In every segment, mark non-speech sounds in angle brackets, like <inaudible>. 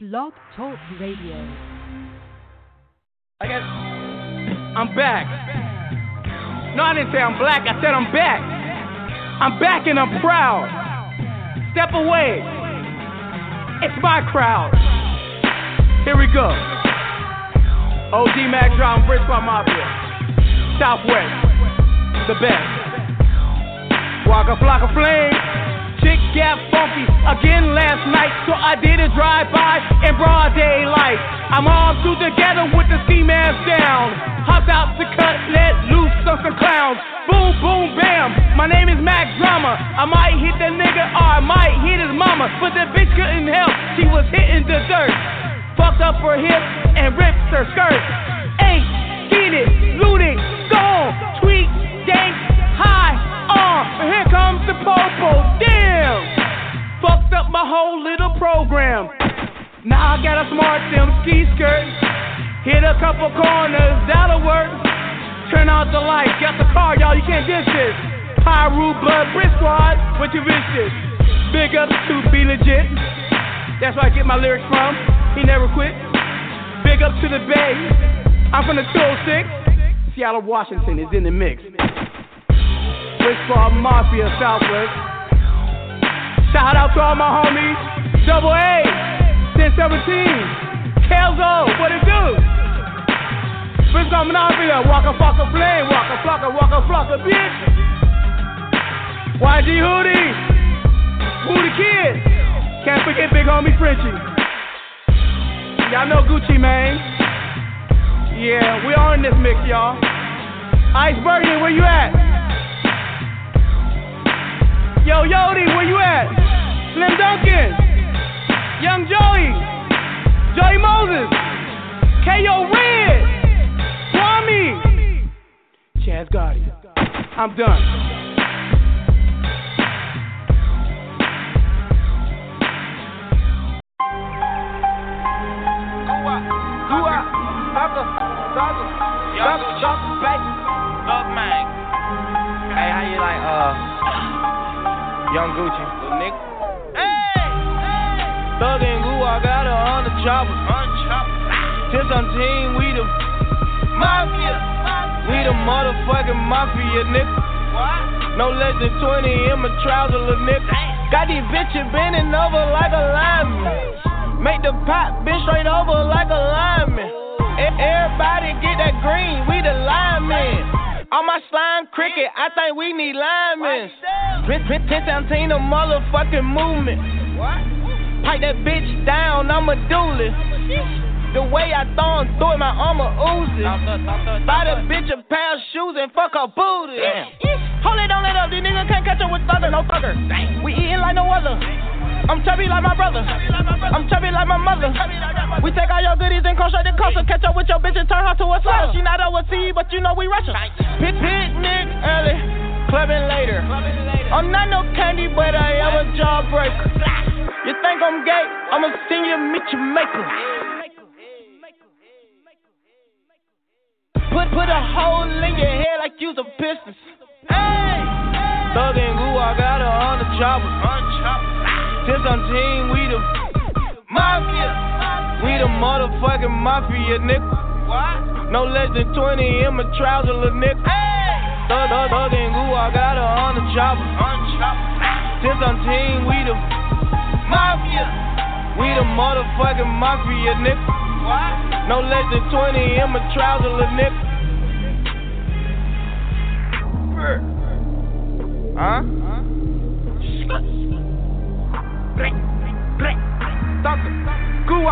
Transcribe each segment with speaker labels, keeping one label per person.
Speaker 1: Blog Talk Radio.
Speaker 2: I guess I'm back. No, I didn't say I'm black. I said I'm back. I'm back and I'm proud. Step away. It's my crowd. Here we go. OG Mack Drama, Briscoe Mafia. Southwest. The best. Waka Flocka Flame. Got funky again last night, so I did a drive by in broad daylight. I'm all two together with the ski mask down. Hopped out to cut, let loose on some clowns. Boom, boom, bam. My name is Mack Drama. I might hit the nigga or I might hit his mama, but the bitch couldn't help. She was hitting the dirt. Fucked up her hip and ripped her skirt. Ain't seen it, looted, gone, tweet, dank, high uh, on. But here comes the popo. Up my whole little program. Now I got a smart sim ski skirt. Hit a couple corners, that'll work. Turn out the lights, got the car, y'all, you can't diss this. Root blood, brick squad, what you vicious. Big up to be legit. That's where I get my lyrics from. He never quit. Big up to the Bay. I'm from the 206. Seattle, Washington is in the mix. Whisper Mafia Southwest. Shout out to all my homies. Double A, 1017. Kelzo, what it do? Whisper Mafia, Waka Flocka Flame, Waka Flocka, Waka Flocka, bitch. YG Hoodie, Wooh Da Kid. Can't forget big homie Frenchie. Y'all know Gucci Mane. Yeah, we are in this mix, y'all. Ice Burger, where you at? Yo, Yodi, where you at? Slim Dunkin, Young Joey, Joey Moses, K.O. Red, Kwame, Chaz Gotti. I'm done.
Speaker 3: Baby. Thug man. Hey, how you like, uh, Young Gucci? Little nigga. Hey! Thug and Goo, I got her on the chopper. On. Since I'm team, we the mafia. We the motherfucking mafia, nigga. What? No less than 20 in my trouser, little nigga. Got these bitches bending over like a lineman. Make the pot bend straight over like a lineman. Everybody get that green, we the linemen. On my slime cricket, I think we need linemen. Prince Santino motherfucking movement. Pipe that bitch down, I'm a duelist. The way I throw him through it, my armor oozes. Buy the bitch a pair of shoes and fuck her booty. Hold it, don't let up. These niggas can't catch up with thunder, no thugger. We eating like no other. I'm chubby like my brother. I'm chubby like my mother. We take all your goodies and cross straight to coast. Catch up with your bitch and turn her to a slut. She not overseas, but you know we Russian. Pit picnic early, clubbing later. I'm not no candy, but I am a jawbreaker. You think I'm gay? I'ma send you meet your maker. Put put a hole in your head like you's a piston. Hey, Thug and Goo, got her on the chopper. Since I'm team, we the mafia. We the motherfucking mafia, nigga. No less than 20 in my trouser, little nigga. Thug, thug, thug and Goo, I got her on the chopper. Since I'm team, we the mafia. We the motherfucking mafia, nigga. No less than 20 in my trouser, little nigga. Huh? Blink, blink, Thugger, Goo.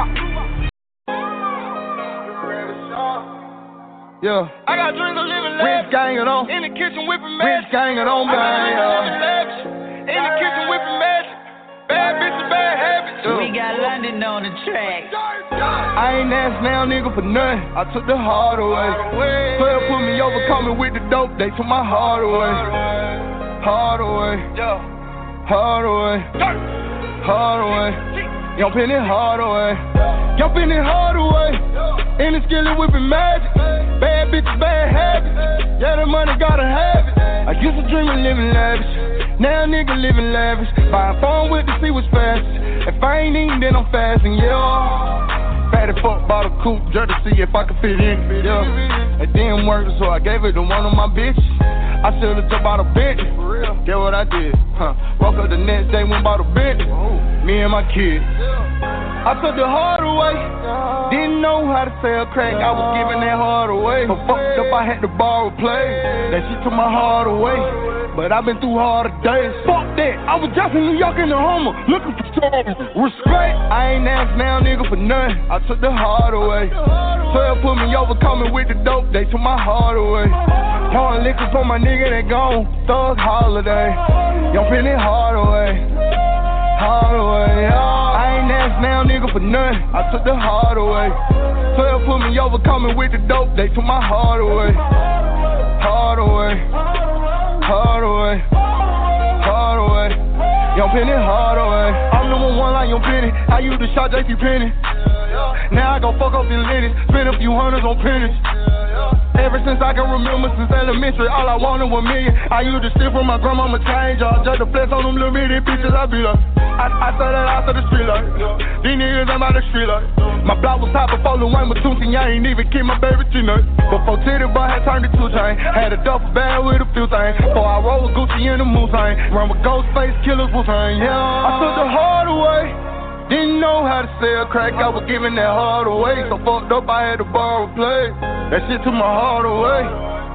Speaker 4: Yeah.
Speaker 3: I got dreams of living lavish.
Speaker 4: Rich
Speaker 3: lavish.
Speaker 4: gangin' on.
Speaker 3: In the kitchen whipping magic.
Speaker 4: Rich
Speaker 3: magic.
Speaker 4: gangin' on,
Speaker 3: I got dreams of living lavish. In the kitchen whipping magic. Bad bitches, bad habits.
Speaker 4: We
Speaker 5: got London on the track.
Speaker 4: I ain't asked now, nigga, for nothing. I took the hard away. Player put me over, coming with the dope. They took my heart away. Hard away. Hard away. Hard away. Young Penny hard away. Young Penny hard away. In the skillet whipping magic. Bad bitches, bad habits. Yeah, the money gotta have it. I used to dream of living lavish. Now nigga living lavish. Buy a phone with to see what's fast. If I ain't eating, then I'm fasting, yeah. Fatty fuck bought a coupe just to see if I could fit in, yeah. It didn't work, so I gave it to one of my bitches. I should've jumped out. For real. Get what I did? Huh. Woke up the next day, went bought a bench. Me and my kids. I took the hard away. Didn't know how to sell crack, I was giving that hard away. But fucked up, I had to borrow play. That shit took my heart away. But I've been through harder days. Fuck that, I was just in New York in the Hummer, looking for something. Respect, I ain't asked now, nigga, for nothing. I took the hard away. 12 put me over, coming with the dope, they took my heart away. Pouring liquor for my nigga that gone, thug holiday. Young penny hard away. Hard away, I ain't asked now, nigga, for nothing. I took the hard away. 12 put me over, coming with the dope, they took my heart away. Hard away. Hard away. Hard away. Young Penny, hard away. I'm number one like Young Penny. I used to shot JC Penny. Now I go fuck up the ladies, spend a few hundreds on pennies. Ever since I can remember, since elementary, all I wanted was million. I used to steal from my grandmama change, I just to flex on them little bitty bitches. I be like, I, I said that out to the street like, these niggas ain't by the street like. My block was hot before the one with Tootsie, I ain't even keep my baby T-nut. Before Titty Boy had turned to two chain, had a duffel bag with a few things. Before I roll with Gucci in the moose run with ghost face killers was hang, yeah. I took the hard away. Didn't know how to sell crack, I was giving that hard away. So fucked up, I had to borrow a play. That shit took my heart away.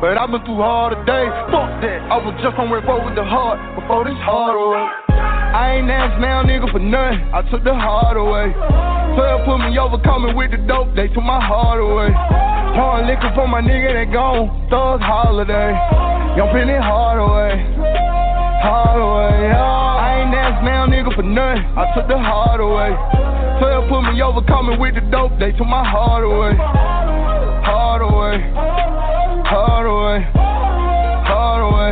Speaker 4: But I've been through hard today. Fuck that, I was just on report with the heart before this hard away. I ain't asked now, nigga, for nothing. I took the heart away. 12 put me over, coming with the dope, they took my heart away. Pouring liquor for my nigga that gone, thug holiday. Young Penny hard away. Hard away, yeah ain't asked now, nigga, for nothing. I took the hard away. 12 put me over, me with the dope, they took my heart away. Hard away. Hard away. Hard away.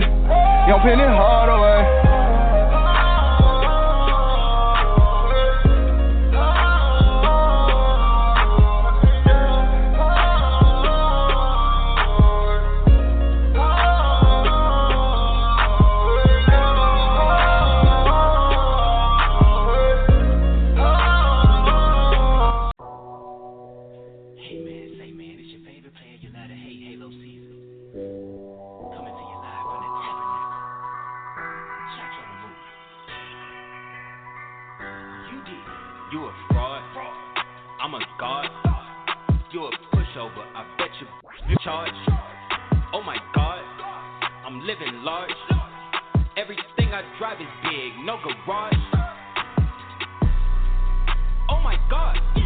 Speaker 4: Young Penny, hard away.
Speaker 6: That was a stupid assumption. I don't get sleep, I don't know how I function. No, you ain't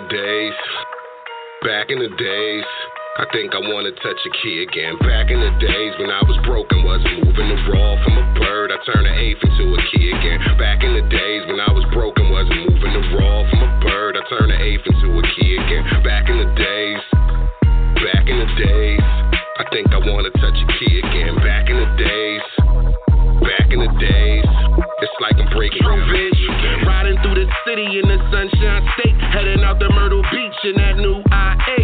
Speaker 7: the days, back in the days. I think I wanna touch a key again. Back in the days when I was broken, wasn't moving the raw from a bird. I turned an eighth into a key again. Back in the days when I was broken, wasn't moving the raw from a bird. I turned an eighth into a key again. Back in the days, back in the days. I think I wanna touch a key again. Back in the days, back in the days. It's like I'm breaking. Riding through the city in the sunshine state. Heading out to Myrtle Beach in that new IA.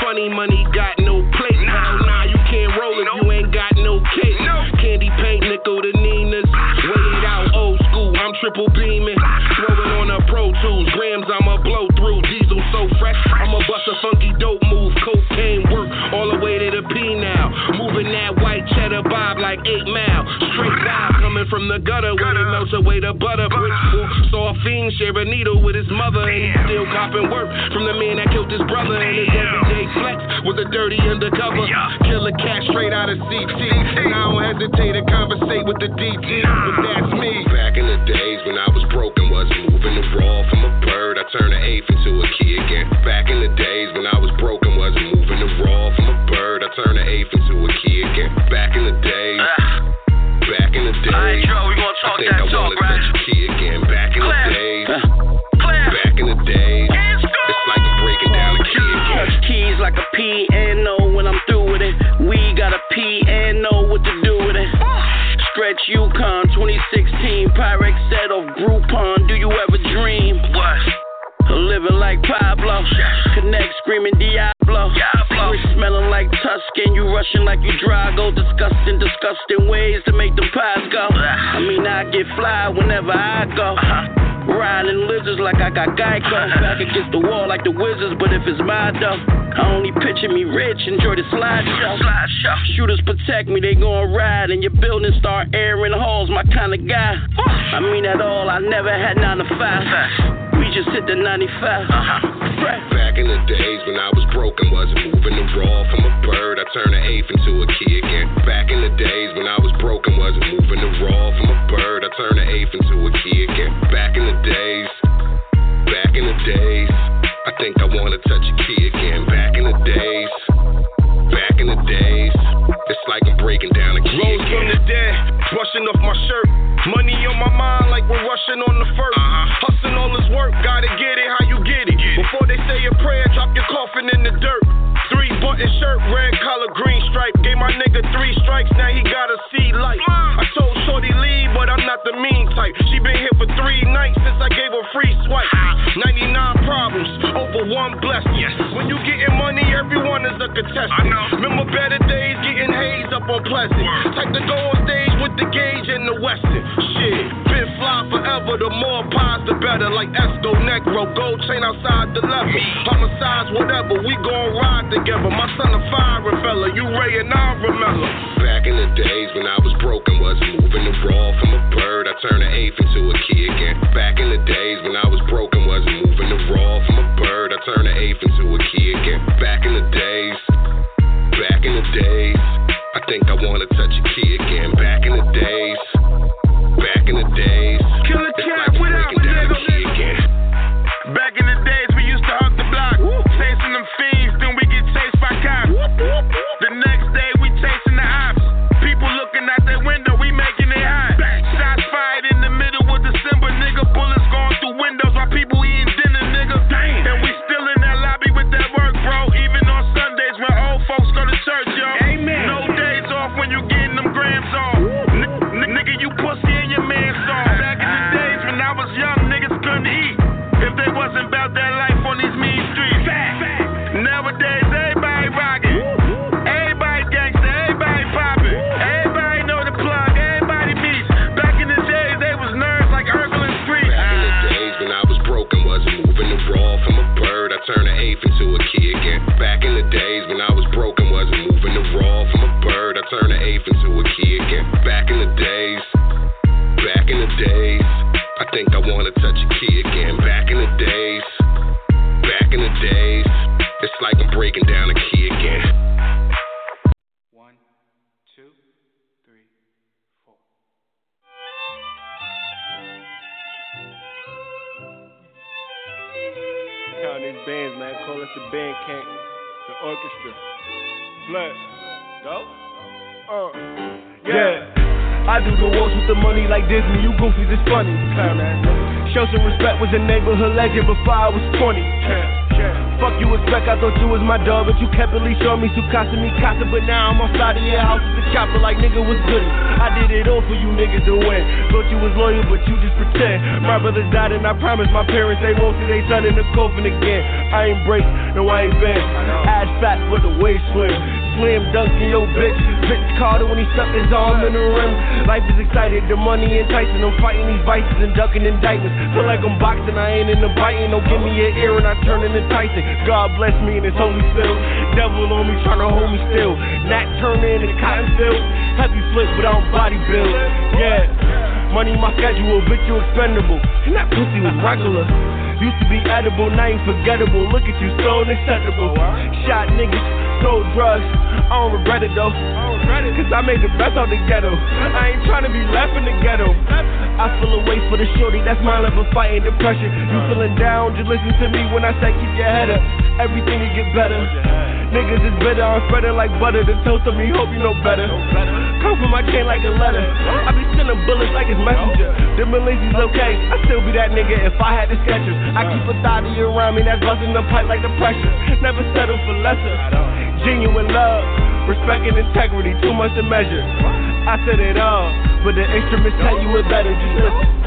Speaker 7: Funny money got no plate. Nah, nah, you can't roll if you ain't got no cake. Candy paint, nickel to Nina's. Way out, old school. I'm triple beaming. Throwing on a Pro Tools. Grams, I'ma blow through. Diesel so fresh. I'ma bust a funky dope move. Cocaine work all the way to the P now. Moving that white cheddar bob like 8 mile. Straight vibe coming from the gutter where it melts away the butter. Bricks Saw a fiend share a needle with his mother, and still copping work from the man that killed his brother. And his everyday flex was a dirty undercover. yeah. Killer cat straight out of CT. And I don't hesitate to conversate with the DT, but that's me. Back in the days when I was broken, wasn't moving the raw from a bird. I turned an eighth into a key again. Like
Speaker 8: you Drago. Disgusting, disgusting ways to make them pies go. I mean, I get fly whenever I go. Riding lizards like I got Geico. Back against the wall like the Wizards, but if it's my dough, I only picture me rich. Enjoy the slideshow. Shooters protect me, they gon' ride. And your building start airing halls, my kind of guy. I mean that all, I never had 9 to 5. We just hit the 95. Uh huh.
Speaker 7: Back in the days when I was broken, wasn't moving the raw from a bird. I turned an eighth into a key again. Back in the days when I was broken, wasn't moving the raw from a bird. I turned an eighth into a key again. Back in the days, back in the days. I think I wanna touch a key again. Back in the days, back in the days. It's like I'm breaking down a key
Speaker 9: Rose from the
Speaker 7: again.
Speaker 9: dead, brushing off my shirt. Money on my mind like we're rushing on the 1st in the dirt. Three button shirt, red collar, green stripe. Gave my nigga three strikes, now he gotta see light. I told Shorty leave, but I'm not the mean type. She been here for three nights since I gave her free swipe. 99 problems over one blessing. When you getting money, everyone is a contestant. Remember better days getting hazed up on Pleasant. Type to go on stage with the gauge in the Western. Shit, been fly forever. The more pies, the better. Like Esco Negro, gold chain outside the level. Homicides, whatever. We gon' ride together. My son a fire fella. You Ray and I remember.
Speaker 7: Back in the days when I was broken, wasn't moving the raw from a bird. I turned an eighth into a key again. Back in the days when I was broken, wasn't moving the raw from a bird. I turned an eighth into a key again. Back in the days, back in the days. I think I wanna touch a key
Speaker 10: Us the band camp, the orchestra. Blood. Go? Uh. Yeah. I do the walks with the money like Disney. You goofies, it's funny. Show some respect, was a neighborhood legend before I was 20. Fuck you expect, I thought you was my dog, but you kept at least showing me Sukasa me casa. But now I'm outside of your house with the chopper like nigga was good. I did it all for you niggas to win. Thought you was loyal, but you just pretend. My brothers died and I promised my parents they won't see their son in the coffin again. I ain't break, no I ain't been. Ass fat, but the waist slim. Slim dunking your bitch. Bitch Carter when he stuck his arm in the rim. Life is excited, the money enticing. I'm fighting these vices and ducking indictments. Feel like I'm boxing, I ain't in the biting. Don't give me an ear and I turn into Tyson. God bless me and his holy field. Devil on me trying to hold me still. Nat Turner in the cotton field. Heavy flip, but I don't body build. Yeah. Money my schedule, bitch you expendable. And that pussy was regular. Used to be edible, now ain't forgettable. Look at you, so unacceptable. Oh, Shot niggas, sold drugs. I don't regret it though. Cause I made the best out the ghetto. I ain't trying to be left in the ghetto. I feel away for the shorty, that's my level fighting depression. You feeling down, just listen to me when I say keep your head up. Everything will get better. Niggas is bitter, I'm spreading like butter. The toast of me, hope you know better. Come from my chain like a letter. I be sending bullets like it's messenger. The Malaysia's okay, I still be that nigga if I had the sketchers. I keep a thotty around me that's busting the pipe like the pressure. Never settle for lesser. Genuine love, respect and integrity, too much to measure. I said it all, but the instruments tell you it better. Just listen.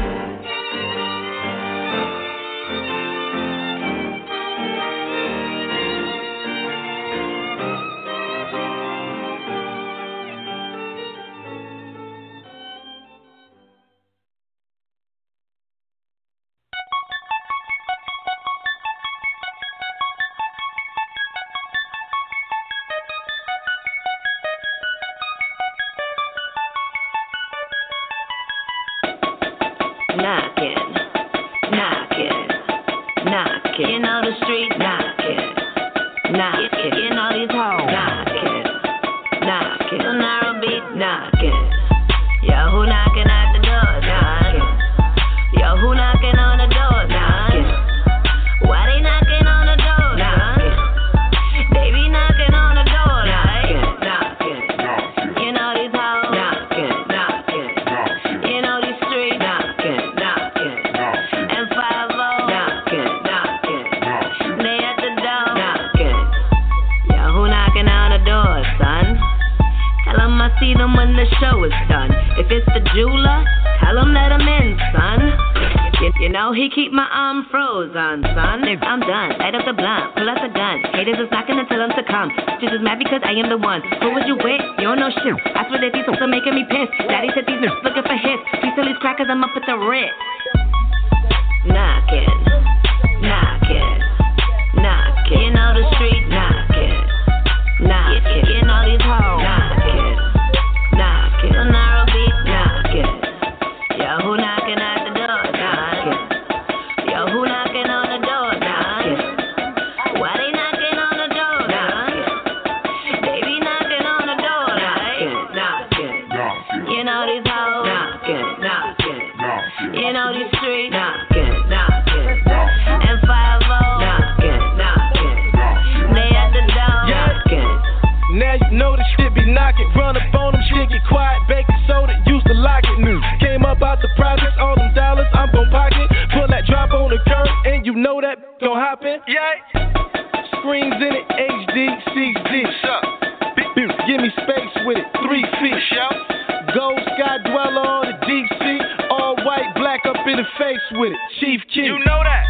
Speaker 11: up in the
Speaker 12: face with it, Chief Keef. You
Speaker 11: know that.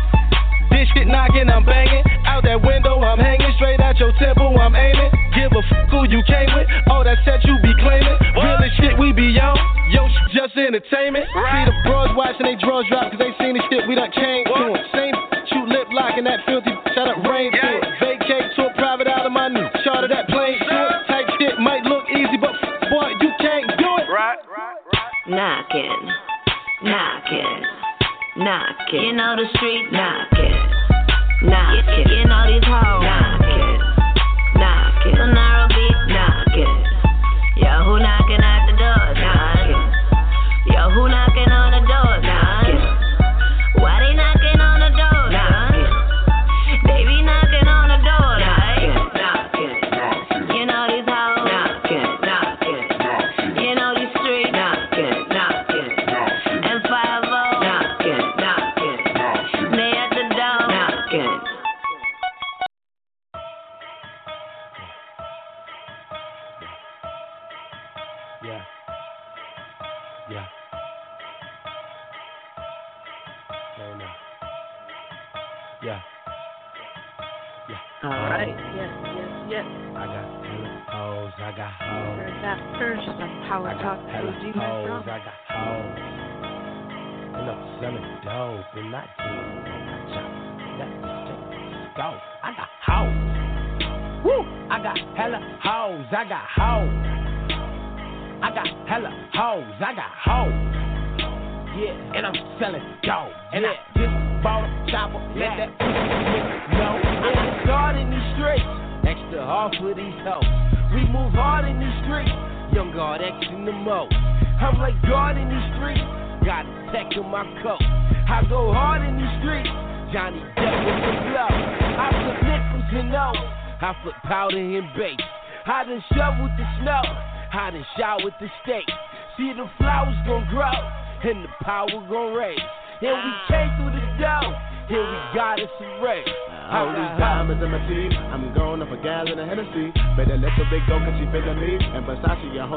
Speaker 12: This shit knocking, I'm banging. Out that window, I'm hanging. Straight out your temple, I'm aiming. Give a fuck who you came with. All that set you be claiming. Real shit we be on. Yo, sh- just entertainment. Right. See the bros watching they drugs drop, cause they seen the shit we done came what? to em. Same shoot lip locking that filthy shut up rain yeah. to it. Vacate to a private out of my new charter that plane to it. Type shit might look easy, but boy, you can't do it. Right, right, right. Knocking knock it. You know the street knock it. Knock it. Getting
Speaker 13: all these hoes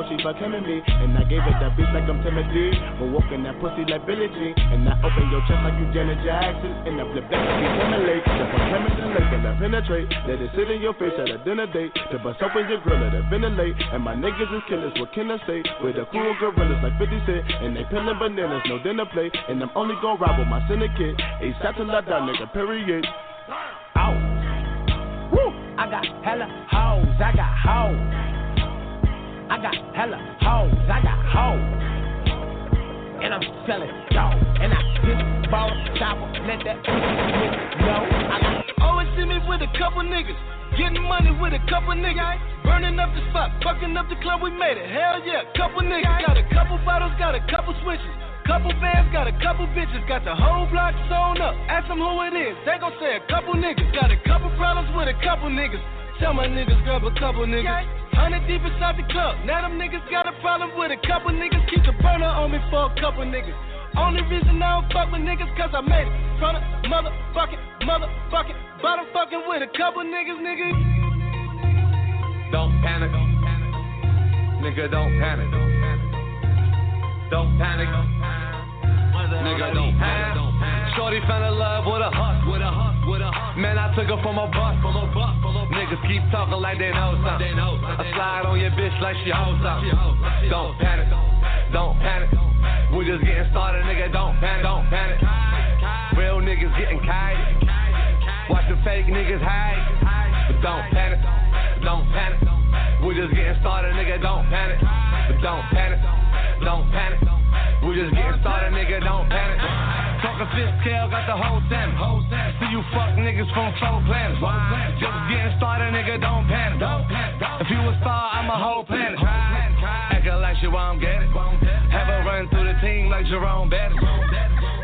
Speaker 13: she fucking me. And I gave it that beat like I'm Timothy. But walking that pussy like Billie Jean. And I open your chest like you Janet Jackson. And I flip that like you Timberlake. Step on chemist and lake, and I penetrate. Let it sit in your face at a dinner date. To bust open your grill, let it ventilate. And my niggas is killers, what can I say? With a crew of gorillas like 50 Cent. And they peeling bananas, no dinner plate. And I'm only gon' ride with my syndicate. A satellite down, nigga, period.
Speaker 12: Out. Woo! I got hella hoes. I got hoes. I got hella hoes. I got hoes. And I'm selling dope. And I just bought a chopper. Let that nigga know. I got
Speaker 14: Always see me with a couple niggas. Getting money with a couple niggas. Burning up the spot, fucking up the club, we made it. Hell yeah, couple niggas. Got a couple bottles, got a couple switches. Couple bands, got a couple bitches. Got the whole block sewn up. Ask them who it is. They gon' say a couple niggas. Got a couple problems with a couple niggas. Tell my niggas grab a couple niggas. Hundred deep inside the club. Now them niggas got a problem with a couple niggas. Keep the burner on me for a couple niggas. Only reason I don't fuck with niggas cause I made it. From the motherfucking, motherfucking, bottom fucking with a couple niggas, nigga.
Speaker 15: Don't panic. Nigga, don't panic. Don't panic. Nigga, don't panic. Shorty fell in love with a hus, with a hus, with a hus. Man, I took her from a bus, from a bus, from a bus. Niggas keep talking like they know something. I slide on your bitch like she hoes up. Don't panic. Don't panic. We just getting started, nigga. Don't panic. Don't panic. Real niggas getting kite. Watch the fake niggas hide. But don't panic. Don't panic. We just getting started, nigga. Don't panic. But don't panic. Don't panic. We just getting started, nigga. Don't panic. Talking fifth scale, got the whole ten. See you fuck niggas from four planets. Just getting started, nigga. Don't panic. If you a star, I'm a whole planet. Acting like you won't get it. Have a run through the team like Jerome Bettis.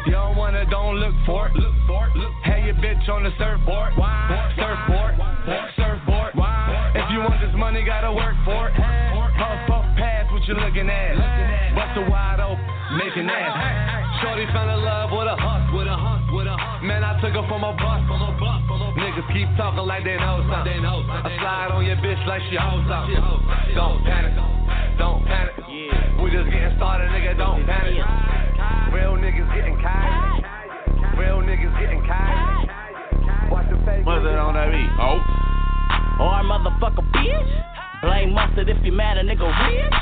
Speaker 15: You don't wanna, don't look for it. Have your bitch on the surfboard. Surfboard. Surfboard. If you want this money, gotta work for it. Puff, puff, pass what you looking at. Bust a wide open, making ass. Shorty fell in love with a hus, took her from a bus, from a bus, from a bus. Niggas keep talking like they know something. I slide on your bitch like she hoes something. Don't panic, don't panic. Yeah. We just getting started, nigga. Don't panic. Real niggas getting kite. Real niggas getting kite. Watch the fake.
Speaker 16: What's that on that beat? Oh.
Speaker 17: oh or motherfucker bitch. Blame mustard if you mad a nigga rich.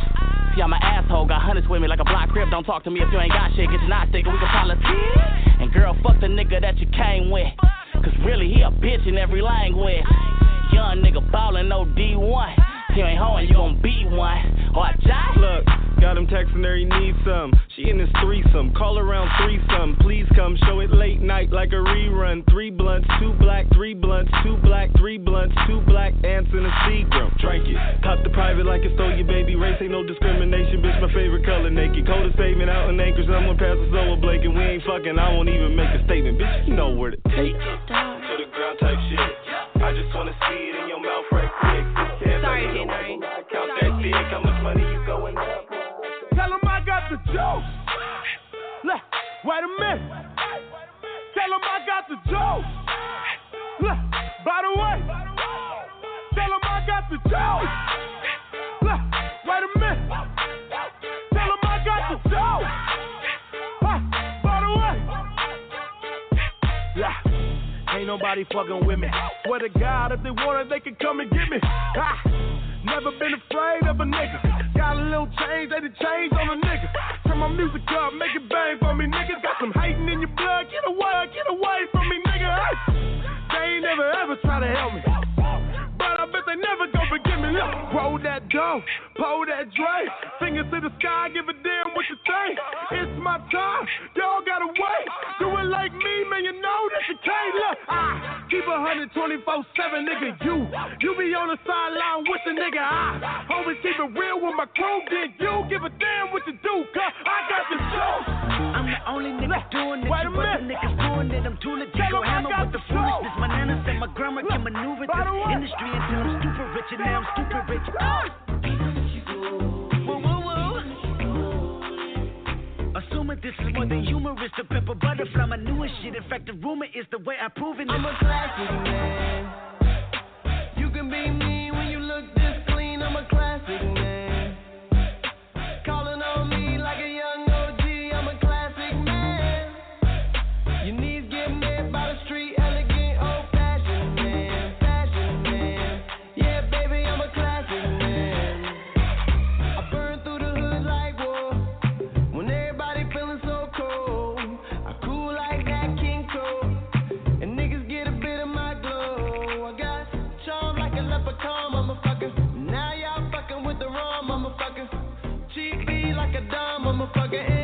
Speaker 17: See, I'm an asshole, got hundreds with me like a block crib. Don't talk to me if you ain't got shit, get your knot stick and we can politic. And girl, fuck the nigga that you came with. Cause really, he a bitch in every language. Young nigga ballin', no D1. If you ain't hoeing, you gon' be one. Or I die.
Speaker 18: Look, got him texting her, he needs some. She in his threesome, call around threesome. Please come, show it late night like a rerun. Three blunts, two black, three blunts, two black, three blunts, two black ants in a Seagram. Drink it, pop the private like it stole your baby. Race ain't no discrimination, bitch. My favorite color naked. Coldest statement out in Anchorage. Someone passes over Blake and we ain't fucking. I won't even make a statement, bitch. You know where to take. It. To the ground type shit. I just wanna see it in your mouth right quick.
Speaker 19: Sorry.
Speaker 18: Count that how much money you going up?
Speaker 20: Tell I got the juice. Look, wait a minute. Tell I got the juice. Look, by the way. Tell I got the juice. Nobody fucking with me. Swear to God, if they want it, they can come and get me. Ah, never been afraid of a nigga. Got a little change, they done change on a nigga. Turn my music up, make it bang for me, niggas. Got some hating in your blood, get away, get away from me, nigga. Hey, they ain't never ever try to help me. But I bet they never gonna forgive Look, roll that dough, pull that Dre. Fingers to the sky, give a damn what you think. It's my time, y'all gotta wait. Do it like me, man, you know that you can't. Look, I keep a 124 7, nigga. You, you be on the sideline with the nigga. I always keep it real with my crew. Then you give a damn what you do, cuz I got the show.
Speaker 21: I'm the only nigga doing it. Wait a minute. Niggas doing it. I'm too legit. Go hammer with the foolishness. My nana said my grandma can maneuver this industry until I'm stupid rich, and now I'm stupid rich. Ah! Assuming this is more than humorous, the pepper butterfly, my newest shit. In fact, the rumor is the way I prove it.
Speaker 18: I'm a classic man. You can be me when you look this clean. I'm a classic man. Calling on me dumb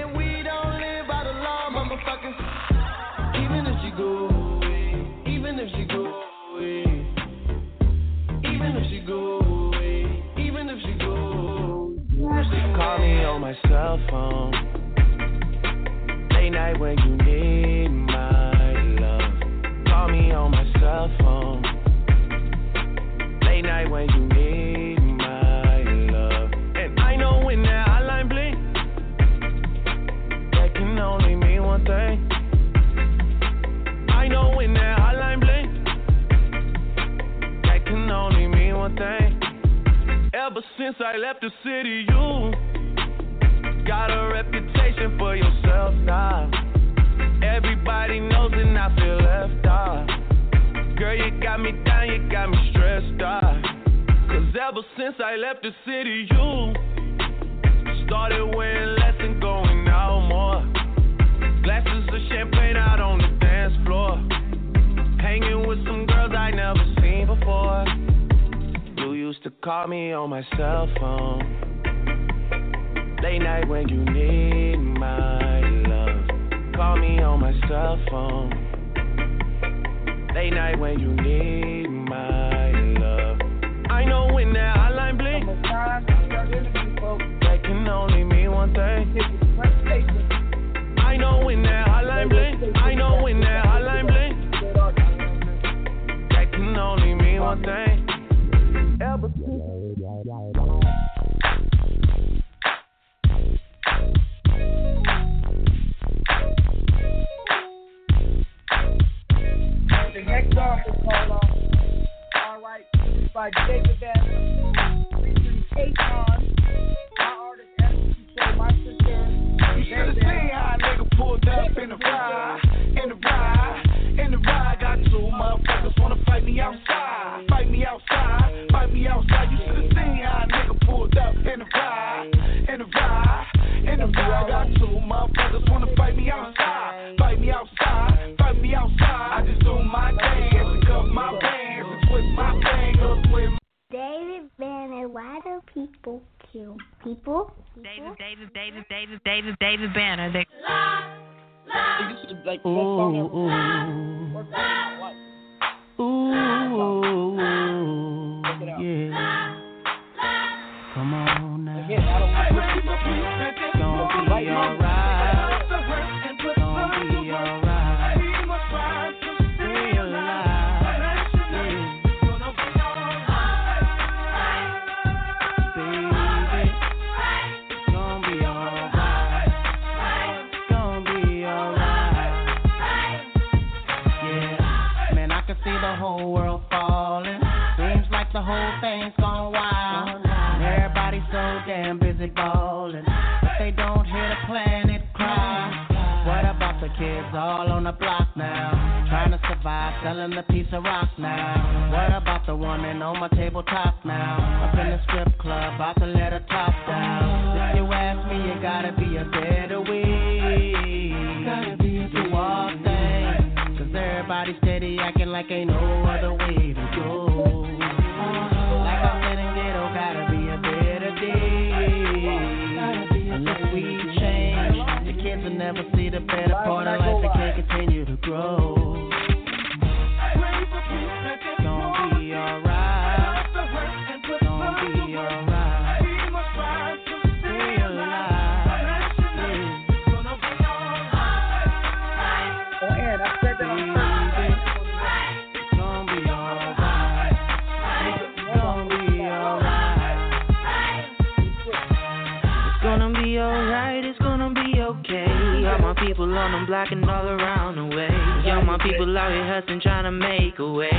Speaker 22: people
Speaker 23: on
Speaker 24: them blocking all around the way. All my people out here hustling, trying to make a way.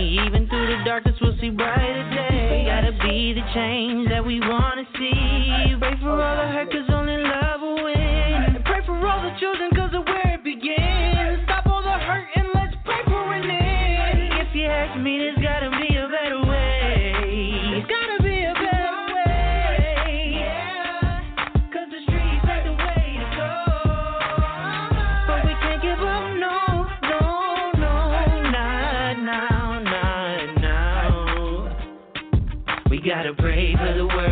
Speaker 24: Even through the darkness, we'll see brighter days. Gotta be the change that we wanna see. Pray for all the hurt, cause only love pray for the world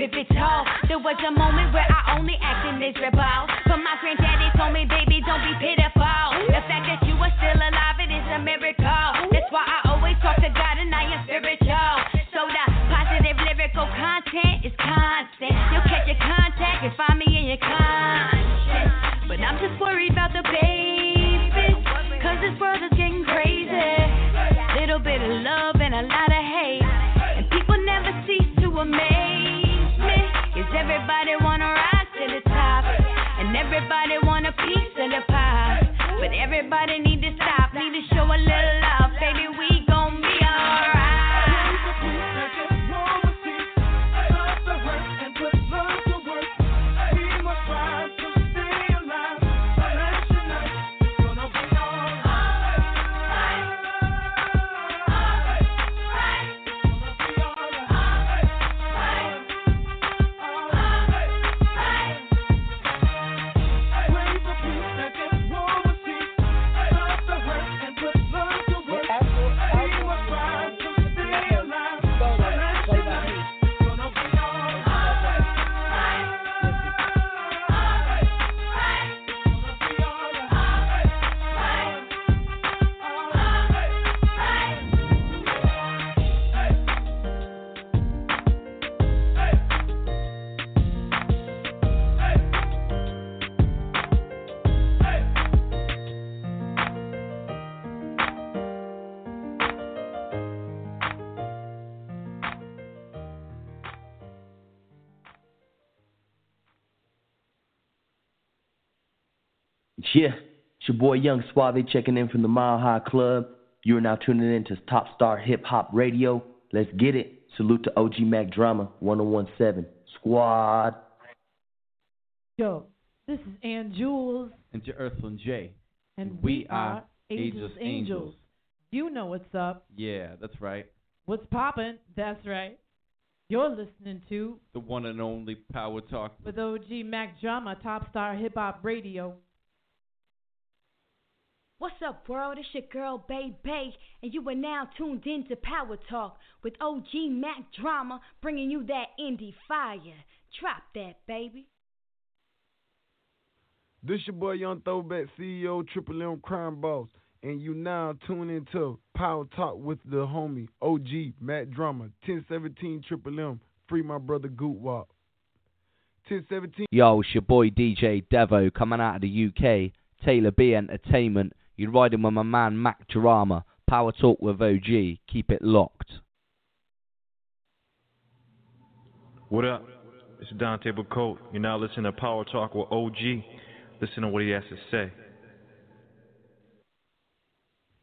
Speaker 25: pivotal. There was a moment where I only acted miserable. But my granddaddy told me, baby, don't be pitiful. The fact that you are still alive, it is a miracle. That's why I always talk to God and I am spiritual. So the positive lyrical content is constant. You'll catch your contact and find me in your conscience. But I'm just worried about the babies. Cause this world is getting crazy. Little bit of love everybody need
Speaker 21: boy Young Suave checking in from the Mile High Club. You are now tuning in to Top Star Hip Hop Radio. Let's get it. Salute to OG Mack Drama 1017 Squad.
Speaker 1: Yo, this is Ann Jewelz,
Speaker 26: And to Earthling J.
Speaker 1: and
Speaker 26: we
Speaker 1: we are
Speaker 26: Ageless
Speaker 1: Ageless Angels. You know what's up.
Speaker 26: Yeah, that's right.
Speaker 1: What's poppin'? That's right. You're listening to
Speaker 26: The one and only Power Talk.
Speaker 1: with OG Mack Drama, Top Star Hip Hop Radio.
Speaker 25: What's up, world? It's your girl, Bay Bay, and you are now tuned in to Power Talk with OG Mack Drama, bringing you that indie fire. Drop that, baby.
Speaker 27: This your boy Young Throwback CEO Triple M Crime Boss, and you now tune into Power Talk with the homie OG Mack Drama 1017 Triple M. Free my brother Guwop. 1017.
Speaker 28: Yo, it's your boy DJ Devo coming out of the UK. Taylor B Entertainment. You're riding with my man Mack Drama. Power Talk with OG. Keep it locked.
Speaker 29: What up? It's Dante Bacote. You're now listening to Power Talk with OG. Listen to what he has to say.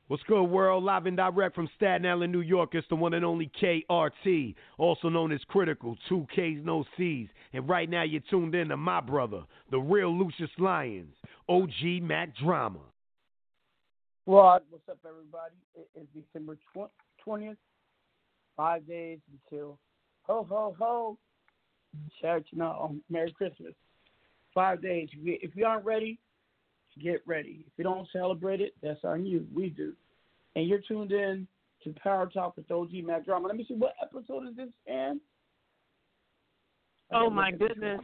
Speaker 27: What's good, world? Live and direct from Staten Island, New York. It's the one and only KRT, also known as Kritikal. Two Ks, no Cs. And right now, you're tuned in to my brother, the real Lucious Lyons, OG Mack Drama.
Speaker 30: Rod, what's up, everybody? It is December twentieth. Five days until ho ho ho. Shout you know, Merry Christmas. Five days. If you, aren't ready, get ready. If you don't celebrate it, that's on you. We do. And you're tuned in to Power Talk with OG Mack Drama. Let me see what episode is this, Ann?
Speaker 31: Oh my goodness.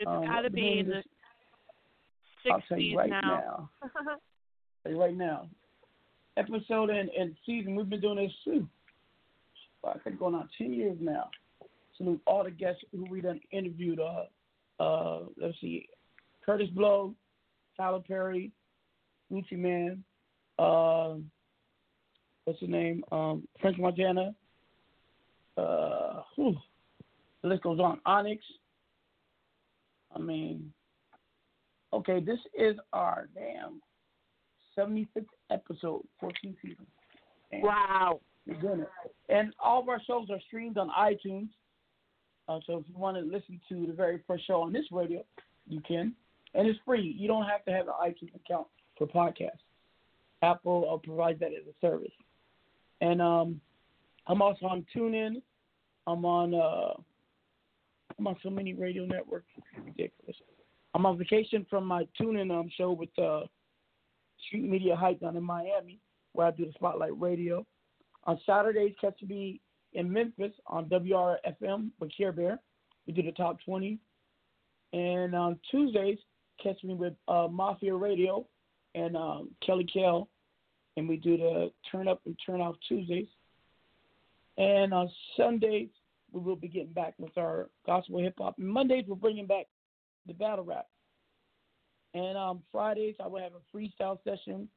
Speaker 31: It's
Speaker 30: Um,
Speaker 31: got to be in the
Speaker 30: this? I'll tell you
Speaker 31: 60s
Speaker 30: right
Speaker 31: now.
Speaker 30: now. <laughs> You right now. Episode and, and season, we've been doing this too. I think going on ten years now. Salute all the guests who we done interviewed. Uh, uh, let's see, Kurtis Blow, Tyler Perry, Gucci Mane, uh, what's his name? Um, French Montana. Uh, whew, the list goes on. Onyx. I mean, okay, this is our damn 75th episode, 14 seasons. Damn.
Speaker 31: Wow.
Speaker 30: We're doing it. And all of our shows are streamed on iTunes. Uh, so if you want to listen to the very first show on this radio, you can. And it's free. You don't have to have an iTunes account for podcasts. Apple uh, provides that as a service. And um, I'm also on TuneIn. I'm on uh, I'm on so many radio networks. It's ridiculous. I'm on vacation from my TuneIn um, show with uh, Street Media Hype down in Miami, where I do the Spotlight Radio. On Saturdays, catch me in Memphis on WRFM with Care Bear. We do the top 20. And on Tuesdays, catch me with uh, Mafia Radio and um, Kelly Kell, and we do the Turn Up and Turn Off Tuesdays. And on Sundays, we will be getting back with our gospel hip hop. Mondays, we're bringing back the battle rap. And um, Fridays, I will have a freestyle session,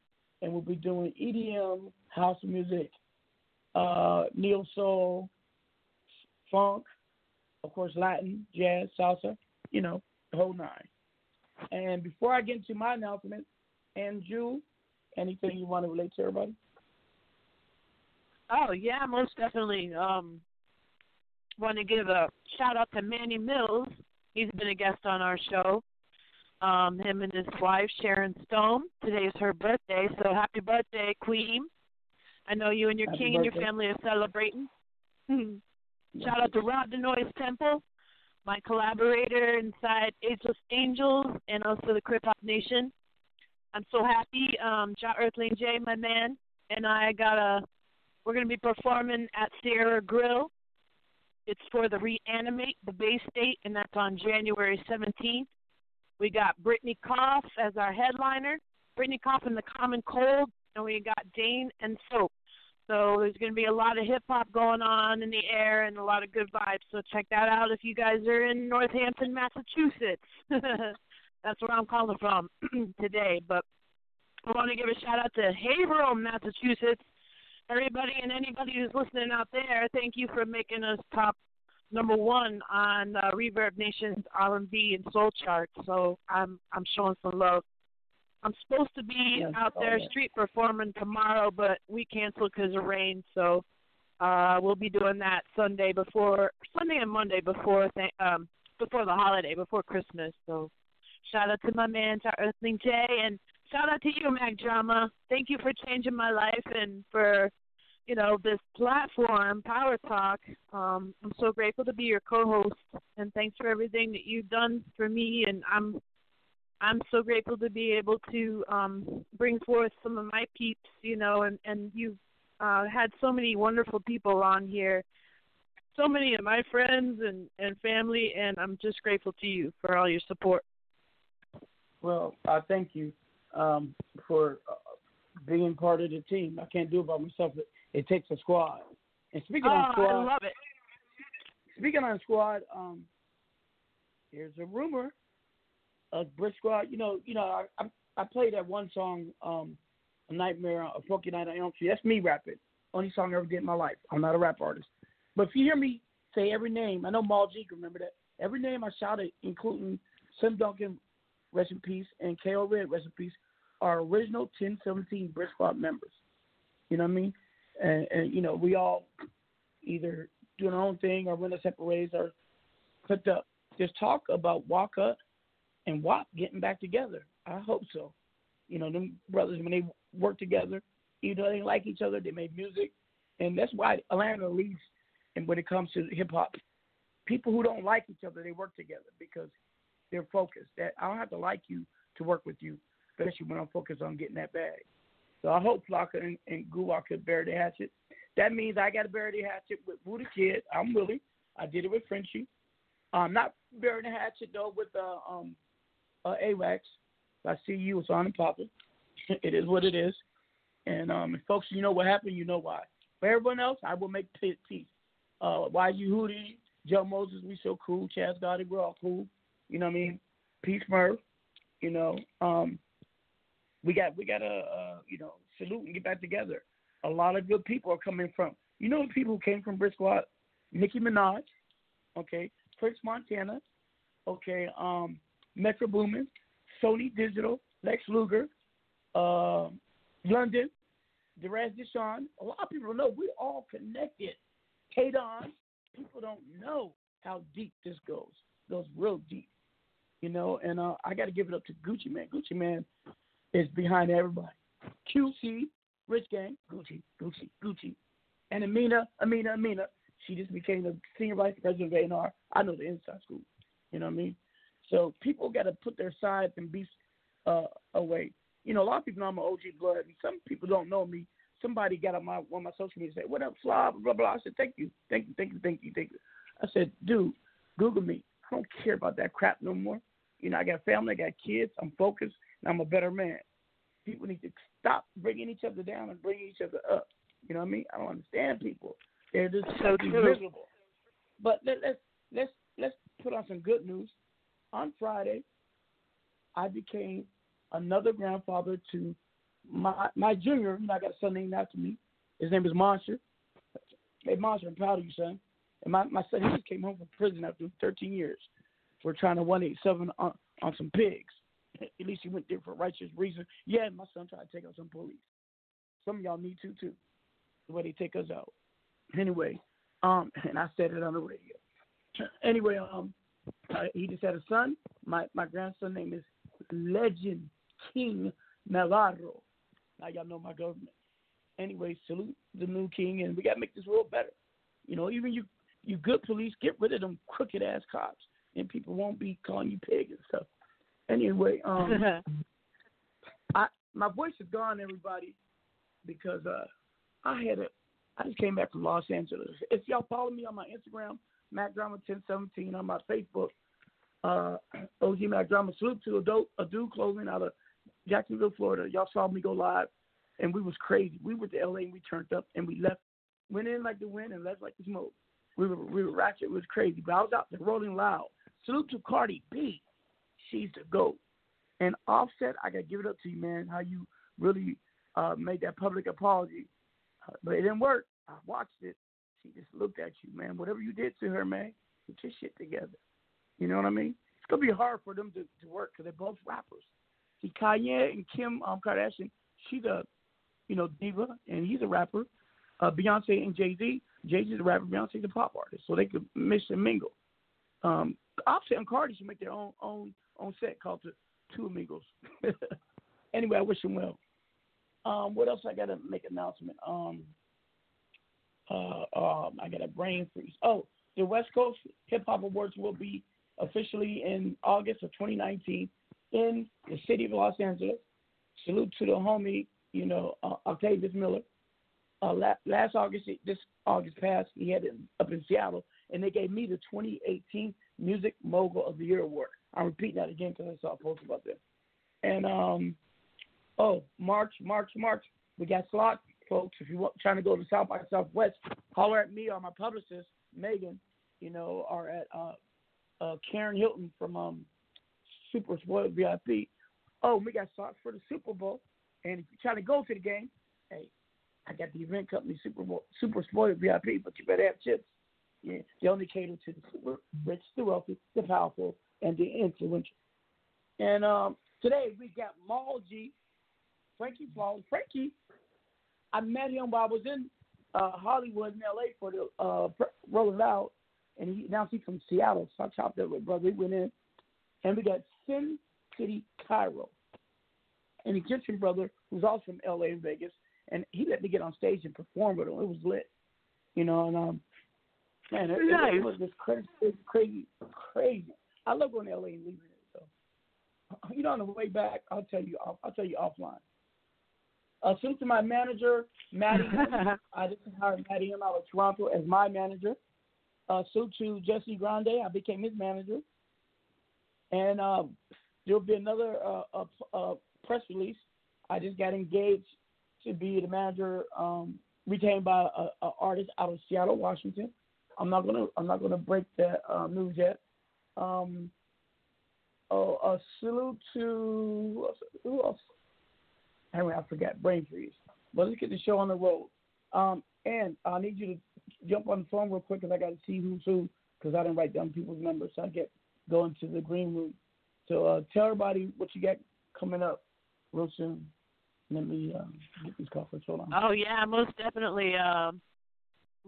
Speaker 30: and we'll be doing EDM, house music, uh, neo soul, funk, of course, Latin, jazz, salsa, you know, the whole nine. And before I get into my announcement, Andrew, anything you want to relate to everybody?
Speaker 31: Oh yeah, most definitely. Um, want to give a shout out to Manny Mills. He's been a guest on our show. Um, him and his wife Sharon Stone. Today is her birthday, so happy birthday, Queen. I know you and your
Speaker 30: Happy
Speaker 31: king and your family are celebrating. <laughs> shout out to Rob Denoise Temple, my collaborator inside Ageless Angels and also the Krip Hop Nation. I'm so happy. Um, Ja Earthling J, my man, and I got a we're going to be performing at Sierra Grill. It's for the Reanimate, the Bay State, and that's on January 17th. We got Brittany Koff as our headliner, Brittany Koff and the Common Cold, and we got Dane and Soap. So there's going to be a lot of hip hop going on in the air and a lot of good vibes. So check that out if you guys are in Northampton, Massachusetts. <laughs> that's where I'm calling from <clears throat> today. But I want to give a shout out to Haverhill, Massachusetts everybody and anybody who's listening out there, thank you for making us top number one on uh, Reverb Nation's R&B and Soul chart. So I'm I'm showing some love. I'm supposed to be
Speaker 30: Yes,
Speaker 31: out there
Speaker 30: oh, yeah.
Speaker 31: street performing tomorrow, but we canceled because of rain. So uh, we'll be doing that Sunday before Sunday and Monday before th- um before the holiday, before Christmas. So shout out to my man, to Earthling J, and shout out to you, Mack Drama. Thank you for changing my life and for you know, this platform, Power Talk. Um, I'm so grateful to be your co-host, and thanks for everything that you've done for me. And I'm, I'm so grateful to be able to um, bring forth some of my peeps, you know, and and you've uh, had so many wonderful people on here, so many of my friends and and family, and I'm just grateful to you for all your support.
Speaker 30: Well, I thank you um, for uh, being part of the team. I can't do it by myself. It, takes a squad. And speaking
Speaker 31: oh,
Speaker 30: on squad,
Speaker 31: I love it.
Speaker 30: speaking on squad, um, here's a rumor. A Brick Squad, you know, you know, I I, I played that one song, um, A Nightmare, a Funky Night on Elm Street. That's me rapping. Only song I ever did in my life. I'm not a rap artist. But if you hear me say every name, I know Maul G can remember that. Every name I shouted, including Slim Dunkin, rest in peace, and KO Red, rest in peace, are original 1017 Brick Squad members. You know what I mean? And, and you know, we all either doing our own thing or went our separate ways or hooked up. Just talk about Waka and Wop getting back together. I hope so. You know, them brothers when they work together, even though they like each other, they make music, and that's why Atlanta leads. And when it comes to hip hop, people who don't like each other, they work together because they're focused. That I don't have to like you to work with you, especially when I'm focused on getting that bag. So I hope Flocka and, and Guwop could bury the hatchet. That means I got to bury the hatchet with Wooh Da Kid. I'm willing. I did it with Frenchie. I'm not burying the hatchet though with uh, um, uh, AWACS. I see you. It's on and popping. <laughs> it is what it is. And um, folks, you know what happened, you know why. For everyone else, I will make peace. Uh, YG Hootie, Joe Moses, we so cool. Chaz Gotti, we're all cool. You know what I mean? Peace Murph. You know, um, we got we got to uh, you know salute and get back together. A lot of good people are coming from. You know the people who came from Squad? Nicki Minaj, okay, Prince Montana, okay, um, Metro Boomin, Sonny Digital, Lex Luger, uh, London, Deraz Deshawn. A lot of people know we're all connected. Kate on. People don't know how deep this goes. Goes real deep. You know, and uh, I got to give it up to Gucci Mane. Gucci Mane is behind everybody. QC, Rich Gang, Gucci, Gucci, Gucci. And Amina, Amina, Amina, she just became the senior vice president of A&R. I know the inside scoop. You know what I mean? So people got to put their sides and beefs uh, away. You know, a lot of people know I'm an OG blood, some people don't know me. Somebody got on my on my social media and said, "What up, Slob?" Blah blah. I said, "Thank you, thank you, thank you, thank you, thank you." I said, "Dude, Google me. I don't care about that crap no more. You know, I got family, I got kids. I'm focused, I'm a better man. People need to stop bringing each other down and bringing each other up. You know what I mean? I don't understand people. They're just
Speaker 31: So
Speaker 30: miserable. But let, let's let's let's put on some good news. On Friday, I became another grandfather to my my junior. You know, I got a son named after me. His name is Monster. Hey, Monster, I'm proud of you, son. And my, my son, he just came home from prison after 13 years for trying to 187 on, on some pigs. At least he went there for righteous reason. Yeah, my son tried to take out some police. Some of y'all need to, too, the way they take us out. Anyway, um, and I said it on the radio. <clears throat> Anyway, um, he just had a son. My my grandson name is Legend King Navarro. Now y'all know my government. Anyway, salute the new king, and we gotta make this world better. You know, even you you good police, get rid of them crooked ass cops, and people won't be calling you pig and stuff. Anyway, <laughs> um, I my voice is gone, everybody, because uh, I had a I just came back from Los Angeles. If y'all follow me on my Instagram, Mack Drama 1017, on my Facebook, uh, OG Drama. Salute to a, dope, a dude clothing out of Jacksonville, Florida. Y'all saw me go live, and we was crazy. We went to LA and we turned up and we left, went in like the wind and left like the smoke. We were we were ratchet. It was crazy, but I was out there rolling loud. Salute to Cardi B. She's the goat. And Offset, I gotta give it up to you, man. How you really uh, made that public apology, uh, but it didn't work. I watched it. She just looked at you, man. Whatever you did to her, man, get your shit together. You know what I mean? It's gonna be hard for them to, to work because they're both rappers. See, Kanye and Kim um, Kardashian, she's a, you know, diva, and he's a rapper. Uh, Beyonce and Jay Z, Jay Z's a rapper, Beyonce's a pop artist, so they could mix and mingle. Um, Offset and Cardi should make their own own own set called the Two Amigos. <laughs> anyway, I wish him well. Um, what else I gotta make announcement? Um, uh, um, I got a brain freeze. Oh, the West Coast Hip Hop Awards will be officially in August of 2019 in the city of Los Angeles. Salute to the homie, you know, uh, Octavius Miller. Uh, la- last August, this August past, he had it up in Seattle, and they gave me the 2018 Music Mogul of the Year award. I'm repeating that again because I saw a post about that. And um, oh, March, March, March, we got slots, folks. If you're trying to go to South by Southwest, holler at me or my publicist Megan, you know, or at uh, uh, Karen Hilton from um, Super Spoiled VIP. Oh, we got slots for the Super Bowl. And if you're trying to go to the game, hey, I got the event company Super Bowl, Super Spoiled VIP, but you better have chips. Yeah, they only cater to the super rich, the wealthy, the powerful, and the influential. And um, today we got G, Frankie Flawless. Frankie, I met him while I was in uh, Hollywood in LA for the uh, Rolling Loud, and he now he's from Seattle. So I chopped up with brother. We went in, and we got Sin City Cairo, an Egyptian brother who's also from LA and Vegas, and he let me get on stage and perform with him. It was lit, you know. And um, man, it,
Speaker 31: Nice.
Speaker 30: it, it was just crazy, crazy, crazy. I love going to LA and leaving it. So, <clears throat> you know, on the way back, I'll tell you. I'll, I'll tell you offline. Uh, salute to my manager, Maddie. <laughs> I just hired Maddie M out of Toronto as my manager. Uh, salute to Jesse Grande. I became his manager. And um, there'll be another uh, uh, uh, press release. I just got engaged to be the manager, um, retained by a, a artist out of Seattle, Washington. I'm not gonna I'm not gonna break that uh, news yet. Um, oh, a salute to who else? Anyway, I forgot brain freeze. But let's get the show on the road. Um, and I need you to jump on the phone real quick because I got to see who's who because I didn't write down people's numbers. So I get going to the green room. So uh, tell everybody what you got coming up real soon. Let me uh, get these coffers. Hold on.
Speaker 31: Oh yeah, most definitely. Um,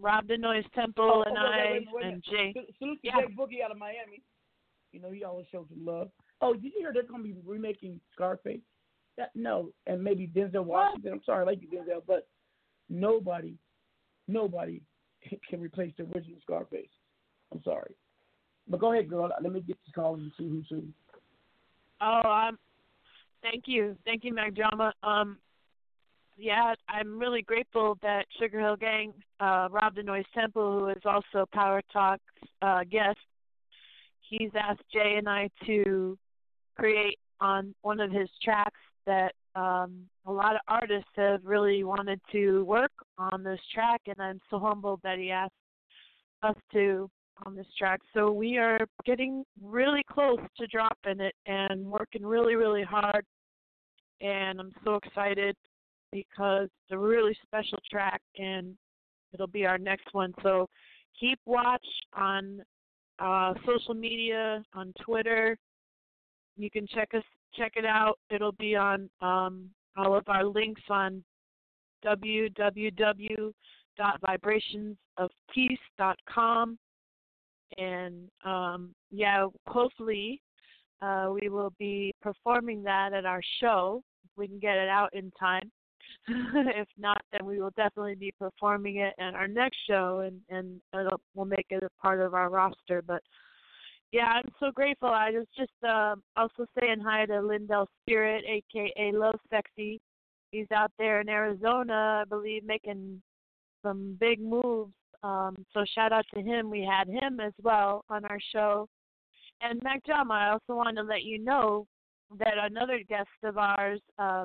Speaker 31: Rob the Noise Temple
Speaker 30: Oh,
Speaker 31: and
Speaker 30: wait,
Speaker 31: I
Speaker 30: wait, wait, wait.
Speaker 31: and Jay.
Speaker 30: Salute- to
Speaker 31: Yeah.
Speaker 30: Jake Boogie out of Miami. You know, he always shows love. Oh, did you hear they're going to be remaking Scarface? That, no, and maybe Denzel Washington. I'm sorry, I like you, Denzel, but nobody, nobody can replace the original Scarface. I'm sorry. But go ahead, girl. Let me get this call and see who's who.
Speaker 31: Oh, um, thank you, thank you, Mack Drama. Um, yeah, I'm really grateful that Sugar Hill Gang, uh, Rob the Noise Temple, who is also Power Talk's uh, guest, he's asked Jay and I to create on one of his tracks that um, a lot of artists have really wanted to work on this track, and I'm so humbled that he asked us to on this track. So we are getting really close to dropping it and working really, really hard. And I'm so excited because it's a really special track and it'll be our next one. So keep watch on uh, social media, on Twitter. You can check us check it out. It'll be on um, all of our links on www.vibrationsofpeace.com. And um, yeah, hopefully uh, we will be performing that at our show if we can get it out in time. <laughs> if not, then we will definitely be performing it at our next show, and and it'll, we'll make it a part of our roster. But yeah, I'm so grateful. I was just uh, also saying hi to Lindell Spirit, aka Love Sexy. He's out there in Arizona, I believe, making some big moves. Um, so shout out to him. We had him as well on our show. And Mack Drama, I also wanted to let you know that another guest of ours, uh,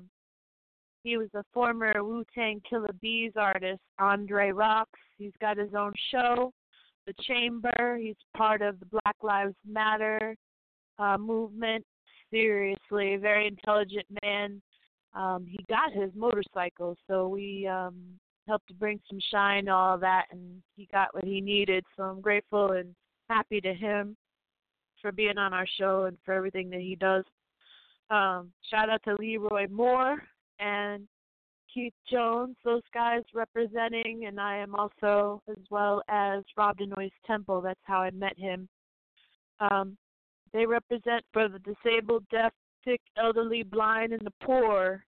Speaker 31: he was a former Wu Tang Killer Bees artist, Andre Rocks. He's got his own show, The Chamber. He's part of the Black Lives Matter uh, movement. Seriously, very intelligent man. Um, he got his motorcycle, so we um, helped to bring some shine to all that, and he got what he needed. So I'm grateful and happy to him for being on our show and for everything that he does. Um, shout out to Leroy Moore and Keith Jones, those guys representing, and I am also as well as Rob Denoy's Temple. That's how I met him. Um, they represent for the disabled, deaf, sick, elderly, blind, and the poor.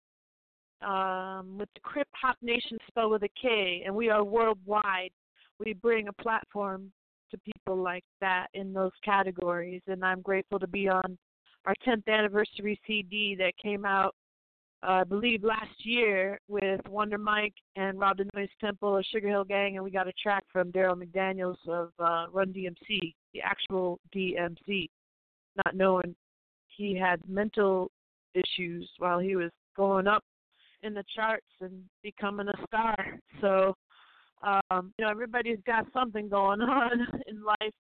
Speaker 31: Um, with the Krip Hop Nation spelled with a K, and we are worldwide. We bring a platform to people like that in those categories, and I'm grateful to be on our 10th anniversary CD that came out I believe last year with Wonder Mike and Rob the Noise Temple of Sugar Hill Gang, and we got a track from Darryl McDaniels of uh, Run DMC, the actual DMC, not knowing he had mental issues while he was going up in the charts and becoming a star. So, um, you know, everybody's got something going <laughs> on in life.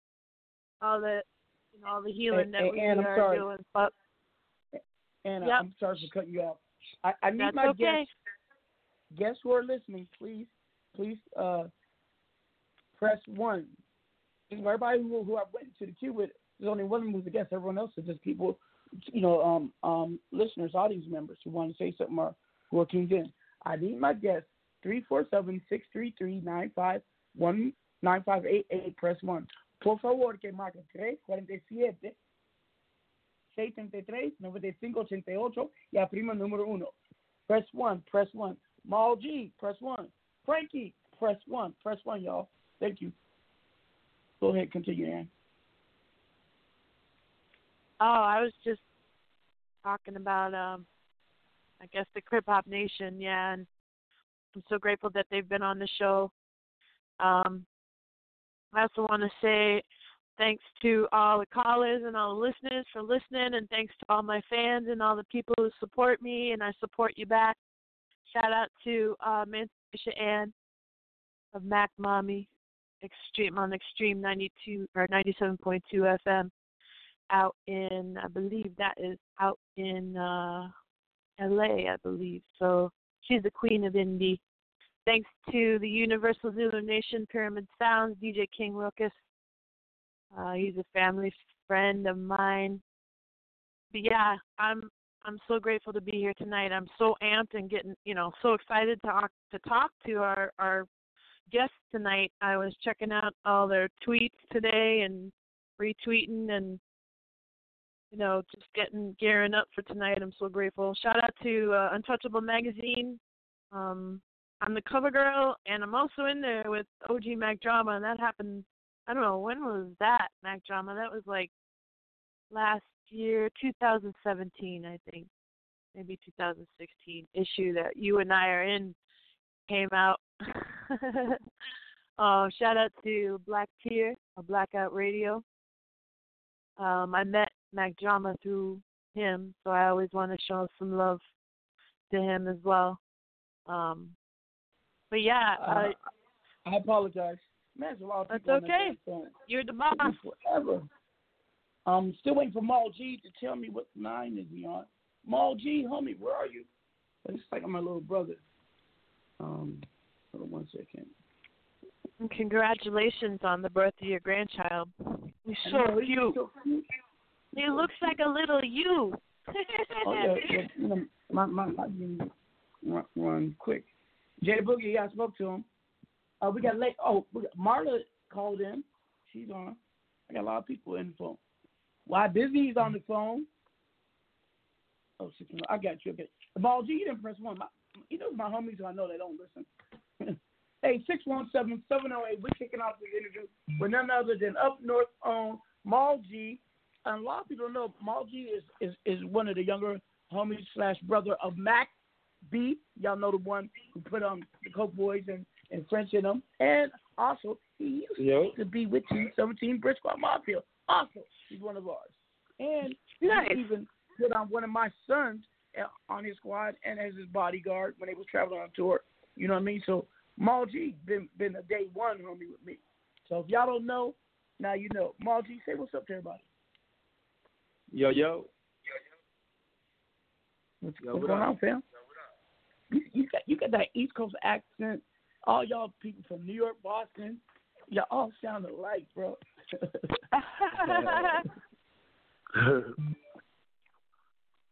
Speaker 31: All the, you know, all the healing
Speaker 30: And-
Speaker 31: that
Speaker 30: and-
Speaker 31: we
Speaker 30: and
Speaker 31: are doing, but
Speaker 30: And
Speaker 31: Yep.
Speaker 30: I'm sorry for cutting you off. I, I need
Speaker 31: That's
Speaker 30: my
Speaker 31: okay.
Speaker 30: guests. Guests who are listening, please, please, uh, press one. Everybody who, who I went to the queue with, there's only one who's a guest. Everyone else is just people, you know, um, um, listeners, audience members who want to say something or who are tuned in. I need my guests. 347-633-9518. Press one. Por favor, que marque 347 633 9588 y aprima número uno. Press one, press one. Maul G, press one. Frankie, press one, press one, y'all. Thank you. Go ahead, continue, Ann.
Speaker 31: Oh, I was just talking about um I guess the Krip Hop Nation, yeah, and I'm so grateful that they've been on the show. Um I also want to say thanks to all the callers and all the listeners for listening and thanks to all my fans and all the people who support me and I support you back. Shout out to uh Mantisha Ann of Mac Mommy Extreme on Extreme ninety two or ninety seven point two FM out in I believe that is out in uh LA, I believe. So she's the queen of indie. Thanks to the Universal Zulu Nation Pyramid Sounds, DJ King Ruckus. Uh he's a family friend of mine. But yeah, I'm I'm so grateful to be here tonight. I'm so amped and getting, you know, so excited to talk to talk to our our guests tonight. I was checking out all their tweets today and retweeting and you know, just getting gearing up for tonight. I'm so grateful. Shout out to uh, Untouchable Magazine. Um, I'm the cover girl, and I'm also in there with OG Mack Drama, and that happened. I don't know when was that Mack Drama. That was like last year, 2017, I think, maybe 2016 issue that you and I are in came out. <laughs> uh, shout out to Black Tear, a Blackout Radio. Um, I met Mack Drama through him, so I always want to show some love to him as well. Um, but yeah,
Speaker 30: Uh,
Speaker 31: I,
Speaker 30: I apologize. A lot of
Speaker 31: That's
Speaker 30: people on that
Speaker 31: okay.
Speaker 30: phone.
Speaker 31: you're the boss.
Speaker 30: Forever. Um, still waiting for Maul G to tell me what nine is he on. Maul G, homie, where are you? It's like I'm my little brother. Um, hold on one second.
Speaker 31: Congratulations on the birth of your grandchild. He's so
Speaker 30: know, he's
Speaker 31: cute.
Speaker 30: so cute.
Speaker 31: He looks like a little you. <laughs>
Speaker 30: Oh yeah, yeah, you know, my my my run, run quick. Jay Boogie, yeah, I spoke to him. Uh, we got late. Oh, got Marla called in. She's on. I got a lot of people in the phone. Why Disney's on the phone? Oh, six, I got you. Okay. Ball G, you didn't press one. My, you know my homies, I know they don't listen. <laughs> hey, six one seven seven zero eight. We're kicking off this interview with none other than up north on Maul G. And a lot of people don't know Maul G is, is, is one of the younger homies slash brother of Max B. Y'all know the one who put on the Coke Boys and, and French in them. And also, he used
Speaker 10: Yo.
Speaker 30: to be with Team 17 Brick Squad Mafia. Also, he's one of ours. And
Speaker 31: Nice.
Speaker 30: he even put on one of my sons uh, on his squad and as his bodyguard when they was traveling on tour. You know what I mean? So Maul G been been a day one homie with me. So if y'all don't know, now you know. Maul G, say what's up to everybody.
Speaker 10: Yo, yo.
Speaker 30: What's,
Speaker 10: Yo,
Speaker 30: what's
Speaker 10: what
Speaker 30: going
Speaker 10: up?
Speaker 30: on, fam? You, you got you got that East Coast accent. All y'all people from New York, Boston, y'all all sound alike, bro. <laughs> hey,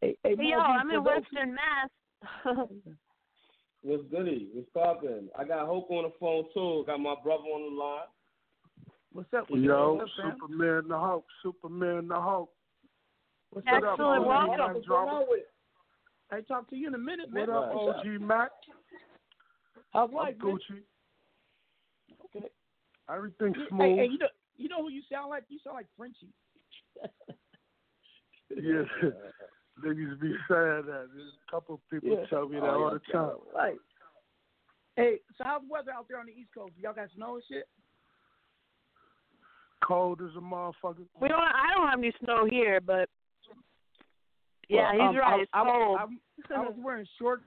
Speaker 30: hey,
Speaker 31: Hey,
Speaker 30: Maul
Speaker 31: yo,
Speaker 30: G,
Speaker 31: I'm in Western Mass. <laughs>
Speaker 10: What's goody? What's poppin'? I got Hope on the phone too. Got my brother on the line.
Speaker 30: What's up? What's
Speaker 20: Yo,
Speaker 30: up, what's up, fam?
Speaker 20: Superman the Hulk, Superman the Hulk.
Speaker 30: What's
Speaker 20: What
Speaker 30: up?
Speaker 20: up,
Speaker 31: Excellent,
Speaker 20: OG
Speaker 31: welcome.
Speaker 20: Mac
Speaker 30: What's going on with it? I talk to you in a minute, man.
Speaker 20: What up,
Speaker 30: What's
Speaker 20: OG Mac?
Speaker 30: How's
Speaker 20: I'm
Speaker 30: life, man?
Speaker 20: Gucci.
Speaker 30: Okay.
Speaker 20: Everything's
Speaker 30: Hey,
Speaker 20: smooth.
Speaker 30: hey, you know, you know who you sound like? You sound like Frenchie.
Speaker 20: Yeah, <laughs> niggas be saying that. There's a couple people
Speaker 30: Yeah.
Speaker 20: tell me that
Speaker 30: Oh,
Speaker 20: all the time.
Speaker 30: sound Right. Hey, so how's the weather out there on the East Coast? Y'all got snow and shit?
Speaker 20: Cold as a motherfucker.
Speaker 31: We don't. I don't have any snow here, but yeah,
Speaker 30: Well,
Speaker 31: he's
Speaker 30: um,
Speaker 31: right. It's
Speaker 30: I, I,
Speaker 31: cold.
Speaker 30: I'm- I was wearing shorts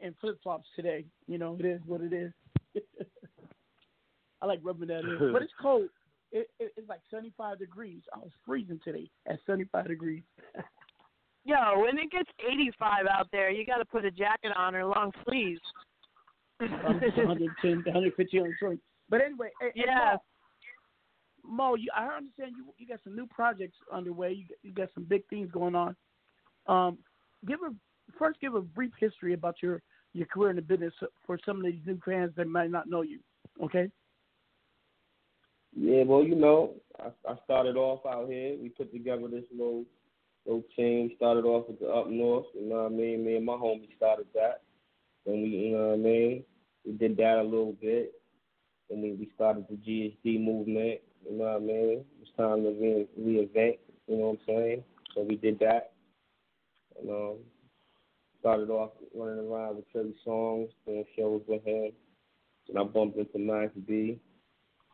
Speaker 30: and flip flops today. You know, it is what it is. <laughs> I like rubbing that in, but it's cold. It, it, it's like 75 degrees. I was freezing today at 75 degrees. <laughs>
Speaker 31: Yo, when it gets 85 out there, you got to put a jacket on or long sleeves.
Speaker 30: Um, 110, 150, 120. But anyway,
Speaker 31: Yeah.
Speaker 30: Mo, Mo, you, I understand you you got some new projects underway. You you got some big things going on. Um, give a first give a brief history about your your career in the business for some of these new fans that might not know you. Okay.
Speaker 32: Yeah, well, you know, I, I started off out here. We put together this little little team. Started off with the up north. You know what I mean? Me and my homie started that. Then we, you know what I mean? We did that a little bit. Then we, we started the GSD movement. You know what I mean? It was time to re- reinvent. You know what I'm saying? So we did that. And um, started off running around with Trey Songz, doing shows with him. Then I bumped into Max B.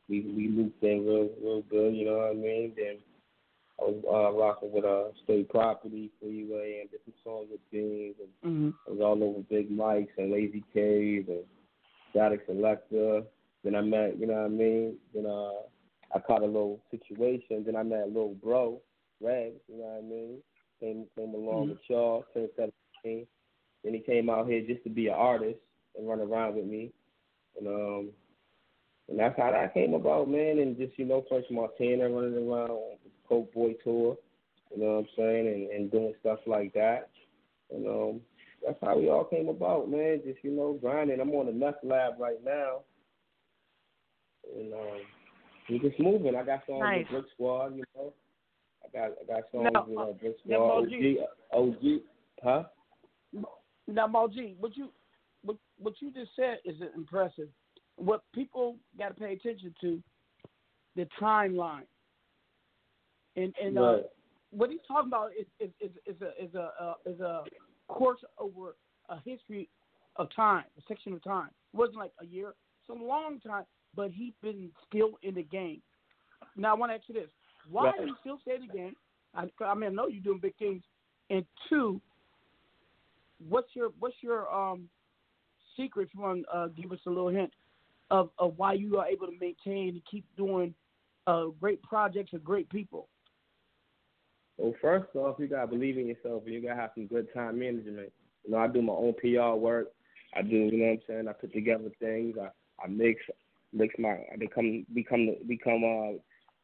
Speaker 32: We we looped in real real good, you know what I mean? Then I was uh, rocking with uh, State Property, Freeway, and different songs with Beans. And
Speaker 30: Mm-hmm.
Speaker 32: I was all over Big Mike's and Lazy K's and Statik Selektah. Then I met, you know what I mean? Then uh, I caught a little situation. Then I met a little bro, Red, you know what I mean? Came came along
Speaker 30: Mhm.
Speaker 32: with y'all, turned 17. Then he came out here just to be an artist and run around with me. And um and that's how that came about, man. And just, you know, French Montana running around on the Coke Boy tour, you know what I'm saying, and, and doing stuff like that. And um that's how we all came about, man. Just, you know, grinding. I'm on the Meth Lab right now. And um we just moving. I got songs
Speaker 30: Nice.
Speaker 32: with Brick Squad, you know. I got I got songs
Speaker 30: Now,
Speaker 32: with uh, Brick Squad, OG, OG, huh?
Speaker 30: Now, Moji, what you what what you just said is impressive. What people got to pay attention to, the timeline. And and uh, what he's talking about is is is, is a is a uh, is a course over a history of time, a section of time. It wasn't like a year, it's a long time, but he's been still in the game. Now I want to ask you this: Why
Speaker 32: Right.
Speaker 30: are you still stay in the game? I, I mean, I know you're doing big things. And two, what's your what's your um secret? If you want to uh, give us a little hint of of why you are able to maintain and keep doing uh great projects and great people.
Speaker 32: Well, first off, you gotta believe in yourself, and you gotta have some good time management. You know, I do my own PR work. I do, you know what I'm saying. I put together things. I I mix mix my. They come become become uh.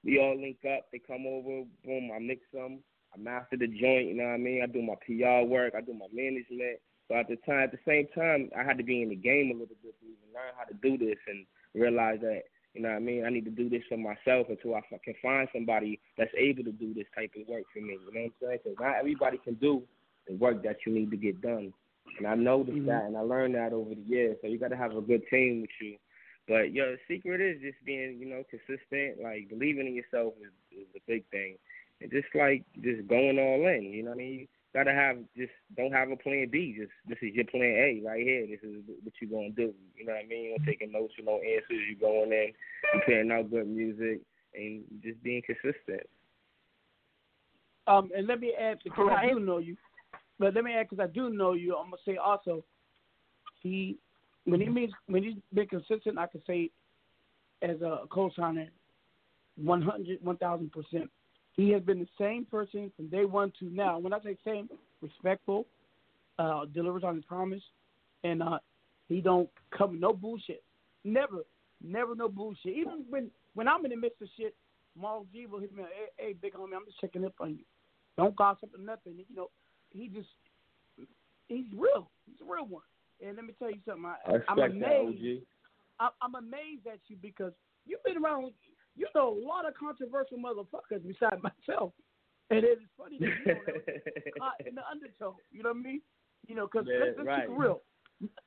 Speaker 32: We all link up. They come over. Boom. I mix them. I master the joint. You know what I mean. I do my PR work. I do my management. So at the time, at the same time, I had to be in the game a little bit to even learn how to do this and realize that you know what I mean? I need to do this for myself until I can find somebody that's able to do this type of work for me. You know what I'm saying? Because not everybody can do the work that you need to get done. And I noticed
Speaker 30: Mhm.
Speaker 32: that, and I learned that over the years. So you got to have a good team with you. But your secret is just being, you know, consistent. Like believing in yourself is, is a big thing, just like just going all in. You know what I mean? You gotta have just don't have a plan B. Just this is your plan A right here. This is what you're gonna do. You know what I mean? You're taking notes, you know, answers. You going in, you putting out good music, and just being consistent.
Speaker 30: Um, and let me add because I do know you, but let me add because I do know you. I'm gonna say also, he when he means when he's been consistent, I can say as a co-signer, 100, 1,000 percent. He has been the same person from day one to now. When I say same, respectful, uh, delivers on his promise, and uh, he don't come with no bullshit. Never, never no bullshit. Even when when I'm in the midst of shit, Maul G will hit me. Hey, hey, big homie, I'm just checking up on you. Don't gossip or nothing. You know, he just he's real. He's a real one. And let me tell you something. I,
Speaker 32: I that,
Speaker 30: amazed.
Speaker 32: OG.
Speaker 30: I, I'm amazed at you because you've been around. You know a lot of controversial motherfuckers besides myself, and it is funny that you know uh, <laughs> in the undertow. You know what I mean? You know, because
Speaker 32: Yeah,
Speaker 30: let's, let's
Speaker 32: right.
Speaker 30: keep real.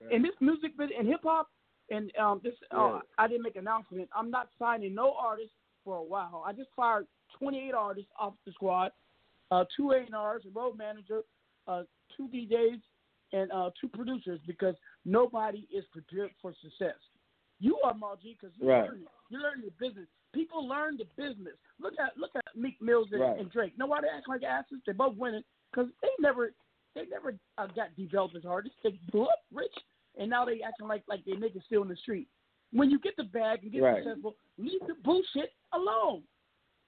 Speaker 30: In this music in hip hop, and um, this uh,
Speaker 32: Yeah.
Speaker 30: I didn't make an announcement. I'm not signing no artists for a while. I just fired 28 artists off the squad, uh, two A&Rs, a road manager, uh, two DJs, and uh, two producers because nobody is prepared for success. You are Margie because you
Speaker 32: Right.
Speaker 30: learn it. You learn the business. People learn the business. Look at look at Meek Mills and,
Speaker 32: Right.
Speaker 30: and Drake. Nobody act like asses. They're both winning because they never they never uh, got developed as artists. They blew up rich, and now they acting like like they niggas still in the street. When you get the bag and get
Speaker 32: Right.
Speaker 30: successful, leave the bullshit alone.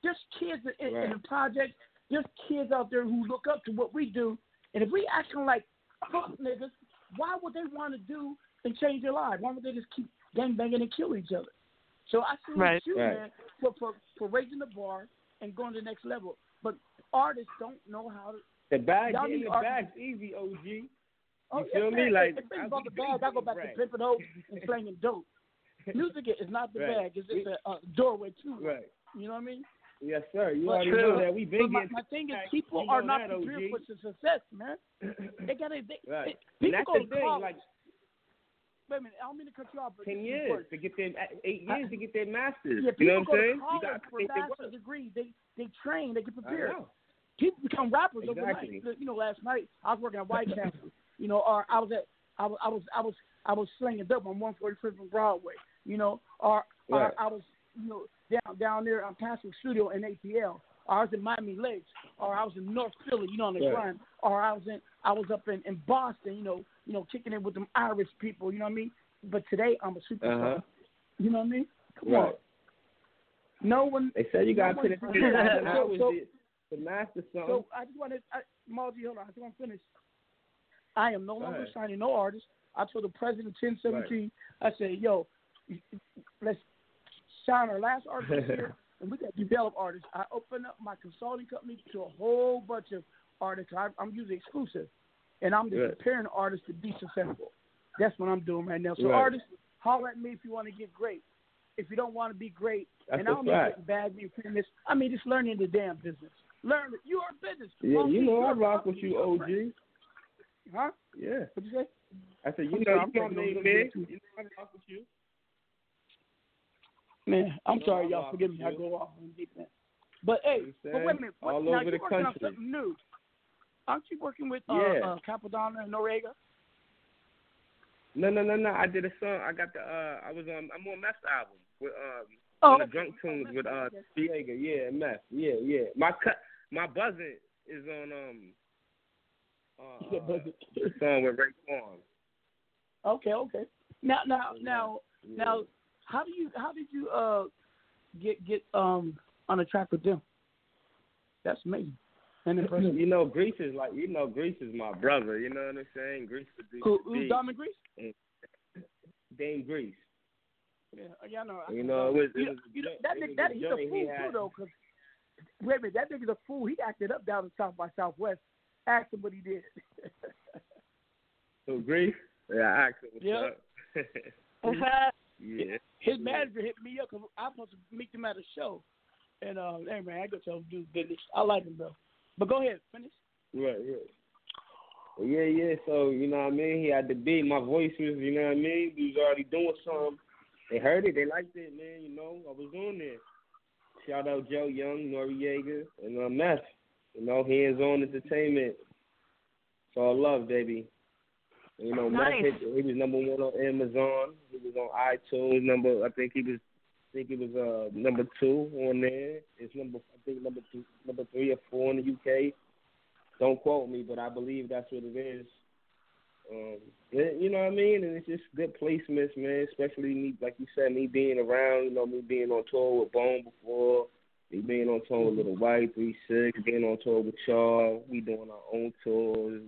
Speaker 30: There's kids in, in, in the project there's kids out there who look up to what we do, and if we acting like fuck niggas, why would they want to do and change their lives? Why would they just keep gang banging and kill each other? So I salute
Speaker 31: Right.
Speaker 30: you,
Speaker 31: Right.
Speaker 30: man, for, for for raising the bar and going to the next level. But artists don't know how to.
Speaker 32: The bag,
Speaker 30: Y'all need
Speaker 32: the
Speaker 30: artists-
Speaker 32: bag's easy, OG. You
Speaker 30: Oh,
Speaker 32: feel
Speaker 30: yes,
Speaker 32: me?
Speaker 30: man.
Speaker 32: Like
Speaker 30: if it's about the
Speaker 32: we
Speaker 30: bag, I go back
Speaker 32: right.
Speaker 30: to pimping hoes and slanging dope. <laughs> Music is not the
Speaker 32: Right.
Speaker 30: bag; it's just a uh, doorway to it.
Speaker 32: Right.
Speaker 30: You know what I mean?
Speaker 32: Yes, sir. You
Speaker 30: But-
Speaker 32: already know that. We been
Speaker 30: but my,
Speaker 32: getting
Speaker 30: my thing is, people
Speaker 32: You
Speaker 30: are not
Speaker 32: that,
Speaker 30: prepared
Speaker 32: OG.
Speaker 30: for success, man. <clears throat> They gotta. They,
Speaker 32: Right.
Speaker 30: they-
Speaker 32: And
Speaker 30: people
Speaker 32: that's
Speaker 30: go
Speaker 32: the
Speaker 30: to
Speaker 32: thing,
Speaker 30: college.
Speaker 32: like-
Speaker 30: Wait a minute, I don't mean to cut you off, but
Speaker 32: ten years
Speaker 30: important.
Speaker 32: to get their eight years to get their masters.
Speaker 30: Yeah,
Speaker 32: you know what
Speaker 30: go
Speaker 32: I'm saying? You
Speaker 30: college for
Speaker 32: their
Speaker 30: master's degree. They they train, they get prepared. People become rappers
Speaker 32: Exactly.
Speaker 30: overnight. You know, last night I was working at White <laughs> Castle. You know, or I was at I was I was I was I was slinging dope on 145th and Broadway. You know, or,
Speaker 32: Right.
Speaker 30: or I was you know down down there on Castle Studio in ATL. Or I was in Miami Lakes, or I was in North Philly, you know, on the
Speaker 32: Right.
Speaker 30: grind, or I was in I was up in, in Boston, you know, you know, kicking it with them Irish people, you know what I mean? But today I'm a superstar.
Speaker 32: Uh-huh.
Speaker 30: You know what I mean? Come on.
Speaker 32: Right.
Speaker 30: No one.
Speaker 32: They said you
Speaker 30: no
Speaker 32: gotta
Speaker 30: one-
Speaker 32: put it <laughs>
Speaker 30: So- so-
Speaker 32: to, to master something.
Speaker 30: so I just wanted, I, Margie, hold on, I just want to finish. I am no longer signing no artist. I told the president 1017, I said, yo, let's sign our last artist here, <laughs> and we got to develop artists. I opened up my consulting company to a whole bunch of artists. I, I'm using exclusive, and I'm just
Speaker 32: Right.
Speaker 30: preparing artists to be successful. That's what I'm doing right now. So
Speaker 32: Right.
Speaker 30: artists, holler at me if you want to get great. If you don't want to be great,
Speaker 32: That's
Speaker 30: and I don't mean getting bad, being famous. I mean just learning the damn business. Learn it. You are a business.
Speaker 32: yeah, you know I rock with you, OG.
Speaker 30: brand. Huh?
Speaker 32: Yeah.
Speaker 30: What'd you say?
Speaker 32: I said, you
Speaker 30: I'm
Speaker 32: know,
Speaker 30: sorry,
Speaker 32: you
Speaker 30: I'm
Speaker 32: know,
Speaker 30: taking
Speaker 32: me, man. You know I rock with you.
Speaker 30: Man, I'm
Speaker 32: No,
Speaker 30: sorry, y'all. Forgive me. I go off on deep end. But hey, but wait a minute. What,
Speaker 32: All
Speaker 30: now
Speaker 32: over
Speaker 30: you're
Speaker 32: the
Speaker 30: working on something new. Aren't you working with uh,
Speaker 32: Yeah.
Speaker 30: uh, Cappadonna and Noreaga?
Speaker 32: No, no, no, no. I did a song. I got the. uh I was on. I'm on Meth album with um.
Speaker 30: Oh,
Speaker 32: on the drunk tunes with uh
Speaker 30: okay.
Speaker 32: Diego. Yeah, Meth. Yeah, yeah. My cut. My buzzing is on um. Uh, <laughs>
Speaker 30: Yeah,
Speaker 32: uh, the song with Ray Kwan.
Speaker 30: Okay, okay. Now, now, now,
Speaker 32: Yeah.
Speaker 30: now, how do you how did you uh get get um on a track with them? That's amazing. <clears throat>
Speaker 32: You know, Grease is like you know, Grease is my brother. You know what I'm saying? Could be.
Speaker 30: Who, who's Diamond Grease?
Speaker 32: and Dame Grease.
Speaker 30: Yeah, yeah, I know.
Speaker 32: You
Speaker 30: know.
Speaker 32: know, it was, it was
Speaker 30: you know,
Speaker 32: a
Speaker 30: that nigga, that he's a
Speaker 32: joint he
Speaker 30: fool too though, 'cause wait a minute, that nigga's a fool. He acted up down in South by Southwest. Ask him what he did.
Speaker 32: So Grease? Yeah, I asked him what's
Speaker 30: Yeah.
Speaker 32: up. <laughs> yeah.
Speaker 30: His manager hit me up 'cause I was supposed to meet him at a show, and uh, hey man, I go tell him to do business. I like him though. But go ahead, finish.
Speaker 32: Right, right. Well, yeah, yeah. So you know what I mean. He had the beat. My voice was, you know what I mean. We was already doing something. They heard it. They liked it, man. You know, I was on there. Shout out Joe Young, Noreaga, and uh, Meth. You know, hands on entertainment. It's all love, baby. You know,
Speaker 31: Nice.
Speaker 32: Meth hit, he was number one on Amazon. He was on iTunes. Number, I think he was, think he was uh number two on there. It's number, I think number two, number three or four in the UK. Don't quote me, but I believe that's what it is. Um, you know what I mean? And it's just good placements, man. Especially me, like you said, me being around. You know, me being on tour with Bone before, me being on tour with Lil Wyte, Three Six, being on tour with y'all. We doing our own tours.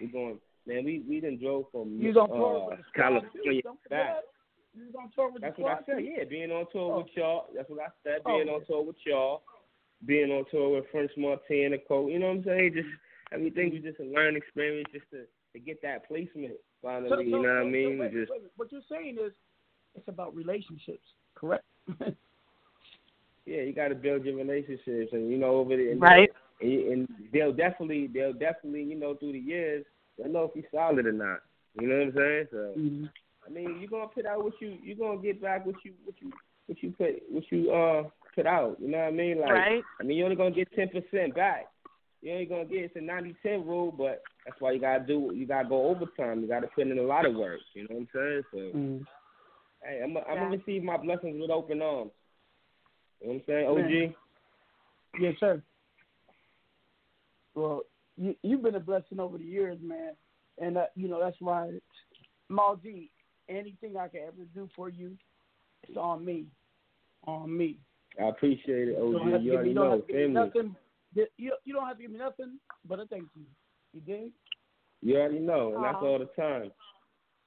Speaker 32: We going, man. We we done drove from
Speaker 30: You
Speaker 32: uh,
Speaker 30: tour with the squad, too.
Speaker 32: California back.
Speaker 30: That. You was on tour with
Speaker 32: That's
Speaker 30: the
Speaker 32: what I said. Yeah, being on tour
Speaker 30: Oh.
Speaker 32: with y'all. That's what I said.
Speaker 30: Oh.
Speaker 32: Being on tour with y'all. Being on tour with French Montana, Cole. You know what I'm saying? Just everything was just a learning experience, just to to get that placement. Finally,
Speaker 30: So- so-
Speaker 32: you know what I
Speaker 30: so- so
Speaker 32: mean?
Speaker 30: wait,
Speaker 32: just
Speaker 30: wait, what you're saying is it's about relationships, correct? <laughs>
Speaker 32: yeah, you got to build your relationships, and you know over there, and,
Speaker 31: Right.
Speaker 32: And, and they'll definitely, they'll definitely, you know, through the years, they'll know if you're solid or not. You know what I'm saying? So,
Speaker 30: Mm-hmm.
Speaker 32: I mean, you're gonna put out what you, you're gonna get back what you, what you, what you put, what you uh put out. You know what I mean? Like,
Speaker 31: Right.
Speaker 32: I mean, you're only gonna get ten percent back. You ain't gonna get it's a 90-10 rule, but that's why you gotta do, you gotta go overtime. You gotta put in a lot of work. You know what I'm saying? So,
Speaker 30: Mm.
Speaker 32: hey, I'm, I'm
Speaker 30: Yeah.
Speaker 32: gonna receive my blessings with open arms. You know what I'm saying, OG?
Speaker 30: Man. Yes, sir. Well, you you've been a blessing over the years, man, and uh, you know that's why, Mal G, anything I can ever do for you, it's on me, on me.
Speaker 32: I appreciate it,
Speaker 30: You don't
Speaker 32: OG.
Speaker 30: have to
Speaker 32: You
Speaker 30: me,
Speaker 32: already
Speaker 30: don't
Speaker 32: know,
Speaker 30: have to give me
Speaker 32: family.
Speaker 30: nothing. you you don't have to give me nothing but I thank you. You dig?
Speaker 32: You already know, and that's all the time.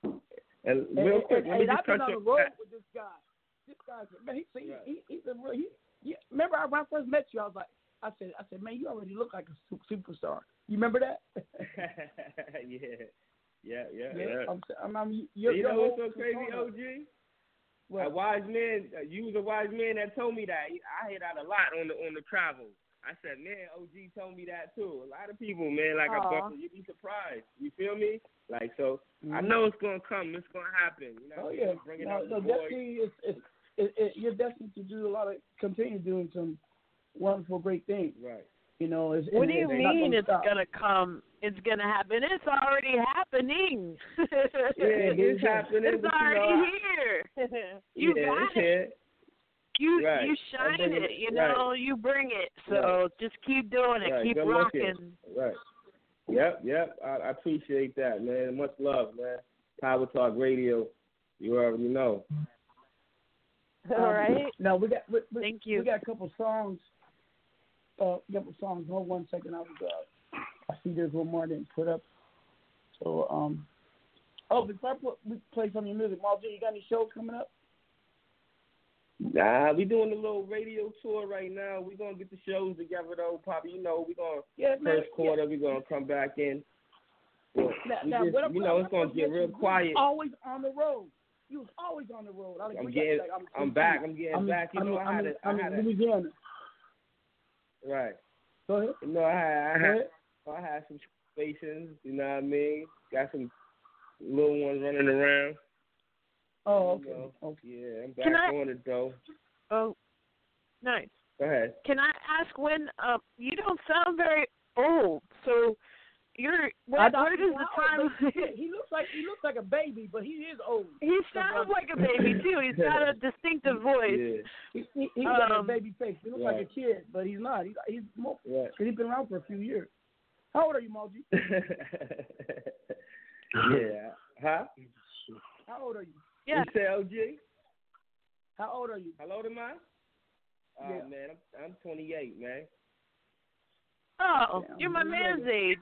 Speaker 32: And
Speaker 30: And,
Speaker 32: real
Speaker 30: and,
Speaker 32: quick,
Speaker 30: and,
Speaker 32: let me
Speaker 30: and
Speaker 32: just
Speaker 30: I've been
Speaker 32: cut
Speaker 30: on
Speaker 32: you.
Speaker 30: the road with this guy. This guy's man. He, see, he, he's a real. He, yeah, remember when I first met you? I was like, I said, I said, man, you already look like a su- superstar. You remember that? <laughs>
Speaker 32: yeah, yeah, yeah,
Speaker 30: Yeah,
Speaker 32: yeah.
Speaker 30: I'm, I'm, I'm, you're,
Speaker 32: you know what's so crazy. OG?
Speaker 30: What?
Speaker 32: A wise man, uh, you was a wise man that told me that. I hear that a lot on the on the travel. I said, man, OG told me that too. A lot of people, man, like I
Speaker 30: Aw.
Speaker 32: bump, you'd be surprised. You feel me? Like so, I
Speaker 30: Mhm.
Speaker 32: know it's gonna come. It's gonna happen. You know,
Speaker 30: Oh yeah,
Speaker 32: bringing
Speaker 30: no,
Speaker 32: out
Speaker 30: no, definitely, it's, it's, it, it, you're destined to do a lot of, continue doing some wonderful, great things.
Speaker 32: Right.
Speaker 30: You know, it's,
Speaker 31: What do you
Speaker 30: it's
Speaker 31: mean
Speaker 30: gonna
Speaker 31: it's
Speaker 30: stop.
Speaker 31: gonna come? It's gonna happen. It's already happening. <laughs>
Speaker 32: Yeah, <laughs> it's happening,
Speaker 31: It's
Speaker 32: but you
Speaker 31: already
Speaker 32: know,
Speaker 31: here. <laughs> you
Speaker 32: yeah,
Speaker 31: got it.
Speaker 32: here.
Speaker 31: You
Speaker 32: Right.
Speaker 31: you
Speaker 32: I
Speaker 31: shine it.
Speaker 32: it-
Speaker 31: You
Speaker 32: right.
Speaker 31: know, you bring it. So
Speaker 32: Right.
Speaker 31: just keep doing it.
Speaker 32: Right,
Speaker 31: keep
Speaker 32: good
Speaker 31: rocking.
Speaker 32: Right. Yep, yep. I, I appreciate that, man. Much love, man. Power Talk Radio. You already know.
Speaker 31: All
Speaker 30: Um,
Speaker 31: right.
Speaker 30: Now we got we, we,
Speaker 31: Thank you.
Speaker 30: We got a couple songs. Uh, couple songs. Hold one second. I was uh, I see there's one more I didn't put up. So um. Oh, before I put, we play some of your music, Mal G, you got any shows coming up?
Speaker 32: Nah, we doing a little radio tour right now. We're gonna get the shows together though, Poppy. You know, we're gonna
Speaker 30: Yeah, man,
Speaker 32: first quarter we're gonna come back in.
Speaker 30: Now, now,
Speaker 32: just-
Speaker 30: what,
Speaker 32: you know, it's gonna get real quiet.
Speaker 30: Always on the road. You was always on the road. I,
Speaker 32: I'm
Speaker 30: we
Speaker 32: getting,
Speaker 30: like,
Speaker 32: I'm back. I'm getting
Speaker 30: I'm,
Speaker 32: back. You
Speaker 30: I'm,
Speaker 32: know,
Speaker 30: I'm,
Speaker 32: I had a,
Speaker 30: I'm
Speaker 32: I had a,
Speaker 30: Louisiana.
Speaker 32: Right.
Speaker 30: Go ahead.
Speaker 32: You know, I had, I
Speaker 30: Go
Speaker 32: had. I had some stations. You know what I mean? Got some little ones running around.
Speaker 30: Oh,
Speaker 32: You
Speaker 30: okay.
Speaker 32: know,
Speaker 30: okay.
Speaker 32: Yeah, I'm back
Speaker 31: Can I-
Speaker 32: on it though.
Speaker 31: Oh, nice.
Speaker 32: Go ahead.
Speaker 31: Can I ask when? Uh, you don't sound very old. So you're. Where,
Speaker 30: I thought <laughs>
Speaker 31: where
Speaker 30: he
Speaker 31: does the time?
Speaker 30: old, he looks like he looks like a baby, but he is old.
Speaker 31: He sounds like a baby <laughs> too. He's got a distinctive voice.
Speaker 30: He, he, he's got a
Speaker 31: Um,
Speaker 30: baby face. He looks like a kid, but he's not. He's he's more.
Speaker 32: Right.
Speaker 30: Cause he's been around for a few years. How old are you, Mal G? <laughs>
Speaker 32: yeah. Huh?
Speaker 30: How old are you?
Speaker 31: Yeah.
Speaker 32: You say OG?
Speaker 30: How old are you?
Speaker 32: How old am I? Oh
Speaker 30: Yeah.
Speaker 32: man, I'm I'm 28, man.
Speaker 31: Oh,
Speaker 30: Damn,
Speaker 31: you're my man's
Speaker 30: know
Speaker 31: age.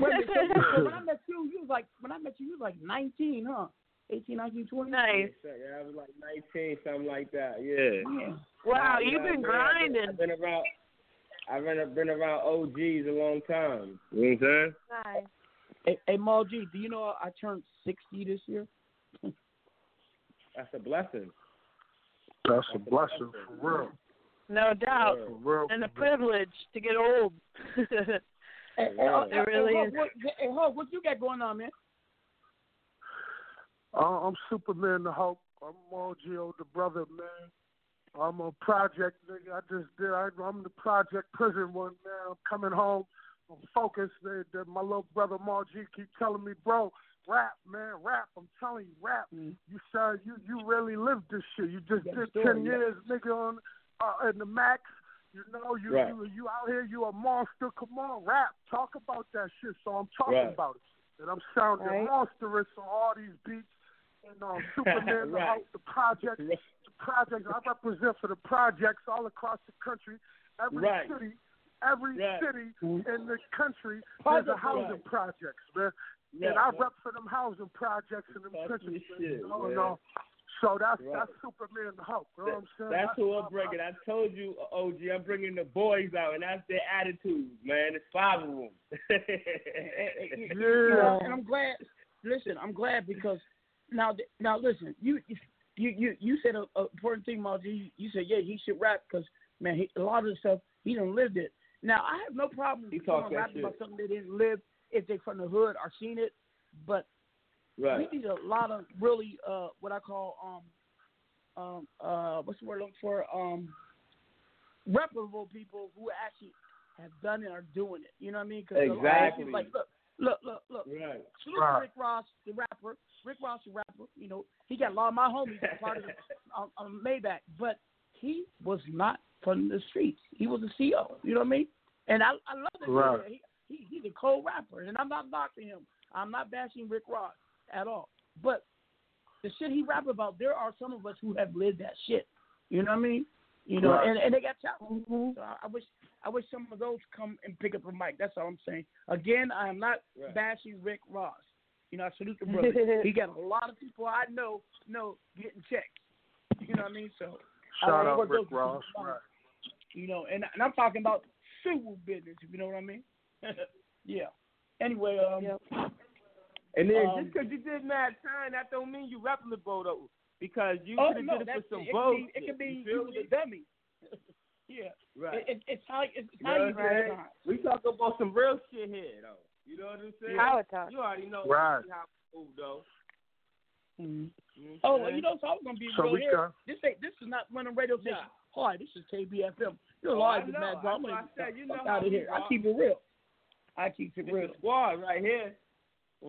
Speaker 30: Wait so, so when I met you, you was like when I met you, you was like 19, huh? 18, 19, 20.
Speaker 31: Nice.
Speaker 32: Yeah, I was like 19, something like that. Yeah.
Speaker 30: Yeah.
Speaker 31: Wow, you've been
Speaker 32: man, I've been-
Speaker 31: grinding.
Speaker 32: I've been around. I've been been around OGs a long time. You know what I'm saying?
Speaker 31: Nice.
Speaker 30: Hey, hey Mal G, do you know I turned 60 this year? <laughs>
Speaker 32: That's a blessing.
Speaker 20: That's a blessing for real.
Speaker 31: No doubt.
Speaker 20: For real.
Speaker 31: And a privilege to get old. <laughs>
Speaker 30: Hey, hey,
Speaker 32: Yeah.
Speaker 30: uh,
Speaker 31: It really
Speaker 30: hey,
Speaker 31: is.
Speaker 30: Hug, What, hey, Hug, what you got going on, man?
Speaker 20: Uh, I'm Superman the Hulk. I'm Margio the brother, man. I'm a project nigga. I just did. I, I'm the project prison one now. I'm coming home. I'm focused. They, they, my little brother Margie keep telling me, bro, rap, man, rap. I'm telling you, rap.
Speaker 30: Mm.
Speaker 20: You son, you you really lived this shit. You just
Speaker 30: Yeah,
Speaker 20: did
Speaker 30: sure,
Speaker 20: ten
Speaker 30: yeah.
Speaker 20: years, nigga, on uh, in the max. You know, you
Speaker 32: Right.
Speaker 20: you you out here. You a monster. Come on, rap. Talk about that shit. So I'm talking
Speaker 32: Right.
Speaker 20: about it. And I'm sounding
Speaker 31: Right.
Speaker 20: monstrous on all these beats. And um, <laughs> Superman, the
Speaker 32: Right.
Speaker 20: Hulk, the project, the projects. I represent for the projects all across the country. Every
Speaker 32: Right.
Speaker 20: city, every
Speaker 32: Right.
Speaker 20: city in the country, there's a housing
Speaker 32: right.
Speaker 20: projects, man.
Speaker 32: Yeah,
Speaker 20: and I
Speaker 32: right.
Speaker 20: rep for them housing projects and them
Speaker 32: That's
Speaker 20: trenches.
Speaker 32: shit,
Speaker 20: you know,
Speaker 32: man.
Speaker 20: and, uh, so that's
Speaker 32: Right.
Speaker 20: that's Superman the Hulk. You know what I'm saying?
Speaker 32: That's who I'm bringing. I told you, uh, OG, I'm bringing the boys out, and that's their attitude, man. It's five of them.
Speaker 30: You <laughs>
Speaker 20: Yeah.
Speaker 30: know, and I'm glad. Listen, I'm glad because now, now listen. You you you you said a, a important thing, Mal G. You you said yeah, he should rap because man, he, a lot of the stuff he done lived it. Now I have no problem
Speaker 32: He
Speaker 30: with
Speaker 32: talk
Speaker 30: someone
Speaker 32: that
Speaker 30: rapping about
Speaker 32: shit.
Speaker 30: something they didn't live if they from the hood or seen it, but
Speaker 32: right.
Speaker 30: we need a lot of really uh what I call um um uh what's the word I'm looking for um reputable people who actually have done it or doing it. You know what I mean? 'Cause a lot of
Speaker 32: Exactly.
Speaker 30: people Like look, look, look, look.
Speaker 32: Right.
Speaker 30: Salute
Speaker 20: Right.
Speaker 30: to Rick Ross, the rapper. Rick Ross, the rapper. You know, he got a lot of my homies a part of the, <laughs> um, um, Maybach, but he was not from the streets. He was a CO. You know what I mean? And I, I love that.
Speaker 20: Right.
Speaker 30: He, he, he's a cold rapper, and I'm not knocking him. I'm not bashing Rick Ross at all. But the shit he rap about, there are some of us who have lived that shit. You know what I mean? You know,
Speaker 20: Right.
Speaker 30: and, and they got talent. So I, I wish I wish some of those come and pick up a mic. That's all I'm saying. Again, I am not
Speaker 32: Right.
Speaker 30: bashing Rick Ross. You know, I salute the brother. <laughs> he got a lot of people I know know getting checks. You know what I mean? So
Speaker 20: Shout
Speaker 30: don't
Speaker 20: out Rick
Speaker 30: those
Speaker 20: Ross. Right.
Speaker 30: You know, and and I'm talking about civil business. If you know what I mean? <laughs> yeah. Anyway, um,
Speaker 32: And then
Speaker 30: Um,
Speaker 32: just because you did mad time, that don't mean you replicable though. Because you
Speaker 30: oh
Speaker 32: could have
Speaker 30: no,
Speaker 32: did it
Speaker 30: that's
Speaker 32: for some
Speaker 30: it.
Speaker 32: bullshit.
Speaker 30: It could be, it
Speaker 32: you
Speaker 30: could be you was a dummy. <laughs> yeah.
Speaker 32: Right.
Speaker 30: It, it, it's how it's
Speaker 32: You know
Speaker 30: you
Speaker 32: what I'm saying?
Speaker 30: decide.
Speaker 32: We talk about some real shit here though. You know what I'm saying?
Speaker 30: Power talk.
Speaker 32: You already know
Speaker 20: Right.
Speaker 32: how we move though.
Speaker 30: Mhm.
Speaker 32: You know
Speaker 30: Oh,
Speaker 32: what
Speaker 30: well,
Speaker 32: I'm
Speaker 30: you know, so I was gonna be
Speaker 20: So
Speaker 30: real here.
Speaker 20: got-
Speaker 30: This ain't this is not running radio station.
Speaker 32: Nah.
Speaker 30: Hi, this is KBFM. You're
Speaker 32: Oh,
Speaker 30: live
Speaker 32: I
Speaker 30: with
Speaker 32: know.
Speaker 30: Mad
Speaker 32: That's
Speaker 30: Drama.
Speaker 32: why I said, you know
Speaker 30: Fuck out of
Speaker 32: we
Speaker 30: here. I keep it real. I keep it
Speaker 32: It's
Speaker 30: real.
Speaker 32: the squad right here.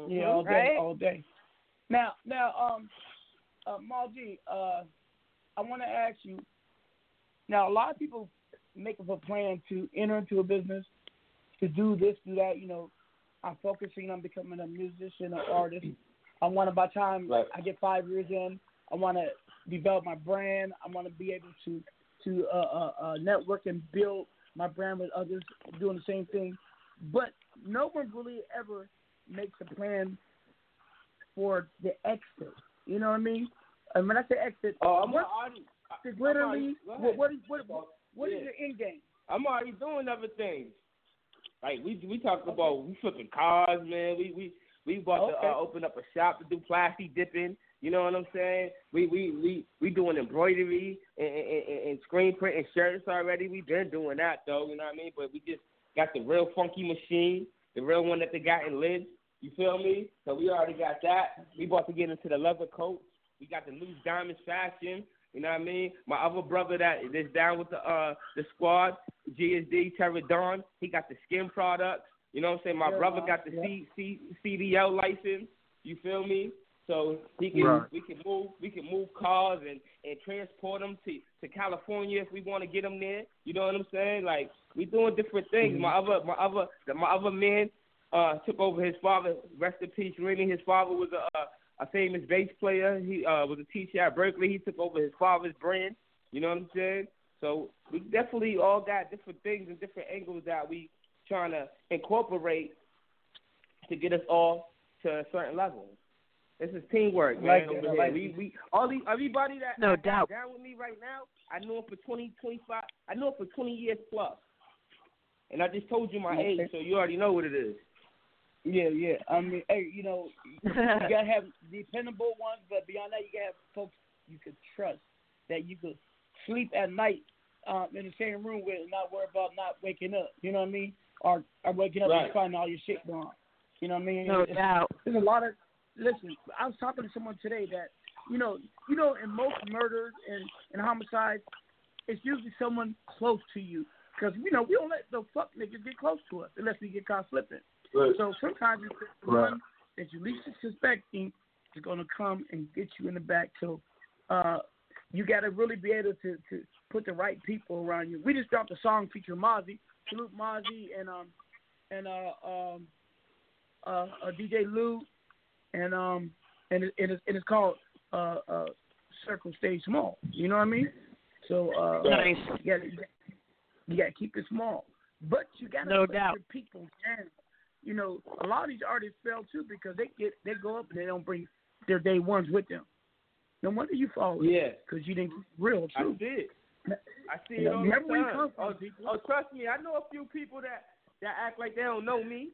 Speaker 30: Yeah, all day,
Speaker 32: Right?
Speaker 30: all day. Now, now, um, uh, Mal G, uh, I want to ask you. Now, a lot of people make up a plan to enter into a business, to do this, do that. You know, I'm focusing on becoming a musician, an artist. I want to, by the time
Speaker 32: Right.
Speaker 30: I get five years in, I want to develop my brand. I want to be able to to uh, uh, uh, network and build my brand with others doing the same thing. But no one really ever makes a plan for the exit. You know what I mean? And when I say exit,
Speaker 32: Oh, I'm
Speaker 30: what,
Speaker 32: already.
Speaker 30: is literally what, what is what, what, what is
Speaker 32: Yeah.
Speaker 30: your end game?
Speaker 32: I'm already doing other things. Like we we talk about we flipping cars, man. We we we about to uh, open up a shop to do plastic dipping. You know what I'm saying? We we we we doing embroidery and, and, and screen printing shirts already. We been doing that though. You know what I mean? But we just got the real funky machine, the real one that they got in lids. You feel me? So we already got that. We about to get into the leather coats. We got the loose diamonds fashion. You know what I mean? My other brother that is down with the uh the squad, GSD Terror Dawn, he got the skin products. You know what I'm saying? My
Speaker 30: Yeah,
Speaker 32: brother got the
Speaker 30: yeah.
Speaker 32: C, C, CDL license. You feel me? So he can
Speaker 20: Right.
Speaker 32: we can move we can move cars and and transport them to to California if we want to get them there. You know what I'm saying? Like we doing different things.
Speaker 30: Mhm.
Speaker 32: My other my other my other man uh took over his father. Rest in peace, Rennie. His father was a a, a famous bass player. He uh was a teacher at Berklee. He took over his father's brand. You know what I'm saying? So we definitely all got different things and different angles that we trying to incorporate to get us all to a certain level. This is teamwork, man.
Speaker 30: Like
Speaker 32: over
Speaker 30: I
Speaker 32: here.
Speaker 30: like
Speaker 32: we we all these everybody that
Speaker 31: No
Speaker 32: that
Speaker 31: doubt.
Speaker 32: down with me right now. I know him for 20, 25. I know him for twenty years plus. And I just told you my
Speaker 30: Okay.
Speaker 32: age, so you already know what it is.
Speaker 30: Yeah, yeah. I mean, hey, you know, you <laughs> gotta have dependable ones, but beyond that, you gotta have folks you could trust that you could sleep at night um, in the same room with and not worry about not waking up. You know what I mean? Or, or waking up
Speaker 32: Right.
Speaker 30: and finding all your shit gone. You know what I mean?
Speaker 31: No
Speaker 30: It's-
Speaker 31: doubt.
Speaker 30: There's a lot of listen. I was talking to someone today that you know, you know, in most murders and, and homicides, it's usually someone close to you because you know we don't let the fuck niggas get close to us unless we get caught slipping.
Speaker 32: Right.
Speaker 30: So sometimes it's the
Speaker 20: Right.
Speaker 30: one that you least suspecting is going to come and get you in the back. So uh, you got to really be able to, to put the right people around you. We just dropped a song featuring Mozzy, salute Mozzy and um and uh um uh, uh DJ Lou and um and it, it is it is called uh uh Circle Stay Small. You know what I mean? So uh
Speaker 31: Nice.
Speaker 30: you gotta, you gotta- gotta keep it small. But you gotta
Speaker 31: No
Speaker 30: let
Speaker 31: doubt.
Speaker 30: your people down. You know, a lot of these artists fail too because they get they go up and they don't bring their day ones with them. No wonder you fall.
Speaker 32: Yeah.
Speaker 30: Because you didn't real
Speaker 32: I did. I see it all
Speaker 30: remember
Speaker 32: the time. oh, oh, trust me, I know a few people that that act like they don't know me.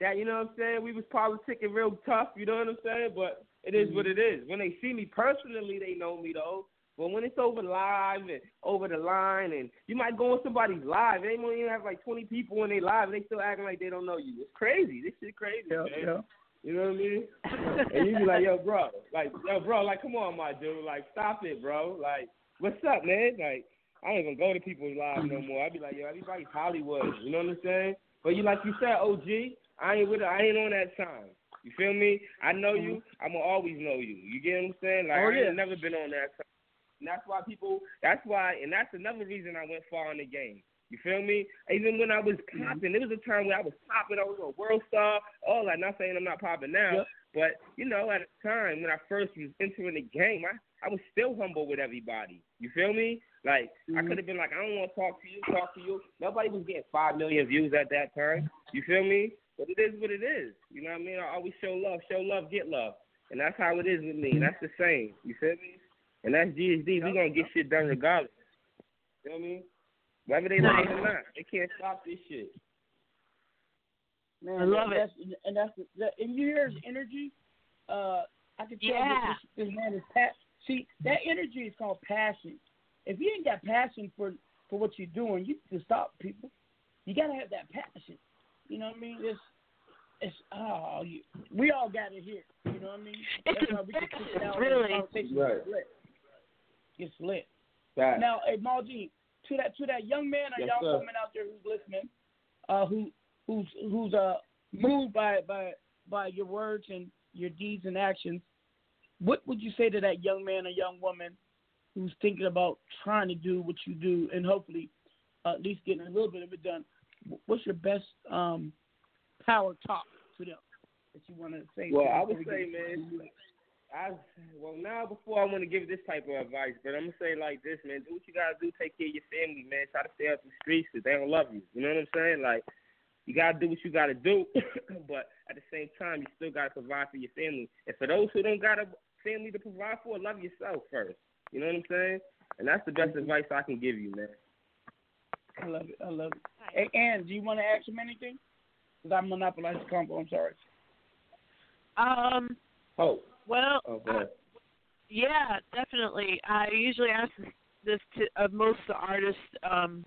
Speaker 32: That you know what I'm saying. We was politicking real tough. You know what I'm saying. But it is what
Speaker 30: Mm-hmm.
Speaker 32: it is. When they see me personally, they know me though. But when it's over live and over the line, and you might go on somebody's live, they might even have like 20 people in their live, and they still acting like they don't know you. It's crazy. This shit crazy,
Speaker 30: Yeah,
Speaker 32: man.
Speaker 30: yeah.
Speaker 32: You know what I mean? <laughs> and you be like, yo, bro, like, yo, bro, like, come on, my dude, like, stop it, bro, like, what's up, man? Like, I ain't gonna go to people's lives no more. I be like, yo, everybody's Hollywood. You know what I'm saying? But you, like you said, OG, I ain't with it. I ain't on that time. You feel me? I know mm-hmm. you. I'm gonna always know you. You get what I'm saying? Like,
Speaker 30: Oh,
Speaker 32: I ain't never been on that time. And that's why people. That's why, and that's another reason I went far in the game. You feel me? Even when I was mm-hmm. popping, there was a time where I was popping. I was a world star. All that. Not saying I'm not popping now,
Speaker 30: Yep.
Speaker 32: But you know, at the time when I first was entering the game, I I was still humble with everybody. You feel me? Like I mm-hmm. could have been like, I don't want to talk to you, talk to you. Nobody was getting five million views at that time. You feel me? But it is what it is. You know what I mean? I always show love, show love, get love, and that's how it is with me. Mm-hmm. That's the same. You feel me? And that's GSD. We gonna get shit done regardless. You know what I mean? Whether they like it or not, they can't stop this shit.
Speaker 30: Man,
Speaker 31: I love
Speaker 30: that's, And that's that, and you hear his energy. Uh, I can tell
Speaker 31: Yeah.
Speaker 30: this, this man is pat. See, that energy is called passion. If you ain't got passion for for what you're doing, you can stop people. You gotta have that passion. You know what I mean? It's it's oh, you, we all got it here. You know what I mean?
Speaker 31: It's
Speaker 30: That's why we can sit
Speaker 31: infectious, <laughs>
Speaker 30: down
Speaker 31: really.
Speaker 30: conversation
Speaker 32: Right.
Speaker 30: Gets lit.
Speaker 32: Right.
Speaker 30: Now, hey, Mal G, to that to that young man or
Speaker 32: Yes,
Speaker 30: young
Speaker 32: sir.
Speaker 30: woman out there who's listening, uh, who who's who's uh moved by by by your words and your deeds and actions, what would you say to that young man or young woman who's thinking about trying to do what you do and hopefully uh, at least getting a little bit of it done? What's your best um, power talk to them that you want to say?
Speaker 32: Well, I would say, man, I well now before I want to give this type of advice, but I'm gonna say like this, man. Do what you gotta do. Take care of your family, man. Try to stay out the streets 'cause they don't love you. You know what I'm saying? Like you gotta do what you gotta do, <coughs> but at the same time, you still gotta provide for your family. And for those who don't got a family to provide for, love yourself first. You know what I'm saying? And that's the best advice I can give you, man.
Speaker 30: I love it. I love it. Hey, Ann, do you want to ask him anything? Because I monopolized the combo. I'm sorry.
Speaker 31: Um.
Speaker 32: Oh.
Speaker 31: Well.
Speaker 32: Oh, ahead.
Speaker 31: Yeah, definitely. I usually ask this to of most of the artists. Um,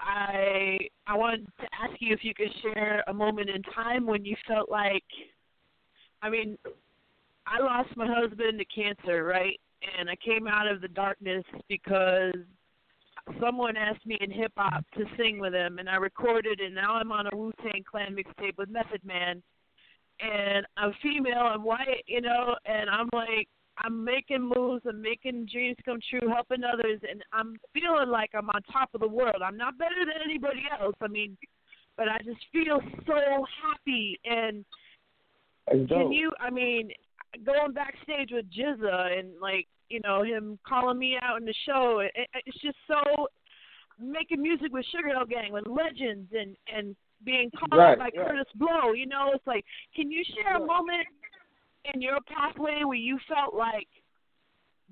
Speaker 31: I I wanted to ask you if you could share a moment in time when you felt like, I mean, I lost my husband to cancer, right? And I came out of the darkness because someone asked me in hip hop to sing with him, and I recorded, and now I'm on a Wu Tang Clan mixtape with Method Man, and I'm female, I'm white, you know, and I'm like, I'm making moves, I'm making dreams come true, helping others, and I'm feeling like I'm on top of the world. I'm not better than anybody else. I mean, but I just feel so happy and can you? I mean, going backstage with GZA and like you know him calling me out in the show. It, it's just so making music with Sugarhill Gang with legends and and being called
Speaker 32: Right,
Speaker 31: by
Speaker 32: right.
Speaker 31: Kurtis Blow. You know, it's like, can you share a moment in your pathway where you felt like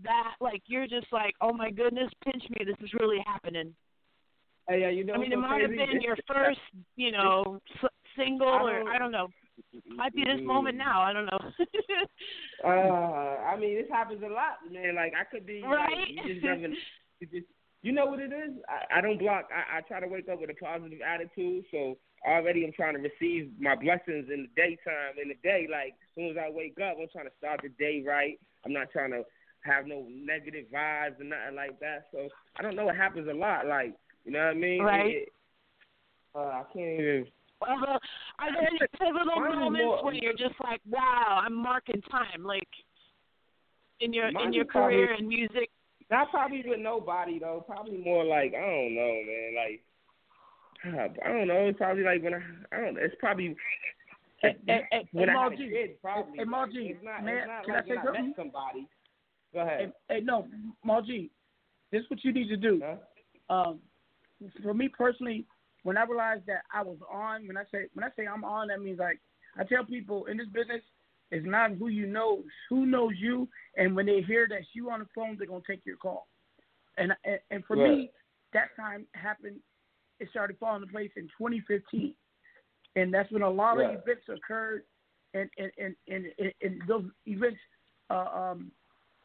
Speaker 31: that, like you're just like, oh my goodness, pinch me, this is really happening.
Speaker 32: Hey, yeah, you know
Speaker 31: I mean, it might have been your <laughs> first, you know, s- single,
Speaker 32: I
Speaker 31: or I don't know. Might be this moment now. I don't know.
Speaker 32: Uh, I mean, this happens a lot, man. Like I could be
Speaker 31: Right?
Speaker 32: Like, you just never. You, just, you know what it is? I, I don't block. I, I try to wake up with a positive attitude. So already, I'm trying to receive my blessings in the daytime. In the day, like as soon as I wake up, I'm trying to start the day right. I'm not trying to have no negative vibes and nothing like that. So I don't know. It happens a lot. Like you know what I mean?
Speaker 31: Right.
Speaker 32: It, uh, I can't even.
Speaker 31: Well, are there any pivotal moments
Speaker 32: more-
Speaker 31: where you're just like, wow, I'm marking time, like in your in your
Speaker 32: is probably-
Speaker 31: career and music?
Speaker 32: Not probably with nobody though. Probably more like I don't know, man. Like I don't know. It's probably like when I I don't. know. It's probably
Speaker 30: Hey, hey, hey,
Speaker 32: when
Speaker 30: hey,
Speaker 32: I had a
Speaker 30: Margie.
Speaker 32: kid. Probably.
Speaker 30: Hey, Margie,
Speaker 32: It's not.
Speaker 30: man,
Speaker 32: it's not
Speaker 30: can
Speaker 32: like
Speaker 30: I say
Speaker 32: I
Speaker 30: something?
Speaker 32: met somebody. Go ahead.
Speaker 30: Hey, hey, no, Margie, this is what you need to do. Um, for me personally, when I realized that I was on, when I say when I say I'm on, that means like I tell people in this business, it's not who you know, who knows you, and when they hear that you on the phone, they're gonna take your call. And and, and for me, that time happened. It started falling into place in 2015, and that's when a lot
Speaker 32: Right.
Speaker 30: of events occurred, and and and and, and, those events, uh, um,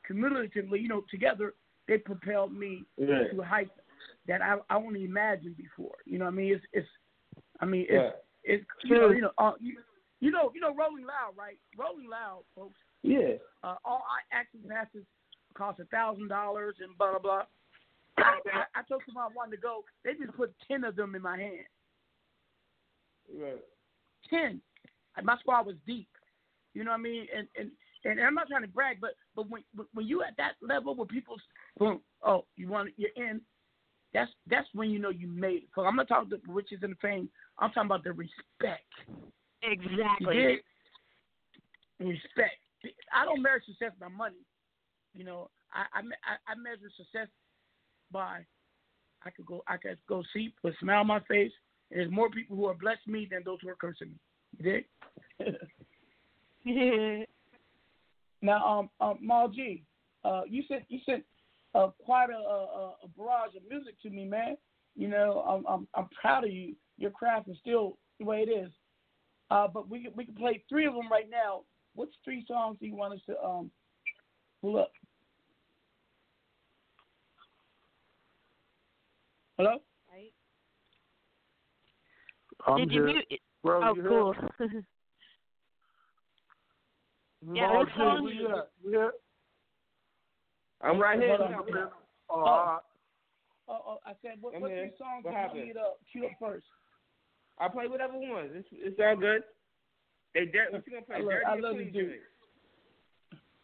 Speaker 30: cumulatively, you know, together, they propelled me
Speaker 32: Right.
Speaker 30: to heights that I I only imagined before. You know, what I mean, it's it's, I mean, it's
Speaker 32: Right.
Speaker 30: it's you know you know uh, you, you know you know Rolling Loud, right? Rolling Loud, folks.
Speaker 32: Yeah.
Speaker 30: Uh, all I access passes cost a thousand dollars and blah blah blah. I, I, I told them I wanted to go. They just put ten of them in my hand.
Speaker 32: Right.
Speaker 30: Ten. And my squad was deep. You know what I mean? And and and I'm not trying to brag, but but when when you at that level where people, boom, oh, you want you're in. That's that's when you know you made it. So I'm not talking the riches and the fame. I'm talking about the respect.
Speaker 31: Exactly.
Speaker 30: Respect. I don't measure success by money. You know, I I, I, I measure success by I could go I could go see, put a smile on my face. And there's more people who are blessed me than those who are cursing me. You dig? <laughs> now, um, um, Mal G, uh, you sent you sent uh, quite a, a, a barrage of music to me, man. You know, I'm I'm, I'm proud of you. Your craft is still the way it is. Uh, but we can, we can play three of them right now. Which three songs do you want us to um pull up? Hello.
Speaker 20: I'm
Speaker 31: Did you mute?
Speaker 20: Bro,
Speaker 31: oh, <laughs>
Speaker 20: you
Speaker 31: cool. Yeah,
Speaker 20: Mal
Speaker 31: what
Speaker 20: G,
Speaker 31: song
Speaker 20: where
Speaker 31: you-
Speaker 20: you at? You here?
Speaker 32: I'm right here.
Speaker 30: Hold.
Speaker 32: I'm here.
Speaker 20: Oh, all right.
Speaker 30: Oh, oh, I said, what,
Speaker 32: I'm
Speaker 30: what
Speaker 32: here.
Speaker 30: three songs
Speaker 32: What
Speaker 30: do you want
Speaker 32: happened?
Speaker 30: me to cue up first?
Speaker 32: I'll play whatever ones. It's it's all good. Hey, Derek, what you gonna play?
Speaker 30: I love-
Speaker 32: Dirty
Speaker 30: I love
Speaker 32: clean
Speaker 30: to do.
Speaker 32: joint?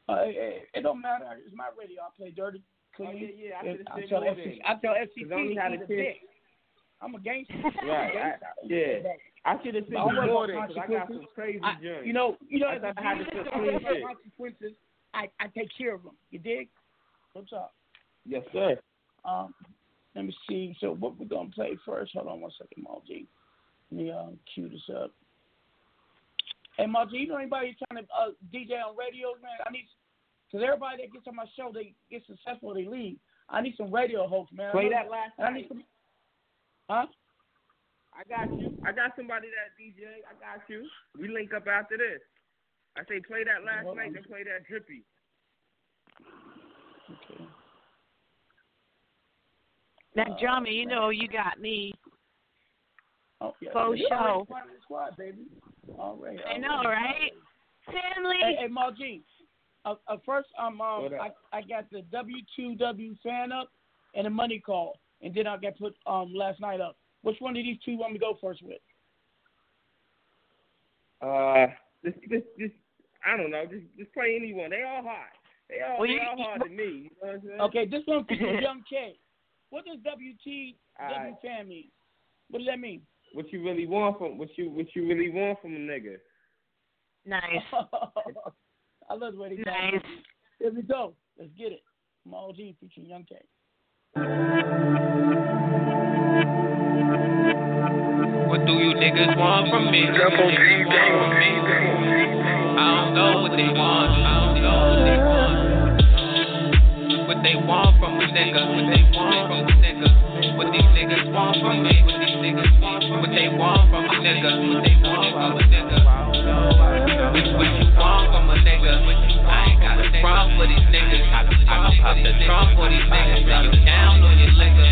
Speaker 30: Uh, it, it, it don't matter. It's my radio. I play dirty, clean.
Speaker 32: Oh, yeah, yeah, I
Speaker 30: I tell
Speaker 32: more
Speaker 30: FCC. I tell
Speaker 32: 'Cause
Speaker 30: FCC
Speaker 32: I only had
Speaker 30: eat
Speaker 32: a
Speaker 30: a
Speaker 32: ten.
Speaker 30: dick. I'm a gangster. <laughs>
Speaker 32: Right. I, yeah. I should have said
Speaker 30: Don't
Speaker 32: more than because I got some crazy
Speaker 30: I-
Speaker 32: joints.
Speaker 30: You know, you know,
Speaker 32: I I had to
Speaker 30: listen
Speaker 32: put
Speaker 30: to
Speaker 32: clean
Speaker 30: my
Speaker 32: shit.
Speaker 30: consequences, I, I take care of them. You dig? What's up?
Speaker 32: Yes, sir.
Speaker 30: Um, let me see. So what we're gonna play first? Hold on one second, Mal G. Let me uh, cue this up. Hey, Mal G, you know anybody trying to uh, DJ on radio, man? I need because everybody that gets on my show, they get successful, they leave. I need some radio hosts, man. I
Speaker 32: Play that last
Speaker 30: and I need some. Huh?
Speaker 32: I got you. I got somebody that DJ. I got you. We link up after this. I say play that last
Speaker 30: Hold
Speaker 32: night,
Speaker 30: on.
Speaker 32: then play that drippy.
Speaker 30: Okay.
Speaker 31: That uh, drama, you know, you got me.
Speaker 30: Oh, yeah.
Speaker 31: For
Speaker 30: You're already part of the squad, baby. All right.
Speaker 31: I know, right? Family.
Speaker 30: Hey, hey Mal G. Uh, uh, first, um, um
Speaker 32: What
Speaker 30: I. I got the W2W fan up and a money call, and then I got put um last night up. Which one of these two you want me to go first with?
Speaker 32: Uh, just, just, just, I don't know. Just, just play anyone. They all hot. They all,
Speaker 30: Well,
Speaker 32: they
Speaker 30: you-
Speaker 32: all hard to me. You know what I'm saying? <laughs>
Speaker 30: Okay, this one for <laughs> Young K. What does WTW
Speaker 32: Alright.
Speaker 30: fan mean? What does that mean?
Speaker 32: What you really want from what you what you really want from a nigga?
Speaker 31: Nice. <laughs>
Speaker 30: I love the way they talk.
Speaker 31: Nice.
Speaker 30: Here we go. Let's get it. Mal G featuring Young K.
Speaker 33: What do you niggas want from me? I don't know what they want. I don't know what they want. What they want from a nigga? What they want from a nigga? What these niggas want from me? What these niggas want from What they want from a nigga? What they want from a nigga? What, what you want from a nigga? I ain't got a front for these niggas. I can pop the trunk for these niggas. I down on your liquor.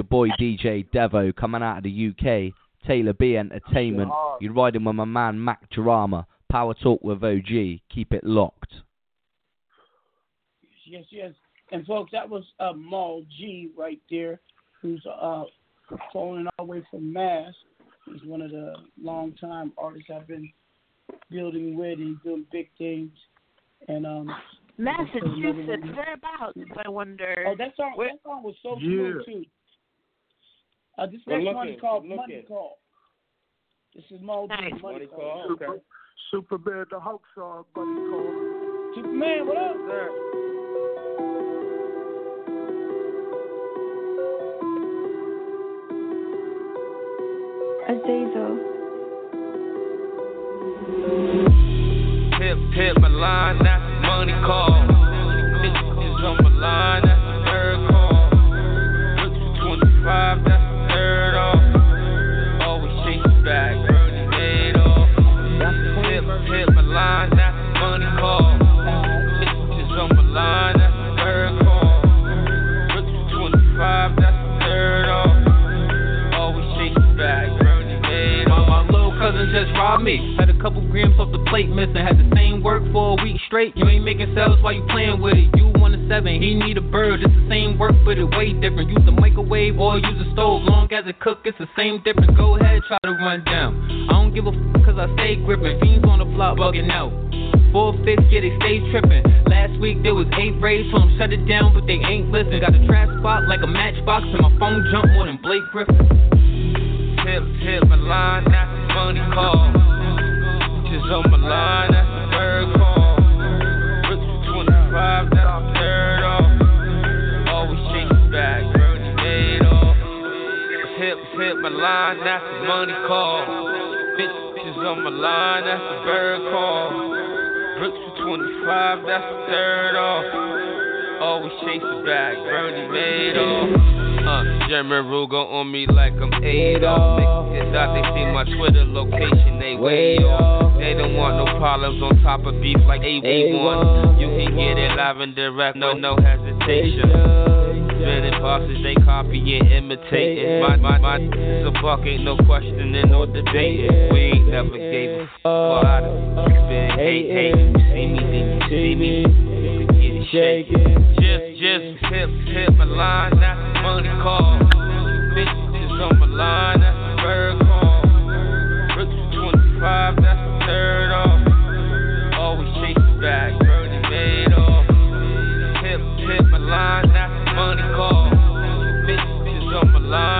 Speaker 28: Your boy DJ Devo coming out of the UK. Taylor B Entertainment. You're riding with my man Mack Drama. Power Talk with OG. Keep it locked.
Speaker 30: Yes, yes. And folks, that was uh, Mal G right there, who's uh, calling all the way from Mass. He's one of the longtime artists I've been building with. and doing big things. And um,
Speaker 31: Massachusetts, whereabouts? I wonder.
Speaker 30: Oh, that song, that song was so smooth too. Uh, this
Speaker 32: Good
Speaker 30: next one is called
Speaker 32: good
Speaker 30: Money
Speaker 32: looking.
Speaker 30: Call. This is Mal G.
Speaker 31: Nice.
Speaker 30: Money,
Speaker 32: Money
Speaker 30: Call.
Speaker 32: Call,
Speaker 34: Super,
Speaker 32: okay.
Speaker 34: Superman, the Hulk song, buddy call.
Speaker 30: Superman, what up?
Speaker 35: Azazel.
Speaker 33: Hip, hip, my line, that's the money call. Bitches on my line, that's the third call. Look 25, that's
Speaker 36: Had a couple grams off the plate missing. Had the same work for a week straight. You ain't making sales while you playing with it. You want a seven, he need a bird. It's the same work, but it way different. Use a microwave or use a stove. Long as it cook, it's the same difference. Go ahead, try to run down. I don't give a f cause I stay gripping. Fiends on the block bugging out. Four fifths, yeah, they stay tripping. Last week there was eight raids, told 'em shut it down, but they ain't listen. Got a trap spot like a matchbox, and my phone jump more than Blake Griffin.
Speaker 33: Tip, tip, my line, that's the money call. Just on my line, that's the third call. For 25, that's the third off. Always chase the bag, Bernie Madoff. Tip, tip, my line, that's the money call. Bitches on my line, that's the bird call. For 25, that's the third off. Always chase the bag, Bernie Madoff. Uh, German Ruger on me like I'm Adolf. Niggas out, they see my Twitter location, they way off. They don't want no problems on top of beef like A1. You can get it live and direct, no, no hesitation. Spinning bosses, they copy and imitating. My, my, my, it's a buck, ain't no questioning or debating. We ain't never gave a fuck about it. Been hate, hate. You see me, then you see me. You can get it shaking. Just, just hip, hip, my line, that's the money call. Bitches on my line, that's the bird call. For 25, that's the third off. Always the bag, Bernie Madoff. Hip, hip, my line, that's the money call. Bitches on my line,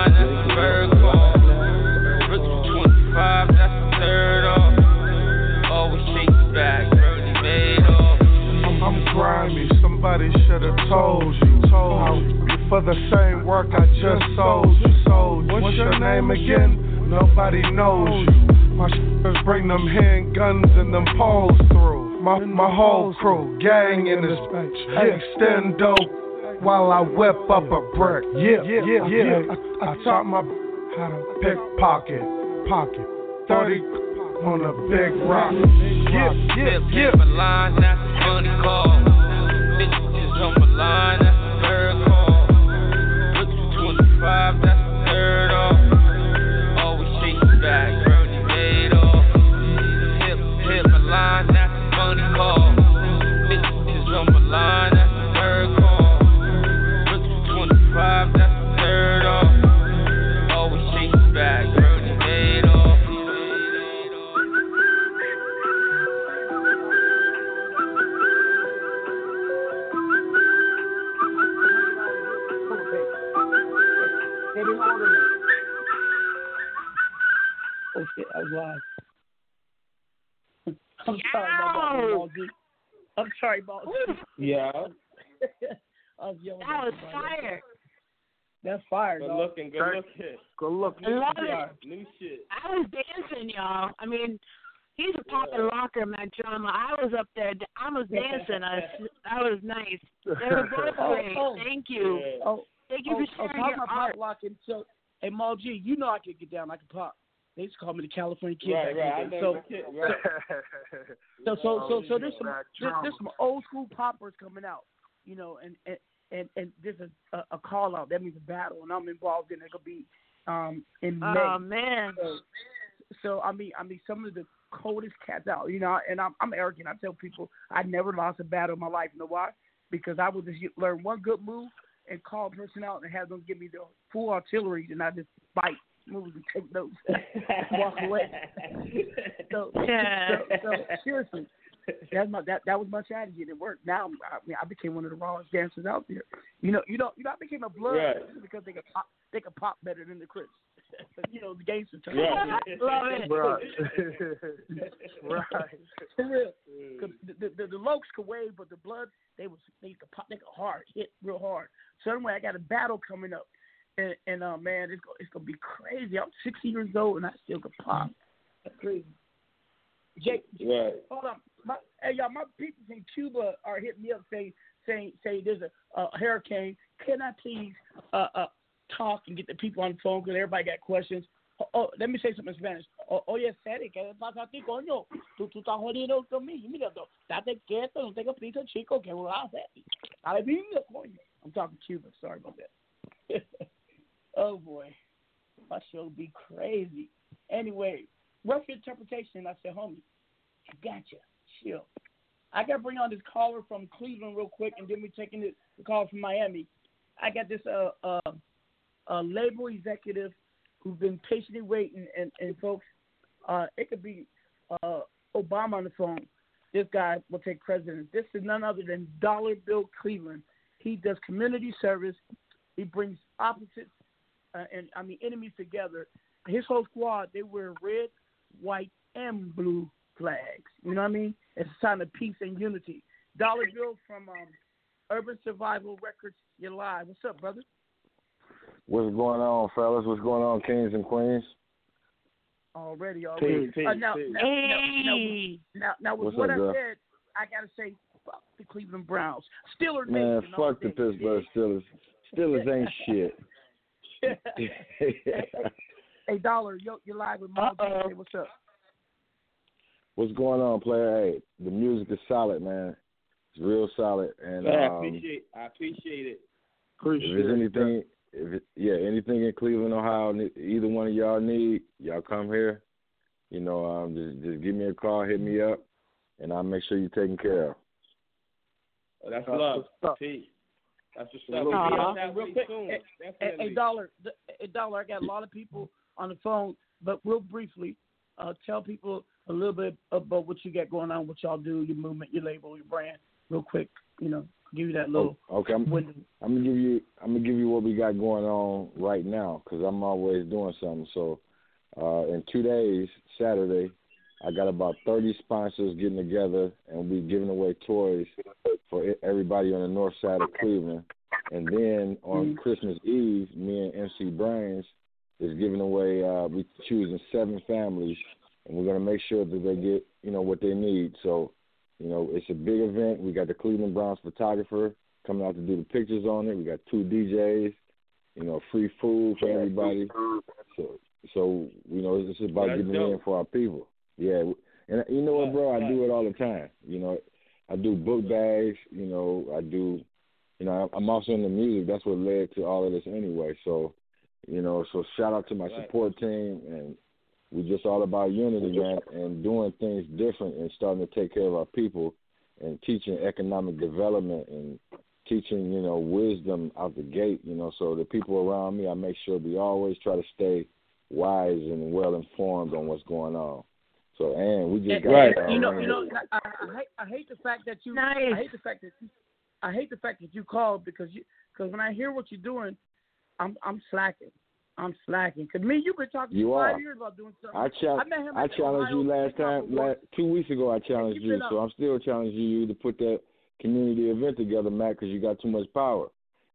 Speaker 34: somebody should have told you. Told you. For the same work I just sold you. Sold you. What's your name again? Nobody knows you. My sh**ers bring them handguns and them poles through. My, my whole crew, gang in this bitch. Extend dope while I whip up a brick. Yeah, yeah, yeah. yeah. I, I taught my how to pickpocket, pocket. 30 on a big rock. Yeah, yeah,
Speaker 33: Tip,
Speaker 34: yeah.
Speaker 33: tip, line, that's the money call. On my line, that's the third call. Rich for 25, that's <laughs>
Speaker 30: I'm sorry about that, Ball G. I'm sorry, Ball G.
Speaker 32: Yeah. <laughs>
Speaker 30: I was yelling
Speaker 31: That was fire.
Speaker 30: That's fire,
Speaker 32: Good
Speaker 30: dog.
Speaker 32: looking, good looking.
Speaker 20: Good looking.
Speaker 31: I love
Speaker 32: Yeah,
Speaker 31: it.
Speaker 32: New shit.
Speaker 31: I was dancing, y'all. I mean, he's a poppin' locker, Mack Drama. I was up there. I was dancing. I, <laughs> that was nice. They were both
Speaker 30: Oh,
Speaker 31: great.
Speaker 30: oh.
Speaker 31: Thank you.
Speaker 30: Oh,
Speaker 31: Thank you
Speaker 30: oh,
Speaker 31: for
Speaker 30: oh,
Speaker 31: sharing
Speaker 30: talking
Speaker 31: your
Speaker 30: about
Speaker 31: art.
Speaker 30: pop locking. So, hey, Mal G, you know I could get down. I could pop. They used to call me the California Kid.
Speaker 32: Right,
Speaker 30: back
Speaker 32: right. I
Speaker 30: in the day.
Speaker 32: know
Speaker 30: So,
Speaker 32: the kid. Right. <laughs>
Speaker 30: so, so, so, so there's some
Speaker 20: Mac
Speaker 30: there's, there's some old school poppers coming out, you know, and and and, and there's a, a a call out. That means a battle, and I'm involved in it. It'll be um in May.
Speaker 31: Oh man.
Speaker 30: So, so I mean, I mean, some of the coldest cats out, you know. And I'm I'm arrogant. I tell people I never lost a battle in my life. You know why? Because I would just learn one good move and call a person out and have them give me the full artillery, and I just bite moves and take notes, walk away. <laughs> So,
Speaker 31: Yeah.
Speaker 30: so, so seriously, that's my that that was my strategy and it worked. Now I'm- mean I became one of the rawest dancers out there. You know, you know, you know I became a blood
Speaker 32: Right.
Speaker 30: because they could pop they could pop better than the Crips. you know, the gangster term.
Speaker 32: Right.
Speaker 31: Love it.
Speaker 20: Right. <laughs> right.
Speaker 30: For real. Mm. 'Cause the, the, the Lokes could wave, but the blood they was they could pop they could hard hit real hard. So anyway, I got a battle coming up, and and uh man, it's go, it's gonna be crazy. I'm 60 years old and I still can pop. That's crazy. Jake,
Speaker 32: Right.
Speaker 30: hold on. My, hey y'all, my people from Cuba are hitting me up saying saying saying there's a, a hurricane. Can I please uh uh talk and get the people on the phone because everybody got questions. Oh, oh, let me say something in Spanish. Oh, oye, Seri, ¿qué le pasa a ti, coño? Tú, tú estás jodido conmigo. Mira, no, date quieto, no tengo prisa, chico, que voy a hacer. Dale bingo, coño. I'm talking Cuba. Sorry about that. <laughs> oh, boy. My show be crazy. Anyway, rough interpretation. I said, homie, I gotcha. Chill. I got to bring on this caller from Cleveland real quick, and then we're taking the, the call from Miami. I got this uh uh, uh label executive who's been patiently waiting, and and folks, uh, it could be uh Obama on the phone. This guy will take precedence. This is none other than Dollar Bill Cleveland. He does community service. He brings opposites uh, and I mean enemies together. His whole squad they wear red, white, and blue flags. You know what I mean? It's a sign of peace and unity. Dollar Bill from um, Urban Survival Records. You're live. What's up, brother?
Speaker 37: What's going on, fellas? What's going on, kings and queens?
Speaker 30: Already, already.
Speaker 37: Peace, peace,
Speaker 30: uh, now,
Speaker 37: peace.
Speaker 30: now, now,
Speaker 31: Hey.
Speaker 30: now, now, with
Speaker 37: What's
Speaker 30: what
Speaker 37: up,
Speaker 30: I
Speaker 37: girl?
Speaker 30: said, I gotta say, fuck the Cleveland Browns. Steeler
Speaker 37: Man, fuck the. Pittsburgh Steelers. Steelers ain't shit. <laughs>
Speaker 30: hey, Dollar, yo, you're live with Mal G. Hey, what's up?
Speaker 37: What's going on, player? Hey, the music is solid, man. It's real solid, and
Speaker 32: I
Speaker 37: um,
Speaker 32: appreciate. I appreciate it.
Speaker 37: if there's anything, if it, yeah, anything in Cleveland, Ohio, either one of y'all need, y'all come here. You know, um, just just give me a call, hit me up, and I'll make sure you're taken care of.
Speaker 32: Oh, that's
Speaker 30: Uh,
Speaker 32: love. Peace. That's what's
Speaker 30: Hey,
Speaker 32: up. We'll be
Speaker 30: uh,
Speaker 32: on that
Speaker 30: real quick,
Speaker 32: soon.
Speaker 30: hey, hey,
Speaker 32: Definitely.
Speaker 30: Dollar, th- hey, Dollar, I got a lot of people on the phone, but real briefly, uh, tell people a little bit about what you got going on, what y'all do, your movement, your label, your brand, real quick. You know, give you that little
Speaker 37: Okay, I'm,
Speaker 30: window.
Speaker 37: I'm gonna give you I'm gonna give you what we got going on right now because I'm always doing something. So, uh, in two days, Saturday, I got about 30 sponsors getting together and we're giving away toys for everybody on the north side of Cleveland. And then on Christmas Eve, me and MC Brains is giving away. Uh, we choosing seven families, and we're gonna make sure that they get you know what they need. So, you know, it's a big event. We got the Cleveland Browns photographer coming out to do the pictures on it. We got two DJs. You know, free food for everybody. So, so you know, it's just about getting in for our people. Yeah, and you know what, bro? I do it all the time. You know, I do book bags. You know, I do. You know, I'm also in the music. That's what led to all of this anyway. So, you know, so shout out to my
Speaker 32: Right.
Speaker 37: support team, and we're just all about unity, man, and doing things different and starting to take care of our people and teaching economic development and teaching, you know, wisdom out the gate, you know, so the people around me, I make sure we always try to stay wise and well informed on what's going on. So, and we just
Speaker 30: And-
Speaker 37: got
Speaker 30: and,
Speaker 37: uh,
Speaker 30: You know, you know. I, I, hate, I hate the fact that you.
Speaker 31: Nice.
Speaker 30: I hate the fact that you. I hate the fact that you called because you because when I hear what you're doing, I'm I'm slacking. I'm slacking. Cause me, you've been talking
Speaker 37: You
Speaker 30: for five
Speaker 37: are.
Speaker 30: years about doing something.
Speaker 37: I chal-
Speaker 30: met him
Speaker 37: I challenged you last time.
Speaker 30: Conference.
Speaker 37: La- two weeks ago, I challenged you,
Speaker 30: up.
Speaker 37: so I'm still challenging you to put that community event together, Matt, because you got too much power.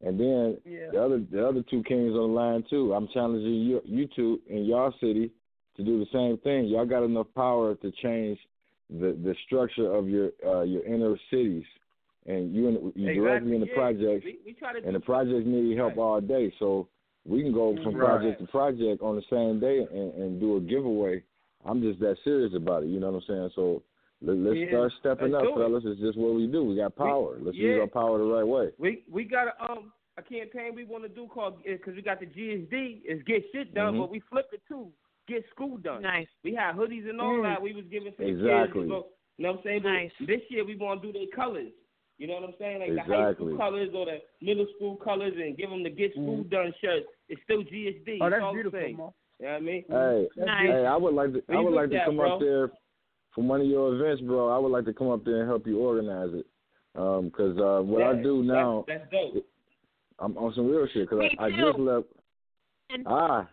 Speaker 37: And then
Speaker 30: Yeah.
Speaker 37: the other the other two kings on the line too. I'm challenging you, you two in your city to do the same thing. Y'all got enough power to change the the structure of your uh, your inner cities, and you in, you directly in the
Speaker 32: yeah.
Speaker 37: projects,
Speaker 32: We, we try to
Speaker 37: and the
Speaker 32: do
Speaker 37: projects need help all day. So we can go from
Speaker 32: Right.
Speaker 37: project to project on the same day and, and do a giveaway. I'm just that serious about it. You know what I'm saying? So let, let's
Speaker 32: Yeah.
Speaker 37: start stepping
Speaker 32: Let's
Speaker 37: up,
Speaker 32: do it.
Speaker 37: fellas. It's just what we do. We got power. let's use our power the right way.
Speaker 32: We we got a um a campaign we want to do called because we got the GSD is get shit done,
Speaker 37: Mhm.
Speaker 32: but we flipped it too. Get school done.
Speaker 31: Nice.
Speaker 32: We had hoodies and all
Speaker 30: Mm.
Speaker 32: that. We was giving to the
Speaker 37: Exactly.
Speaker 32: kids. So, you know what I'm saying? But
Speaker 31: Nice.
Speaker 32: This year we want to do their colors. You know what I'm saying? Like the high school colors or the middle school colors, and give them the get school done shirts. It's still GSD.
Speaker 30: Mm. Oh, that's
Speaker 32: all
Speaker 30: beautiful,
Speaker 32: same.
Speaker 30: Mo.
Speaker 32: You know what I mean?
Speaker 37: Hey,
Speaker 31: Nice.
Speaker 37: hey, I would like to. I would
Speaker 32: look
Speaker 37: like to come
Speaker 32: bro?
Speaker 37: up there for one of your events, bro. I would like to come up there and help you organize it. Um, 'cause uh, what I do now,
Speaker 32: That's, dope.
Speaker 37: I'm on some real shit. 'Cause
Speaker 31: Me
Speaker 37: I, I
Speaker 31: too.
Speaker 37: just left.
Speaker 31: And-
Speaker 37: Ah,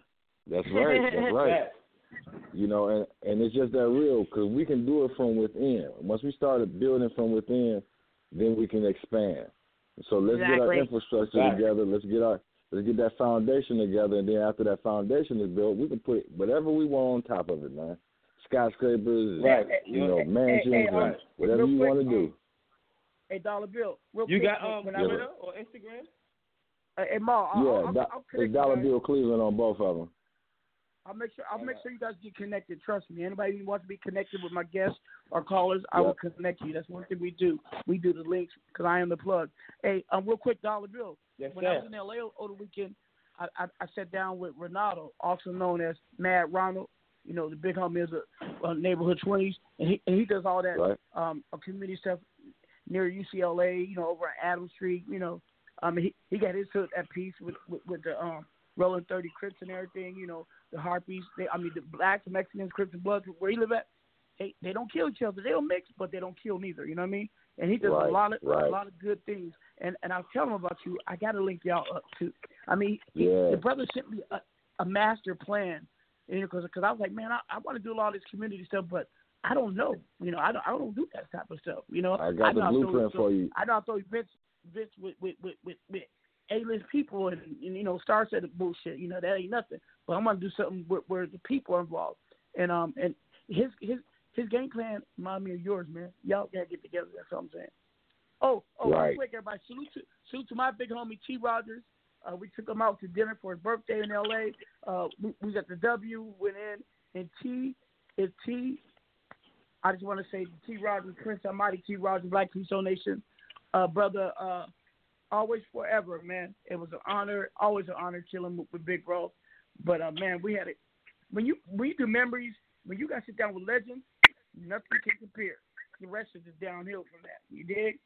Speaker 37: that's <laughs> right. That's right. You know, and and it's just that real because we can do it from within. Once we started building from within, then we can expand. So let's get our infrastructure
Speaker 32: Right.
Speaker 37: together. Let's get our let's get that foundation together, and then after that foundation is built, we can put whatever we want on top of it, man. Skyscrapers,
Speaker 32: Right.
Speaker 37: you know,
Speaker 30: Hey,
Speaker 37: mansions,
Speaker 30: hey, um,
Speaker 37: and whatever you want to do.
Speaker 30: um, Hey, Dollar Bill. Real
Speaker 32: You
Speaker 30: quick,
Speaker 32: got um
Speaker 30: when I
Speaker 32: Twitter or Instagram?
Speaker 30: Uh, hey, Ma, I'll,
Speaker 37: yeah,
Speaker 30: I'll,
Speaker 37: do-
Speaker 30: I'll, connect
Speaker 37: it's Dollar. Bill Cleveland on both of them.
Speaker 30: I'll make sure. I'll make sure you guys get connected. Trust me. Anybody who wants to be connected with my guests or callers, I will connect you. That's one thing we do. We do the links because I am the plug. Hey, um, real quick, Dollar Bill.
Speaker 32: Yes,
Speaker 30: when I was in LA over the weekend, I, I, I sat down with Renato, also known as Mad Ronald. You know, the big homie is a, a neighborhood twenties, and he and he does all that
Speaker 37: Right.
Speaker 30: um uh, community stuff near UCLA. You know, over at Adams Street. You know, um he he got his hood at peace with with, with the um Rolling Thirty Crips and everything. You know, the Harpys. They I mean the blacks, Mexicans, Crips and Bloods. Where he live at, they they don't kill each other. They don't mix, but they don't kill neither. You know what I mean? And he does
Speaker 37: Right,
Speaker 30: a lot of
Speaker 37: right.
Speaker 30: a lot of good things. And and I'll tell him about you. I got to link y'all up too. I mean, he,
Speaker 37: Yeah.
Speaker 30: the brother sent me a, a master plan. You know, because I was like, man, I, I want to do a lot of this community stuff, but I don't know. You know, I don't I don't do that type of stuff. You know,
Speaker 37: I got the
Speaker 30: I throw-
Speaker 37: blueprint
Speaker 30: throw-
Speaker 37: for you.
Speaker 30: I know I throw events events with with with with, with A-list people and, and you know star set bullshit. You know that ain't nothing. But I'm gonna do something where, where the people are involved. And um and his his his game plan remind me of yours, man. Y'all gotta get together. That's what I'm saying. Oh, oh, real quick, everybody. Salute to salute to my big homie T. Rogers. Uh, we took him out to dinner for his birthday in L.A. Uh, we, we at the W, went in, and T is T. I just want to say T. Rogers, Prince Almighty T. Rogers, Black Crusoe Nation, uh, brother. Uh, always forever, man. It was an honor, always an honor chilling with, with Big Bro. But uh, man, we had it. When you when you do memories, when you guys sit down with legends, nothing can compare. The rest is just downhill from that. You dig?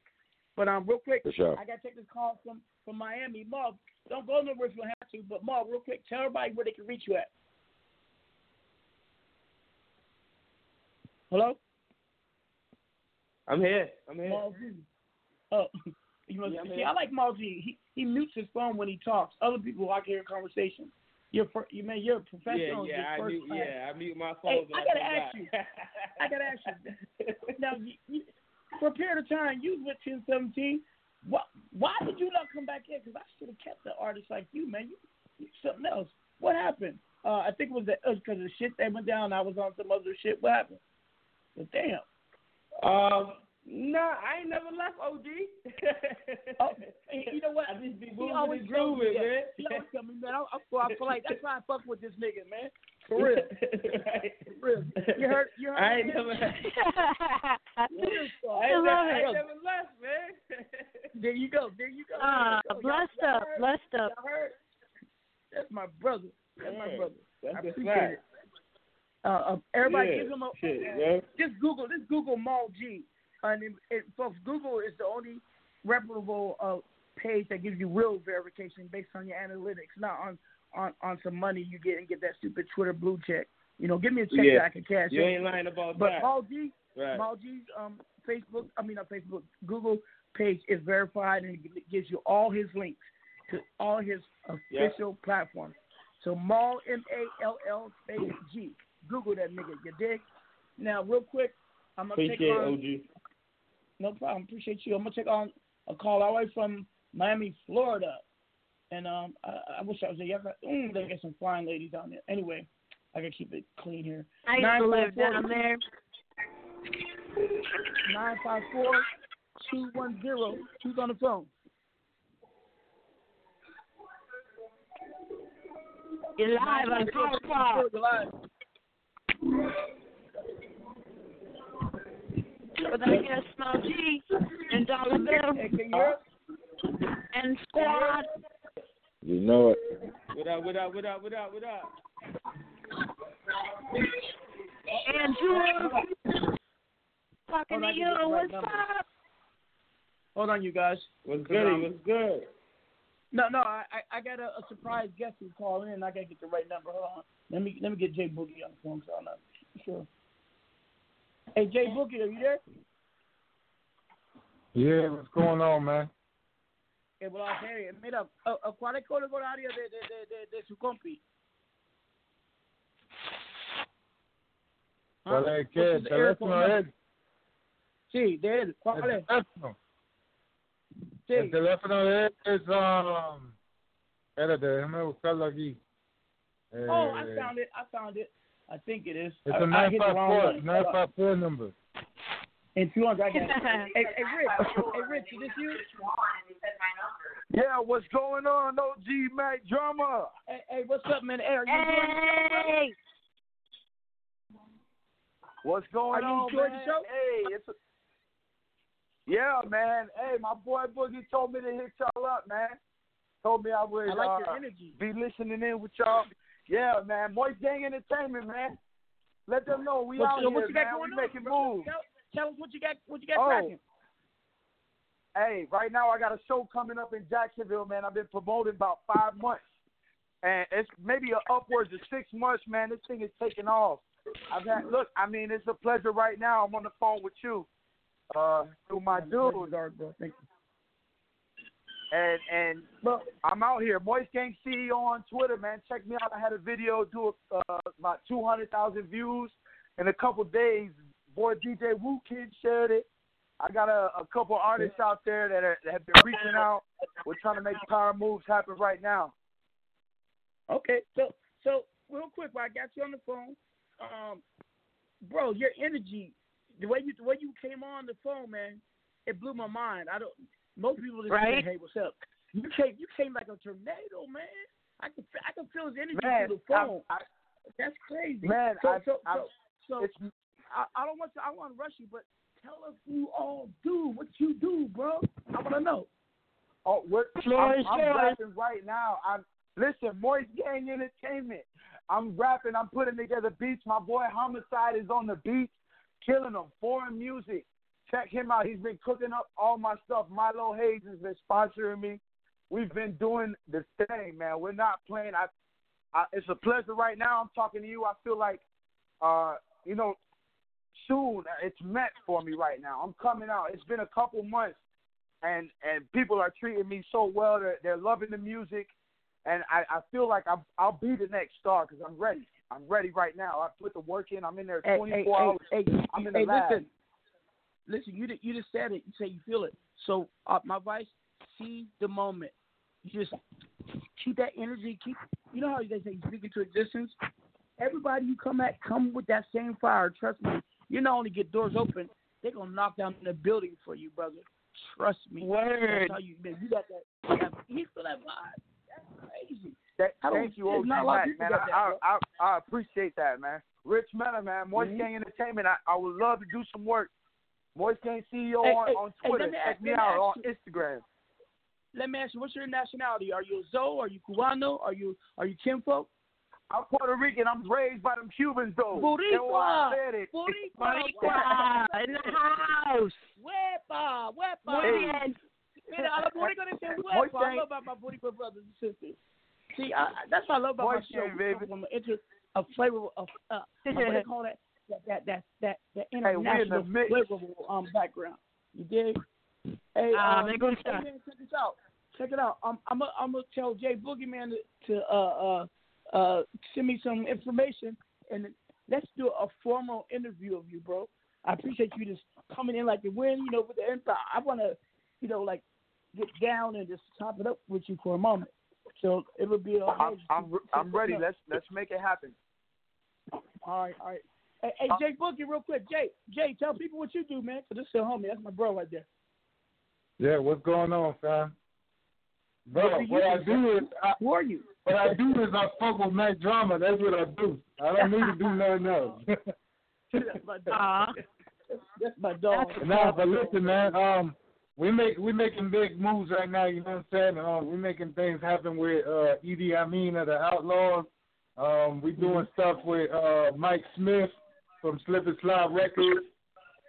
Speaker 30: But um, real quick,
Speaker 37: For sure.
Speaker 30: I gotta take this call from from Miami. Marv, don't go nowhere if you don't have to. But Marv, real quick, tell everybody where they can reach you at. Hello.
Speaker 32: I'm here. I'm here.
Speaker 30: Marv Oh, <laughs> you must
Speaker 32: Yeah,
Speaker 30: see.
Speaker 32: here.
Speaker 30: I like G. He he mutes his phone when he talks. Other people I can hear conversation. You're you man, you're a professional.
Speaker 32: yeah, I
Speaker 30: You're
Speaker 32: mute, yeah, I mute my phone.
Speaker 30: Hey, I gotta
Speaker 32: come
Speaker 30: ask you. <laughs> I gotta ask you. Now, you, you, for a period of time, you with 1017. Why, why did you not come back in? Because I should have kept the artist like you, man. You, you something else. What happened? Uh, I think it was because of the shit that went down. I was on some other shit. What happened? But damn.
Speaker 32: Um, nah, I ain't never left OG. <laughs>
Speaker 30: Oh, you know what?
Speaker 32: I just be
Speaker 30: He always
Speaker 32: and grooving,
Speaker 30: me
Speaker 32: man.
Speaker 30: He always tell me, man. I, I, feel- I feel like that's why I fuck with this nigga, man. <laughs> For real. For real. You heard? You heard?
Speaker 32: I <laughs> ain't never.
Speaker 30: Real
Speaker 32: I
Speaker 30: talk.
Speaker 32: ain't, never, I ain't never left, man.
Speaker 30: There you go. There you go.
Speaker 31: Ah,
Speaker 30: There you go.
Speaker 31: blessed
Speaker 30: Y'all- y'all
Speaker 31: up, blessed up.
Speaker 30: Y'all heard? That's my brother. That's my brother.
Speaker 32: that's
Speaker 30: I
Speaker 32: a
Speaker 30: appreciate
Speaker 32: fact.
Speaker 30: it. Uh, uh, everybody
Speaker 32: Yeah,
Speaker 30: give him a
Speaker 32: shit,
Speaker 30: uh,
Speaker 32: man.
Speaker 30: just Google this Google Mall G. And it, it, folks, Google is the only reputable uh, page that gives you real verification based on your analytics, not on on on some money you get and get that stupid Twitter blue check. You know, give me a check
Speaker 32: Yeah.
Speaker 30: that I can cash.
Speaker 32: You
Speaker 30: in.
Speaker 32: ain't lying about
Speaker 30: But
Speaker 32: that.
Speaker 30: Mall G,
Speaker 32: Right.
Speaker 30: Mall G's um, Facebook, I mean not Facebook, Google page is verified and it gives you all his links to all his
Speaker 32: Yeah.
Speaker 30: official platforms. So Mall M A L L space G. Google that nigga. You dig? Now, real quick, I'm gonna
Speaker 32: Appreciate
Speaker 30: take on.
Speaker 32: OG.
Speaker 30: No problem. Appreciate you. I'm gonna take on a call all the way from Miami, Florida. And um, I, I wish I was there. Mm, they got some fine ladies down there. Anyway, I gotta keep it clean here.
Speaker 31: I used to live down there.
Speaker 30: Nine five four two one zero. Who's on the phone?
Speaker 31: You're live on Power Talk.
Speaker 30: You're live.
Speaker 31: With I guess Small G and Dollar Bill and Squad.
Speaker 37: You know it.
Speaker 32: What up, what up, what up, what up, what up?
Speaker 31: and Drew. Talking
Speaker 30: Hold
Speaker 31: to
Speaker 30: on,
Speaker 31: you.
Speaker 30: give me the right
Speaker 31: What's
Speaker 30: number.
Speaker 31: up?
Speaker 30: Hold on, you guys.
Speaker 32: What's
Speaker 30: Cause,
Speaker 32: good? What's good?
Speaker 30: No, no, I, I I got a, a surprise guest who's calling in. I gotta get the right number. Hold on. Let me let me get Jay Boogie on the phone. So I'm not sure. Hey, Jay Boogie, are you there?
Speaker 38: Yeah, what's going on, man?
Speaker 30: Eh, bueno, hey, mira, uh, uh, ¿cuál es el código horario de, de, de, de, de su compi?
Speaker 38: ¿Cuál
Speaker 30: Ah,
Speaker 38: es qué? ¿El teléfono de él?
Speaker 30: Sí, de él. ¿Cuál
Speaker 38: ¿El teléfono?
Speaker 30: Sí.
Speaker 38: El teléfono de él es... Um, espérate, déjame buscarlo aquí. Eh,
Speaker 30: Oh, I found it. I found it. I think it is.
Speaker 38: It's
Speaker 30: I,
Speaker 38: a
Speaker 30: I hit the wrong
Speaker 38: 954, number.
Speaker 30: And 200, I got it. <laughs> hey, hey, Rich. Hey, Rich, is this you?
Speaker 39: Yeah, what's going on, OG Mack Drama?
Speaker 30: Hey, hey, what's up, man? Hey, are you enjoying the show.
Speaker 31: Hey.
Speaker 39: What's going
Speaker 30: Are you
Speaker 39: on,
Speaker 30: enjoying
Speaker 39: man?
Speaker 30: the show?
Speaker 39: Hey, it's a... yeah, man. Hey, my boy Boogie told me to hit y'all up, man. Told me I would
Speaker 30: I like
Speaker 39: uh,
Speaker 30: your energy.
Speaker 39: be listening in with y'all. Yeah, man. Moist Gang Entertainment, man. Let them know we
Speaker 30: What
Speaker 39: out
Speaker 30: you-
Speaker 39: here,
Speaker 30: what you
Speaker 39: man.
Speaker 30: got
Speaker 39: We
Speaker 30: going on,
Speaker 39: making
Speaker 30: bro?
Speaker 39: moves.
Speaker 30: Tell, tell us what you got. What you got
Speaker 39: Oh.
Speaker 30: cracking?
Speaker 39: Hey, right now I got a show coming up in Jacksonville, man. I've been promoting about five months, and it's maybe upwards of six months, man. This thing is taking off. I've had look. I mean, it's a pleasure right now. I'm on the phone with you, uh, through my dude,
Speaker 30: Thank
Speaker 39: and and look, I'm out here. Moist Gang CEO on Twitter, man. Check me out. I had a video do uh, about 200,000 views in a couple days. Boy, DJ Woo Kid shared it. I got a, a couple artists out there that, are, that have been reaching out. We're trying to make power moves happen right now.
Speaker 30: Okay, so so real quick, while I got you on the phone, um, bro, your energy, the way you the way you came on the phone, man, it blew my mind. I don't. Most people just
Speaker 31: Right.
Speaker 30: say, "Hey, what's up?" You came you came like a tornado, man. I can I can feel his energy
Speaker 39: Man,
Speaker 30: through the
Speaker 39: I-
Speaker 30: phone. That's crazy,
Speaker 39: Man,
Speaker 30: So
Speaker 39: I-
Speaker 30: so
Speaker 39: I-
Speaker 30: so, so
Speaker 39: it's-
Speaker 30: I, I don't want to I want to rush you, but tell us who you all do, what you do, bro. I want to know.
Speaker 39: Oh, what?
Speaker 30: Floor
Speaker 39: I'm, I'm rapping right now. I'm listen, Moist Gang Entertainment. I'm rapping. I'm putting together beats. My boy Homicide is on the beat, killing them. Foreign music. Check him out. He's been cooking up all my stuff. Milo Hayes has been sponsoring me. We've been doing the thing, man. We're not playing. I, I it's a pleasure right now. I'm talking to you. I feel like, uh, you know, soon it's meant for me right now. I'm coming out. It's been a couple months and and people are treating me so well. They're they're loving the music, and I I feel like I'm I'll be the next star because I'm ready. I'm ready right now. I put the work in. I'm in there 24
Speaker 30: hey,
Speaker 39: hours.
Speaker 30: Hey, hey,
Speaker 39: I'm in
Speaker 30: hey,
Speaker 39: the lab.
Speaker 30: listen, listen. You you just said it. You say you feel it. So uh, my advice: see the moment. You just keep that energy. Keep. You know how they say you speak into existence. Everybody you come at, come with that same fire. Trust me. You not only get doors open, they're gonna knock down the building for you, brother. Trust me.
Speaker 31: Word.
Speaker 30: That's how you. Man, you got that. you feel that vibe. That's crazy.
Speaker 39: That, thank you,
Speaker 30: there's
Speaker 39: OG
Speaker 30: not a lot of
Speaker 39: Mac,
Speaker 30: people
Speaker 39: man.
Speaker 30: that,
Speaker 39: I. I, I I appreciate that, man. Rich Meta, man. Moist
Speaker 30: Mhm.
Speaker 39: Gang Entertainment. I, I would love to do some work. Moist Gang CEO
Speaker 30: Hey,
Speaker 39: on,
Speaker 30: hey,
Speaker 39: on Twitter.
Speaker 30: let me
Speaker 39: Check
Speaker 30: ask-
Speaker 39: me
Speaker 30: me
Speaker 39: out on
Speaker 30: you-
Speaker 39: Instagram.
Speaker 30: Let me ask you, what's your nationality? Are you a Zoe? Are you Cubano? Are you are you Kinfolk?
Speaker 39: I'm Puerto Rican. I'm raised by them Cubans, though.
Speaker 30: Boricua.
Speaker 39: That's why I.
Speaker 31: Boricua in the house.
Speaker 30: Huepa, huepa.
Speaker 39: Hey.
Speaker 30: Mira, a los boricuas dicen
Speaker 39: Moist
Speaker 30: huepa. I
Speaker 39: gang.
Speaker 30: love about my boricua brothers and sisters. See, I, I- that's what I love about
Speaker 39: Moist
Speaker 30: my show.
Speaker 39: gang,
Speaker 30: We come
Speaker 39: baby.
Speaker 30: From an inter, a flavor of, uh, what they call that, that, that, that, that, that
Speaker 39: Hey, the
Speaker 30: international
Speaker 39: mix.
Speaker 30: flavorful um, background. You dig? Hey,
Speaker 31: Ah,
Speaker 30: um,
Speaker 31: me gusta.
Speaker 30: hey, man, check this out. Check it out. I'm I'm gonna I'm gonna tell Jay Boogeyman to, to uh uh uh, send me some information and let's do a formal interview of you, bro. I appreciate you just coming in like the wind, you know, with the info. I want to, you know, like get down and just top it up with you for a moment. So it would be a.
Speaker 39: I'm I'm, I'm ready. Let's let's make it happen.
Speaker 30: All right, all right. Hey, hey Jay Boogie, real quick. Jay, Jay, tell people what you do, man. For this is a homie. That's my bro right there.
Speaker 38: Yeah, what's going on, fam? Bro,
Speaker 30: What do
Speaker 38: what
Speaker 30: you
Speaker 38: I
Speaker 30: do,
Speaker 38: do is I,
Speaker 30: Who are you?
Speaker 38: what I do is I fuck with Mack Drama. That's what I do. I don't need to do nothing else. <laughs>
Speaker 30: That's my dog. That's, that's my dog.
Speaker 38: nah, but listen, man. Um, we make we making big moves right now. You know what I'm saying? Um, we making things happen with uh, Edi Amin of the Outlawz. Um, we doing stuff with uh, Mike Smith from Slip-N-Slide Records.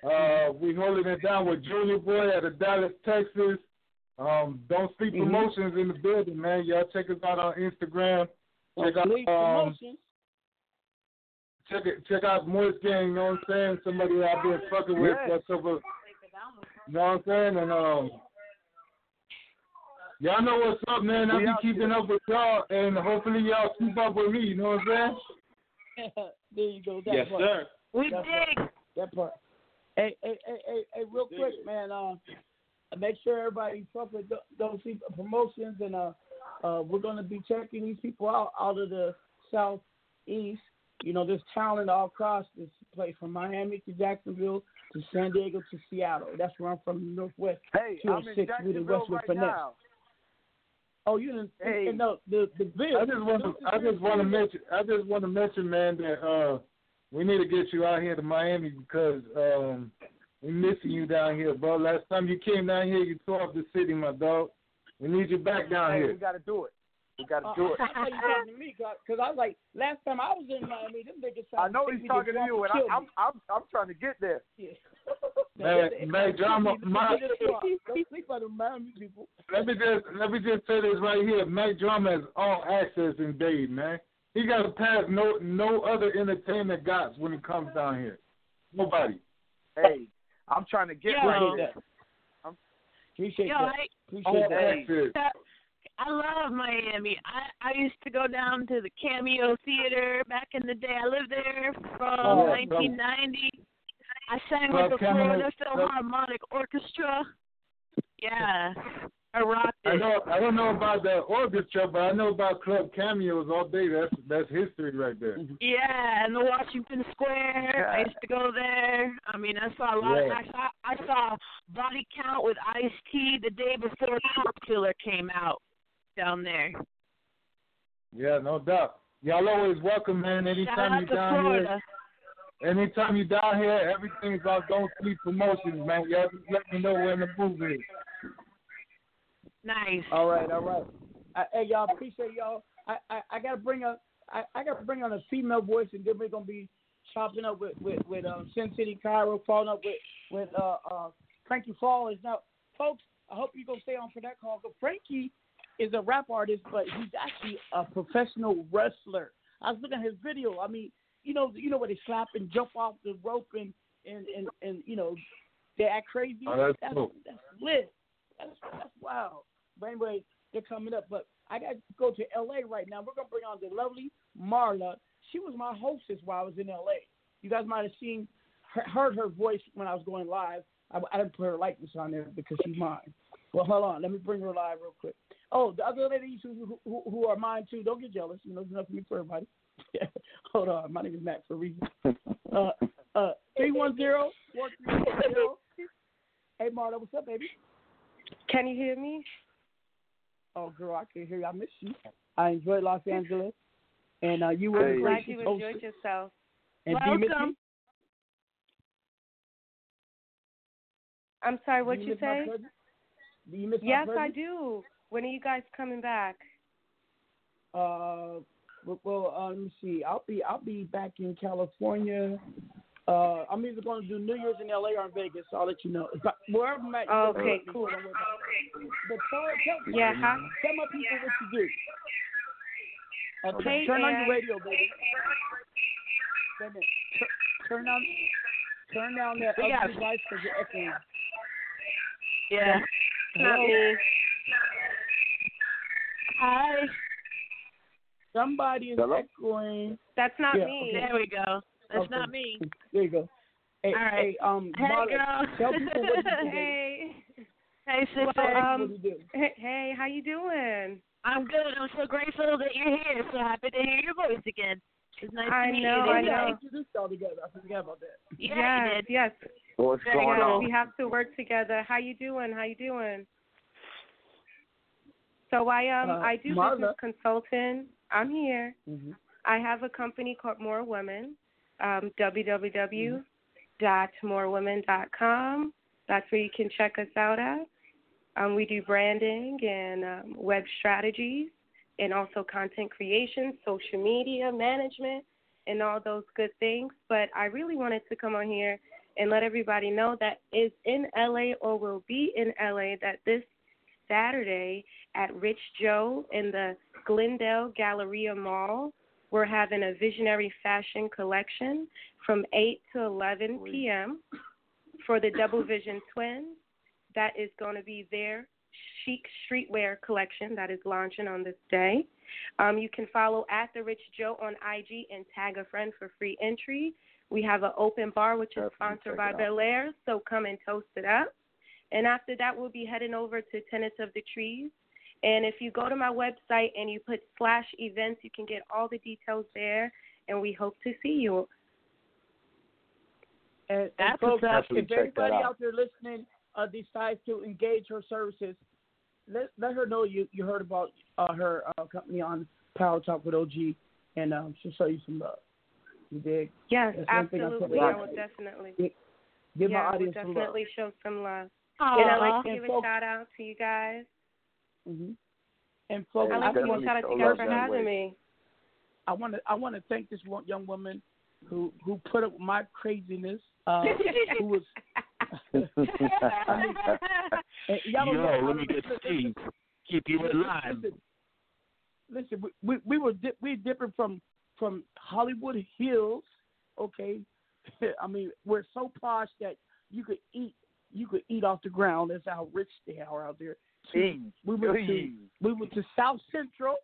Speaker 38: Uh, we holding it down with Junior Boy out of Dallas, Texas. Um, Don't Sleep
Speaker 30: Mhm.
Speaker 38: Promotions in the building, man. Y'all check us out on Instagram. Check
Speaker 30: Don't sleep
Speaker 38: out um, check it, check out Moist Gang. You know what I'm saying? Somebody I've been fucking with for a couple. You know what I'm saying? And um, y'all know what's up, man. I
Speaker 30: We
Speaker 38: be keeping up with y'all, and hopefully y'all keep up with me. You know what I'm saying? <laughs>
Speaker 30: there you go. That
Speaker 38: Yes,
Speaker 30: part.
Speaker 38: sir.
Speaker 31: We
Speaker 30: that
Speaker 31: dig.
Speaker 30: Part. That part. Hey, hey, hey, hey, hey real quick, man. Uh, make sure everybody fuck with th- those promotions, and uh, uh, we're gonna be checking these people out out of the southeast. You know, there's talent all across this place, from Miami to Jacksonville to San Diego to Seattle. That's where I'm from, the Northwest.
Speaker 39: Hey, I'm in
Speaker 30: 206 with the
Speaker 39: Jacksonville
Speaker 30: Westwood
Speaker 39: right
Speaker 30: Finesse.
Speaker 39: now.
Speaker 30: Oh, you didn't?
Speaker 39: Hey.
Speaker 30: no, the the bill.
Speaker 38: I just want to, I just want to mention, I just want to mention, man, that uh, we need to get you out here to Miami because um, we missing you down here, bro. Last time you came down here, you tore up the city, my dog. We need you back down
Speaker 39: hey,
Speaker 38: here.
Speaker 39: we gotta do it. We gotta
Speaker 30: Uh,
Speaker 39: do it. <laughs>
Speaker 30: I thought you talking to me because I was like last time I was in Miami, them niggas. tried
Speaker 39: I know he's talking to you, and I, I'm I'm I'm trying to get there. <laughs> <laughs>
Speaker 38: Man, man, drama, my,
Speaker 30: Don't sleep on the Miami people.
Speaker 38: let me just let me just say this right here. Mack Drama has all access in Dade, man. He got a pass no no other entertainer got when it comes down here. Nobody.
Speaker 39: Hey, I'm trying to get
Speaker 31: Yo.
Speaker 39: right here.
Speaker 30: Appreciate
Speaker 31: Yo,
Speaker 30: that.
Speaker 31: I,
Speaker 30: Appreciate
Speaker 38: All
Speaker 30: that.
Speaker 38: access.
Speaker 31: I love Miami. I I used to go down to the Cameo Theater back in the day. I lived there from
Speaker 38: Oh, yeah,
Speaker 31: 1990. I sang
Speaker 38: Club
Speaker 31: with the
Speaker 38: Cameo-
Speaker 31: Florida
Speaker 38: Club-
Speaker 31: Philharmonic Orchestra. Yeah, I rocked
Speaker 38: I
Speaker 31: it.
Speaker 38: know I don't know about the orchestra, but I know about club cameos all day. That's that's history right there. Mm-hmm.
Speaker 31: Yeah, and the Washington Square. I used to go there. I mean, I saw a lot. Of, I saw I saw Body Count with Ice T the day before Cop Killer came out down there.
Speaker 38: Yeah, no doubt. Y'all always welcome, man. Anytime you
Speaker 31: to
Speaker 38: down
Speaker 31: Florida.
Speaker 38: here, anytime you down here, everything's on Don't Sleep Promotions, man. Y'all just let me know when the move is.
Speaker 31: Nice.
Speaker 30: All right, all right. I, hey, y'all appreciate y'all. I, I, I gotta bring a I, I gotta bring on a female voice, and then we're gonna be chopping up with with with um, Sin City Cairo, following up with with uh uh Frankie Flawless. Now, folks, I hope you gonna stay on for that call. But Frankie is a rap artist, but he's actually a professional wrestler. I was looking at his video. I mean, you know, you know where they slap and jump off the rope and and and, and you know they act crazy.
Speaker 38: Oh, that's
Speaker 30: that's,
Speaker 38: cool.
Speaker 30: that's lit. That's that's wild. But anyway, they're coming up. But I got to go to L.A. right now. We're gonna bring on the lovely Marla. She was my hostess while I was in L.A. You guys might have seen, heard her voice when I was going live. I, I didn't put her likeness on there because she's mine. Well, hold on. Let me bring her live real quick. Oh, the other ladies who who, who are mine too. Don't get jealous. You know, there's enough for me for everybody. <laughs> hold on. My name is Matt for a reason. Uh, uh, <laughs> three one zero four three zero. Hey, Marla, what's up, baby?
Speaker 40: Can you hear me?
Speaker 30: Oh, girl, I can hear you. I miss you. I enjoyed Los <laughs> Angeles, and uh, you were
Speaker 40: I'm glad you
Speaker 30: host.
Speaker 40: enjoyed yourself.
Speaker 30: And do you miss me?
Speaker 40: Welcome. I'm sorry,
Speaker 30: Do
Speaker 40: what
Speaker 30: you
Speaker 40: you say?
Speaker 30: presence? Do you miss my
Speaker 40: Yes, I do. When are you guys coming back?
Speaker 30: Uh, well, well uh, let me see. I'll be I'll be back in California. Uh, I'm either going to do New Year's in LA or in Vegas. So I'll let you know. If I, wherever I'm at, you
Speaker 40: Oh,
Speaker 30: can
Speaker 40: okay, cool.
Speaker 30: know. Don't worry about it. But tell, tell,
Speaker 40: Yeah,
Speaker 30: tell,
Speaker 40: huh?
Speaker 30: tell my people what you do.
Speaker 40: Okay,
Speaker 30: turn on
Speaker 40: and-
Speaker 30: your radio, baby. Wait a minute. Tur- Turn on, turn down that
Speaker 31: We
Speaker 30: other
Speaker 31: got-
Speaker 30: device because you're echoing.
Speaker 31: Yeah.
Speaker 40: Not
Speaker 30: Hello?
Speaker 31: Hi.
Speaker 30: Somebody is
Speaker 38: Hello?
Speaker 30: echoing.
Speaker 40: That's not
Speaker 30: Yeah,
Speaker 40: me.
Speaker 30: okay.
Speaker 31: There we go. That's
Speaker 30: Okay.
Speaker 31: not me.
Speaker 30: There you go. Hey,
Speaker 31: All right.
Speaker 30: hey, um,
Speaker 31: Hey,
Speaker 30: Marla,
Speaker 31: girl.
Speaker 30: tell people what you <laughs> do.
Speaker 40: hey.
Speaker 31: Hey, sister.
Speaker 30: Tell people
Speaker 40: Um,
Speaker 30: what you do.
Speaker 40: Hey, hey, how you doing?
Speaker 31: I'm good. I'm so grateful that you're here. So happy to hear your voice again. It's nice
Speaker 40: I
Speaker 31: to meet
Speaker 40: know,
Speaker 31: you.
Speaker 40: I
Speaker 30: yeah,
Speaker 40: know.
Speaker 30: I introduced y'all together. I forgot about that.
Speaker 31: Yeah,
Speaker 40: yes, yes.
Speaker 38: What's
Speaker 40: Very
Speaker 38: going
Speaker 40: good.
Speaker 38: on?
Speaker 40: We have to work together. How you doing? How you doing? So I um
Speaker 30: Uh,
Speaker 40: I do
Speaker 30: Marla.
Speaker 40: business consulting. I'm here.
Speaker 30: Mm-hmm.
Speaker 40: I have a company called More Women. Um, www.morewomen.com. That's where you can check us out at. Um, we do branding and um, web strategies, and also content creation, social media management, and all those good things. But I really wanted to come on here and let everybody know that is in LA or will be in LA that this Saturday at Rich Joe in the Glendale Galleria Mall, we're having a visionary fashion collection from 8 to 11 p.m. for the Double Vision Twins. That is going to be their chic streetwear collection that is launching on this day. Um, you can follow at the Rich Joe on IG and tag a friend for free entry. We have an open bar which is sponsored by Belaire, so come and toast it up. And after that, we'll be heading over to Tenants of the Trees. And if you go to my website and you put slash events, you can get all the details there. And we hope to see you.
Speaker 30: And, and folks,
Speaker 31: what's
Speaker 30: if
Speaker 38: Definitely check that
Speaker 30: anybody
Speaker 38: out.
Speaker 30: out there listening uh, decides to engage her services, let let her know you you heard about uh, her uh, company on Power Talk with OG, and um, she'll show you some love. You dig?
Speaker 40: Yes,
Speaker 30: That's one thing I
Speaker 40: absolutely. I will definitely.
Speaker 30: Give, give
Speaker 40: yeah,
Speaker 30: my
Speaker 40: I will
Speaker 30: audience some love.
Speaker 40: definitely show some love.
Speaker 31: Aw.
Speaker 40: And I'd like to
Speaker 30: And
Speaker 40: give a
Speaker 30: folks-
Speaker 40: shout out to you guys.
Speaker 30: Hmm And folks,
Speaker 40: I'd like to give a
Speaker 38: definitely
Speaker 40: shout out to you
Speaker 38: show
Speaker 40: guys
Speaker 38: love
Speaker 40: for having me.
Speaker 30: I want to I want to thank this young woman who who put up my craziness. Uh, who was <laughs> and y'all know,
Speaker 38: Yo, let me get Steve. Keep you in line.
Speaker 30: Listen, listen we, we we were dip, we different from from Hollywood Hills, okay. <laughs> I mean, we're so posh that you could eat you could eat off the ground. That's how rich they are out there. To- we went to we went to South Central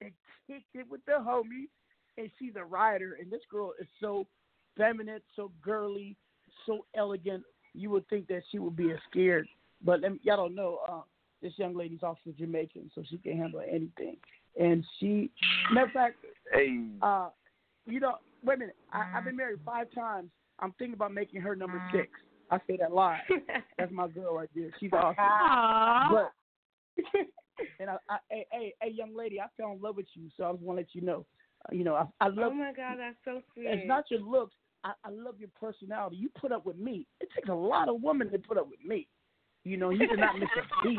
Speaker 30: and kicked it with the homies, and she's a rider. And this girl is so feminine, so girly, so elegant. You would think that she would be a scared, but let me, y'all don't know. Uh, this young lady's also Jamaican, so she can handle anything. And she, matter of fact,
Speaker 38: Hey.
Speaker 30: uh, you know, wait a minute. I, I've been married five times. I'm thinking about making her number six. I say that live. That's my girl right there. She's awesome.
Speaker 31: Aw.
Speaker 30: But and I, I, hey, hey, hey, young lady, I fell in love with you, so I just want to let you know. Uh, you know, I, I love.
Speaker 40: oh my God, that's so sweet.
Speaker 30: It's not your looks. I, I love your personality. You put up with me. It takes a lot of women to put up with me. You know, you did not miss a beat.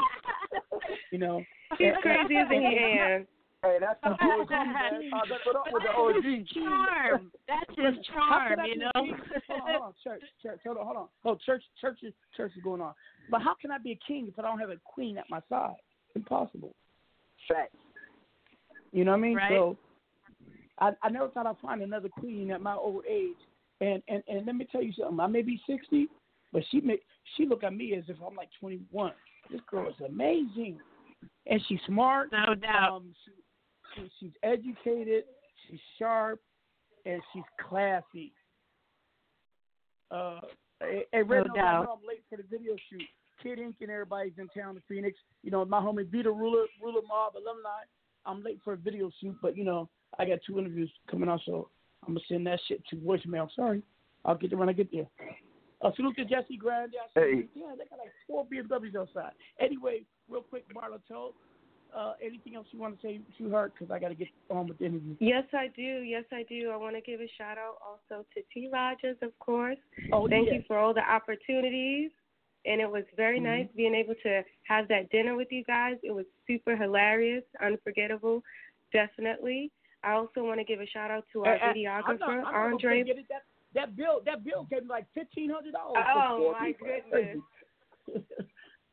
Speaker 30: You know,
Speaker 40: He's
Speaker 30: And-
Speaker 40: crazy, isn't he, Ann?
Speaker 38: Hey, that's the OG, man. I put up with the OG.
Speaker 31: charm. That's his charm, you know.
Speaker 30: Hold on, hold on, church, church, hold on, hold on. Oh, church, church is church is going on. But how can I be a king if I don't have a queen at my side? Impossible.
Speaker 38: Facts.
Speaker 30: You know what I mean?
Speaker 31: Right.
Speaker 30: So I I never thought I'd find another queen at my old age. And and and let me tell you something. I may be sixty, but she make she look at me as if I'm like twenty one. This girl is amazing, and she's smart.
Speaker 31: No doubt.
Speaker 30: Um, she, she, she's educated. She's sharp, and she's classy. Uh, hey, hey, Red
Speaker 31: No
Speaker 30: I
Speaker 31: doubt.
Speaker 30: know I'm late for the video shoot. Kid Ink and everybody's in town in Phoenix. You know, my homie Vita Ruler, Ruler Mob alumni. I'm late for a video shoot, but you know, I got two interviews coming out, so I'm gonna send that shit to voicemail. Sorry, I'll get there when I get there. Uh, salute to Jesse Grande. I see-
Speaker 38: Hey.
Speaker 30: Yeah, they got like four BMWs outside. Anyway, real quick, Marla told. Uh, anything else you want to say to her? Because I got to get on with the interview.
Speaker 40: Yes, I do. Yes, I do. I want to give a shout out also to T. Rogers, of course.
Speaker 30: Oh,
Speaker 40: Thank
Speaker 30: yeah.
Speaker 40: you for all the opportunities. And it was very
Speaker 30: Mhm.
Speaker 40: nice being able to have that dinner with you guys. It was super hilarious, unforgettable, definitely. I also want to give a shout out to our
Speaker 30: And- and I'm
Speaker 40: videographer,
Speaker 30: not- I'm not
Speaker 40: Andre.
Speaker 30: That, that bill, that bill came like fifteen hundred dollars.
Speaker 40: Oh, my <laughs> goodness.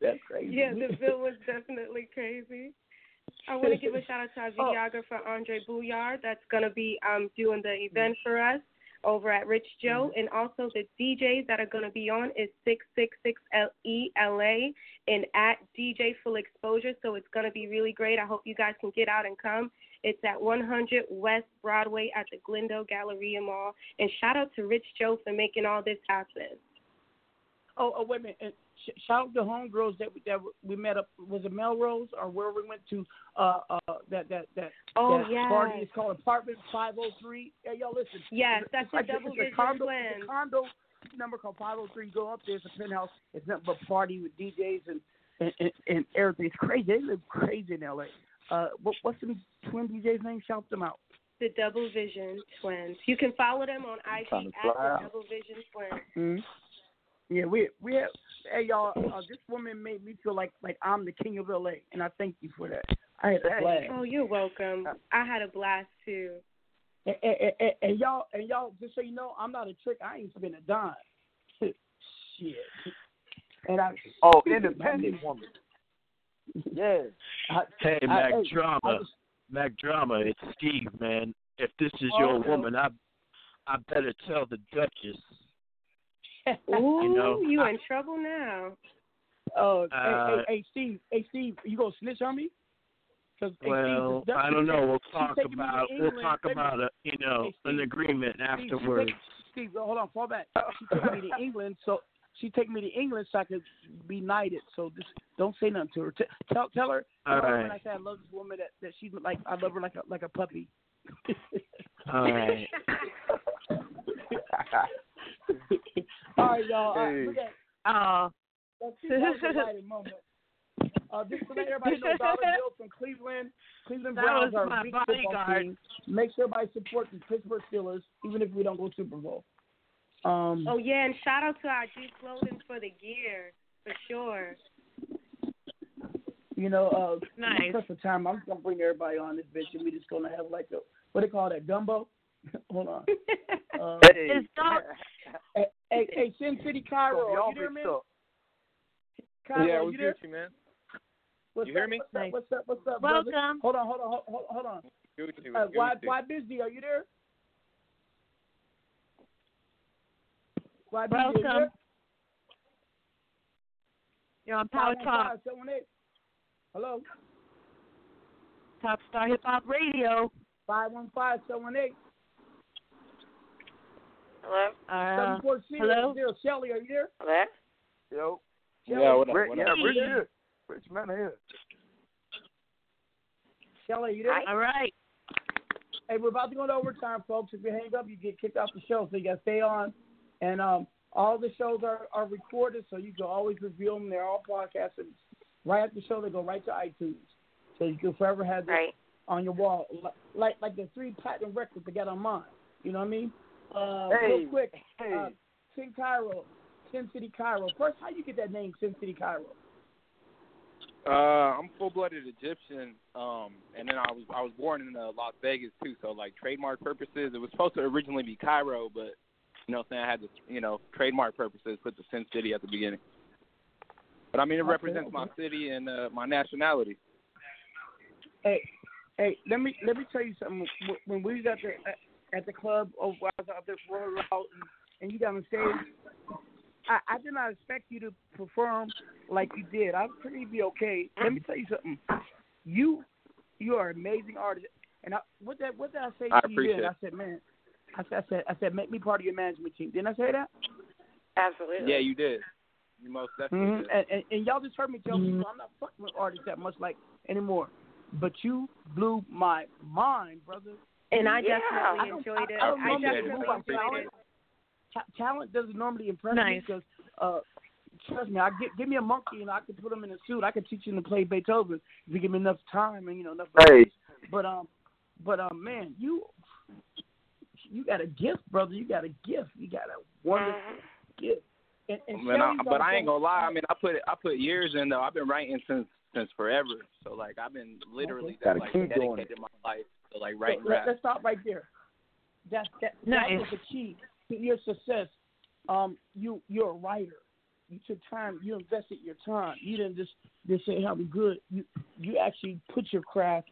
Speaker 30: That's crazy.
Speaker 40: Yeah, the bill was definitely crazy. I want to give a <laughs> shout out to our
Speaker 30: Oh.
Speaker 40: videographer Andre Bouillard. That's going to be um, doing the event for us over at Rich Joe, and also the DJs that are going to be on is six six six E L A and at DJ Full Exposure. So it's going to be really great. I hope you guys can get out and come It's at 100 West Broadway at the Glendale Galleria Mall. And shout out to Rich Joe for making all this happen.
Speaker 30: Oh, oh wait a minute. And sh- shout out to homegirls that we, that we met up. Was it Melrose or where we went to? Uh, uh, that that that.
Speaker 40: Oh,
Speaker 30: that
Speaker 40: yes.
Speaker 30: Party is called Apartment 503. Yeah, y'all listen.
Speaker 40: Yes,
Speaker 30: It's-
Speaker 40: that's
Speaker 30: it's
Speaker 40: the
Speaker 30: like a-
Speaker 40: Double
Speaker 30: it's a condo,
Speaker 40: Twins.
Speaker 30: It's a condo number called 503. Go up there. It's a penthouse. It's nothing but party with DJs and and, and, and everything. It's crazy. They live crazy in LA. Uh, what, what's the twin DJ's name? Shout them out.
Speaker 40: The Double Vision Twins. You can follow them on IG
Speaker 30: Trying
Speaker 40: at the. Double Vision Twins.
Speaker 30: hmm Yeah, we we have. Hey y'all, uh, this woman made me feel like like I'm the king of LA, and I thank you for that. I had a blast.
Speaker 40: Oh, you're welcome. I had a blast too.
Speaker 30: And, and, and, and y'all, and y'all, just so you know, I'm not a trick. I ain't spend a dime. <laughs> Shit. And I.
Speaker 41: Oh, independent woman. <laughs> Yeah.
Speaker 30: I,
Speaker 42: Hey,
Speaker 30: I-
Speaker 42: Mac
Speaker 30: hey,
Speaker 42: Drama.
Speaker 30: I
Speaker 42: Mack Drama, it's Steve, man. If this is
Speaker 30: Oh,
Speaker 42: your
Speaker 30: okay.
Speaker 42: woman, I I better tell the Duchess.
Speaker 40: Ooh,
Speaker 42: You know,
Speaker 40: you in trouble now.
Speaker 30: Oh,
Speaker 42: Uh,
Speaker 30: hey, hey, hey, Steve, hey, Steve, you gonna snitch on me? Cause, hey,
Speaker 42: Well,
Speaker 30: Steve, the
Speaker 42: I don't know. We'll talk about we'll talk about a you know
Speaker 30: Hey,
Speaker 42: an agreement
Speaker 30: Steve,
Speaker 42: afterwards.
Speaker 30: Steve, hold on, fall back. She took me to England, so she take me to England so I could be knighted. So just don't say nothing to her. T- tell tell her, tell
Speaker 42: All
Speaker 30: her
Speaker 42: right.
Speaker 30: when I say I love this woman that that she's like I love her like a like a puppy.
Speaker 42: All right. <laughs> <laughs>
Speaker 30: All right, y'all. All right,
Speaker 42: Hey.
Speaker 30: look at
Speaker 31: Oh.
Speaker 30: That's that was a moment. Uh, just to let everybody know, <laughs> Dollar Bill from Cleveland. Cleveland
Speaker 31: That
Speaker 30: Browns
Speaker 31: was
Speaker 30: are
Speaker 31: my
Speaker 30: a big football
Speaker 31: bodyguard.
Speaker 30: team. Make sure everybody support the Pittsburgh Steelers, even if we don't go Super Bowl. Um,
Speaker 40: Oh yeah, and shout out to our G Clothing for the gear for sure.
Speaker 30: You know, uh,
Speaker 40: Nice.
Speaker 30: in the of time, I'm gonna bring everybody on this bitch, and we just gonna have like a what they call that gumbo. <laughs> Hold on. <laughs> Uh,
Speaker 41: Hey.
Speaker 30: hey, hey, hey, Sin City Cairo,
Speaker 41: Y'all
Speaker 30: you there, man?
Speaker 41: up.
Speaker 30: Cairo,
Speaker 41: Yeah, we get you, man.
Speaker 30: What's
Speaker 41: You hear
Speaker 30: up,
Speaker 41: me?
Speaker 30: What's up? What's up? What's up, brother?
Speaker 31: Welcome.
Speaker 30: Hold on, hold on, hold, hold on.
Speaker 41: Gucci,
Speaker 30: Uh, why, why busy? Are you there? Why busy?
Speaker 31: Welcome.
Speaker 30: You there?
Speaker 31: You're on Power Talk,
Speaker 30: 515-718. Hello.
Speaker 31: Top Star Hip Hop Radio.
Speaker 30: Five one five seven one eight.
Speaker 31: Hello. Uh, hello.
Speaker 30: zero. Shelly, are you there?
Speaker 31: Hello.
Speaker 41: Yo.
Speaker 30: Shelly?
Speaker 41: Yeah, what up?
Speaker 30: Rick-
Speaker 41: What
Speaker 30: yeah,
Speaker 41: up?
Speaker 30: Rich
Speaker 41: Rich
Speaker 30: here.
Speaker 41: here. Rich man here.
Speaker 30: Shelly, are you there?
Speaker 31: All right.
Speaker 30: Hey, we're about to go to overtime, folks. If you hang up, you get kicked off the show, so you got to stay on. And um, all the shows are, are recorded, so you can always review them. They're all podcasted. Right after the show, they go right to iTunes, so you can forever have this
Speaker 25: Right.
Speaker 30: on your wall, like like the three platinum records they got on mine. You know what I mean? Uh,
Speaker 41: Hey,
Speaker 30: real quick,
Speaker 41: hey.
Speaker 30: uh, Sin Cairo, Sin City Cairo. First, how you get that name, Sin City Cairo?
Speaker 41: Uh, I'm full-blooded Egyptian, um, and then I was I was born in uh, Las Vegas too. So like trademark purposes, it was supposed to originally be Cairo, but you know, I'm saying I had to you know trademark purposes put the Sin City at the beginning. But I mean, it
Speaker 30: Okay,
Speaker 41: represents my city and uh, my nationality.
Speaker 30: Hey, hey, let me let me tell you something. When we was at the at the club, or I was out there for a and, and you got on stage, I, I did not expect you to perform like you did. I figured you'd be okay. Let me tell you something. You you are an amazing artist, and I, what that what did I say
Speaker 41: I
Speaker 30: to you
Speaker 41: appreciate
Speaker 30: then? I said, man, I said, I said I said make me part of your management team. Didn't I say that?
Speaker 25: Absolutely.
Speaker 41: Yeah, you did. You most definitely
Speaker 30: hmm
Speaker 41: did.
Speaker 30: And, and, and y'all just heard me tell people I'm not fucking with artists that much like anymore. But you blew my mind, brother.
Speaker 40: And I
Speaker 30: Yeah.
Speaker 40: definitely
Speaker 30: I
Speaker 40: enjoyed it.
Speaker 30: I, don't
Speaker 40: I definitely enjoyed
Speaker 30: talent.
Speaker 40: it.
Speaker 30: Ta- talent doesn't normally impress
Speaker 31: Nice.
Speaker 30: me because, uh, trust me, I get give me a monkey and I can put him in a suit. I can teach him to play Beethoven if you give me enough time and you know enough.
Speaker 41: Hey.
Speaker 30: space. But um, but um, man, you you got a gift, brother. You got a gift. You got a wonderful gift. And, and
Speaker 41: Man, I, but I ain't gonna lie. I mean, I put it. I put years in though. I've been writing since since forever. So like, I've been literally
Speaker 30: Okay.
Speaker 41: just,
Speaker 30: Gotta
Speaker 41: like
Speaker 30: keep doing
Speaker 41: dedicated my life to like
Speaker 30: So let, let's stop right there. That that
Speaker 31: Nice.
Speaker 30: that was the key to your success. Um, you you're a writer. You took time. You invested your time. You didn't just just say, "I'm good." You you actually put your craft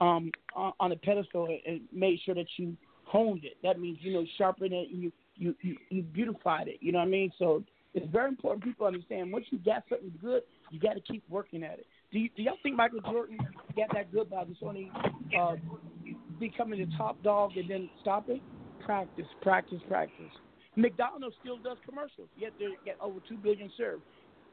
Speaker 30: um on, on a pedestal and- and made sure that you honed it. That means you know sharpened it. And you you you you beautified it. You know what I mean? So it's very important people understand once you got something good, you got to keep working at it. Do, you, do y'all think Michael Jordan got that good by just only uh, becoming the top dog and then stopping? Practice, practice, practice. McDonald's still does commercials, yet they get over two billion served.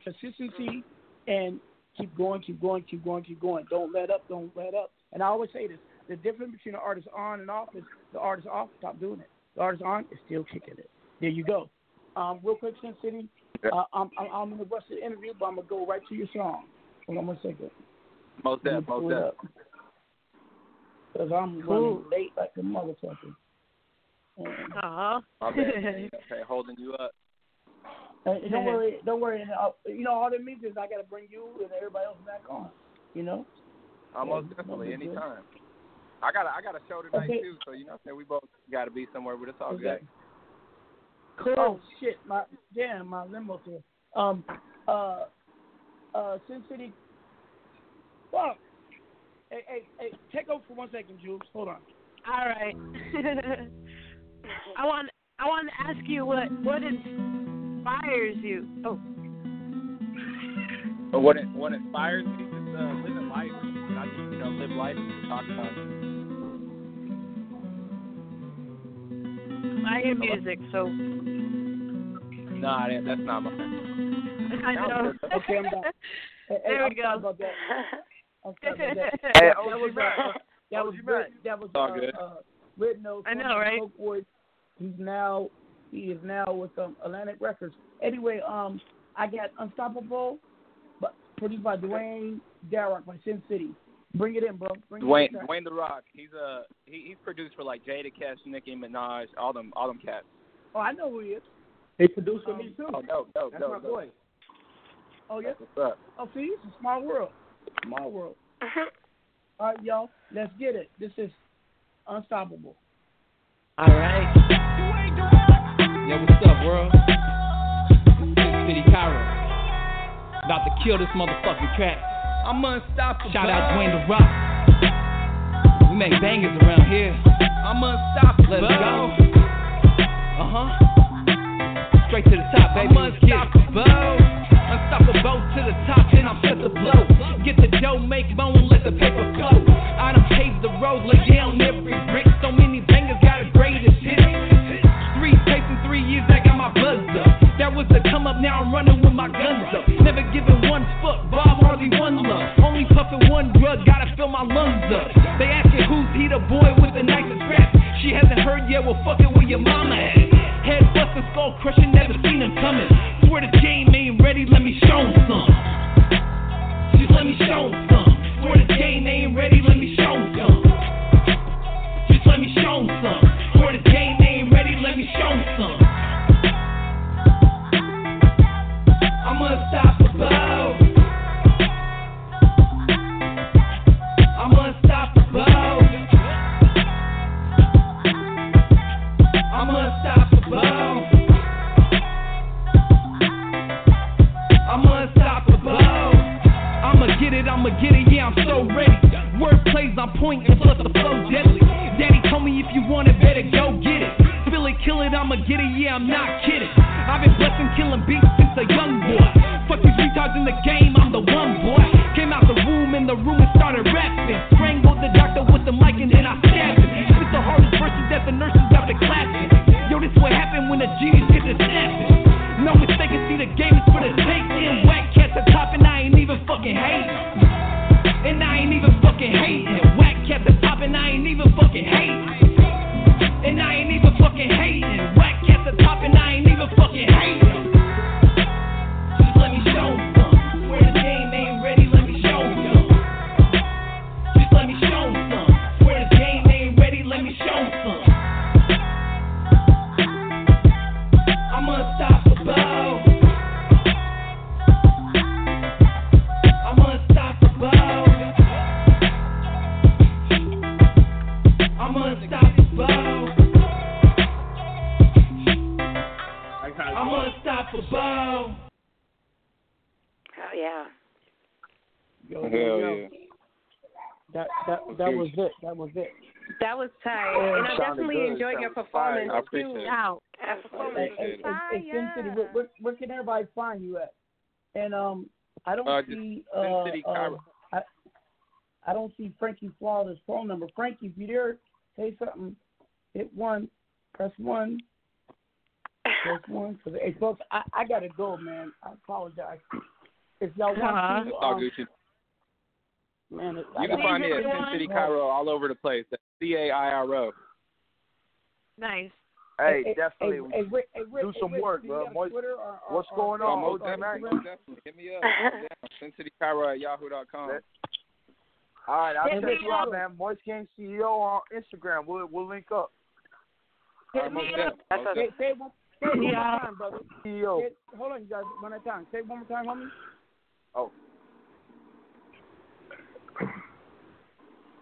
Speaker 30: Consistency and keep going, keep going, keep going, keep going. Don't let up, don't let up. And I always say this: the difference between the artist on and off is the artist off, stop doing it. The artist on is still kicking it. There you go. Um, real quick, Sin City. Uh, I'm, I'm, I'm in the rest of the interview, but I'm gonna go right to your song. Hold on one second.
Speaker 41: Most deaf, most
Speaker 30: it up. Cause I'm
Speaker 41: Cool.
Speaker 30: running late like a motherfucker. And,
Speaker 31: Uh-huh.
Speaker 41: My <laughs> Okay, holding you up.
Speaker 30: and don't worry, don't worry. And, uh, you know, all that means is I gotta bring you and everybody else back on. You know.
Speaker 41: Almost
Speaker 30: Yeah,
Speaker 41: definitely,
Speaker 30: no big deal.
Speaker 41: anytime. I got a, I got a show tonight
Speaker 30: Okay.
Speaker 41: too, so you know, saying we both got to be somewhere, but it's all
Speaker 30: Okay.
Speaker 41: good.
Speaker 30: Cool. Oh shit, my damn, my limo's here. Um, uh, uh, Sin City. Fuck. Hey, hey, hey, take over for one second, Jewelz. Hold on.
Speaker 31: All right. <laughs> I want I want to ask you what what inspires you. Oh,
Speaker 41: But what it, what inspires me is just uh, living life. And I just you know live life and talk about it.
Speaker 31: I hear music, so
Speaker 41: Nah, that's not my. <laughs>
Speaker 31: I know.
Speaker 30: Okay, I'm done. <laughs> Hey, hey,
Speaker 31: There we
Speaker 30: I'm sorry
Speaker 31: go.
Speaker 30: About that. I'm sorry about that. That, <laughs> that was
Speaker 31: Mack.
Speaker 30: uh, that was
Speaker 31: OG
Speaker 30: writ-
Speaker 31: Mack.
Speaker 30: that was uh,
Speaker 41: good.
Speaker 30: uh, written notes.
Speaker 31: I know, right?
Speaker 30: Coke He's now he is now with um, Atlantic Records. Anyway, um, I got Unstoppable, but produced by Dwayne the Rock by Sin City. Bring it in, bro. Bring
Speaker 41: Dwayne
Speaker 30: it in.
Speaker 41: Dwayne the Rock. He's a he, he's produced for like Jadakiss, Nicki Minaj, all them all them cats.
Speaker 30: Oh, I know who he is. He produced for me too.
Speaker 41: Oh, dope, dope,
Speaker 30: That's
Speaker 41: dope,
Speaker 30: my
Speaker 41: dope.
Speaker 30: boy. Oh yeah.
Speaker 41: What's up.
Speaker 30: Oh, see, it's a small world. Small world. All right, y'all, let's get it. This is Unstoppable.
Speaker 36: All right. Yo, what's up, world? Big City Cairo. About to kill this motherfucking track. I'm unstoppable. Shout out Dwayne the Rock. We make bangers around here. I'm unstoppable. Let's go. Uh huh. Straight to the top, baby. I'm unstoppable. Unstoppable to the top, then I'm set to blow. Get the dough, make bone, let the paper flow. I done paved the road, lay down every brick. So many bangers got a greatest hit. Three tapes in three years, I got my buzz up. That was the come up, now I'm running with my guns up. Never giving one fuck, Bob Marley one love. Only puffing one drug, gotta fill my lungs up. They asking who's he the boy with the nicest rap. She hasn't heard yet, well fuck it where your mama at. Head busting, skull crushing, never seen him coming. Swear the game ain't ready, let me show 'em some. Let me show 'em some. Swear the game they ain't ready, let me
Speaker 30: everybody find you at? And um, I don't
Speaker 41: Uh,
Speaker 30: see. Uh, uh, I, I don't see Frankie Flawless phone number. Frankie, if you're there, say something. Hit one. Press one. Press one. Cause, hey, folks, I, I gotta go, man. I apologize. If y'all want
Speaker 31: Uh-huh.
Speaker 30: to,
Speaker 41: It's all
Speaker 30: um,
Speaker 41: Gucci.
Speaker 30: man, it-
Speaker 41: You can find me at Sin City Cairo all over the place. C A I R O.
Speaker 31: Nice.
Speaker 39: Hey,
Speaker 30: Hey,
Speaker 39: definitely.
Speaker 30: hey, hey, Rick, hey, Rick,
Speaker 39: do
Speaker 30: hey,
Speaker 39: some
Speaker 30: Rick,
Speaker 39: work,
Speaker 30: do
Speaker 39: bro. Moist-
Speaker 30: Twitter or, or,
Speaker 39: What's
Speaker 30: or,
Speaker 39: going on,
Speaker 41: most
Speaker 39: OG
Speaker 41: definitely,
Speaker 30: Instagram?
Speaker 41: most definitely. Hit me up. <laughs> Yeah. Sin City Cairo at yahoo.com.
Speaker 39: All right, I'll
Speaker 30: Hit
Speaker 39: check you out,
Speaker 30: up.
Speaker 39: man. Moist King CEO on Instagram. We'll we'll link up.
Speaker 30: Hit
Speaker 41: Alright,
Speaker 30: me up.
Speaker 41: definitely.
Speaker 30: Say, say, one, say one more time, brother.
Speaker 39: CEO.
Speaker 30: Say hold on, you guys. One at a time. Say one more time, homie.
Speaker 39: Oh.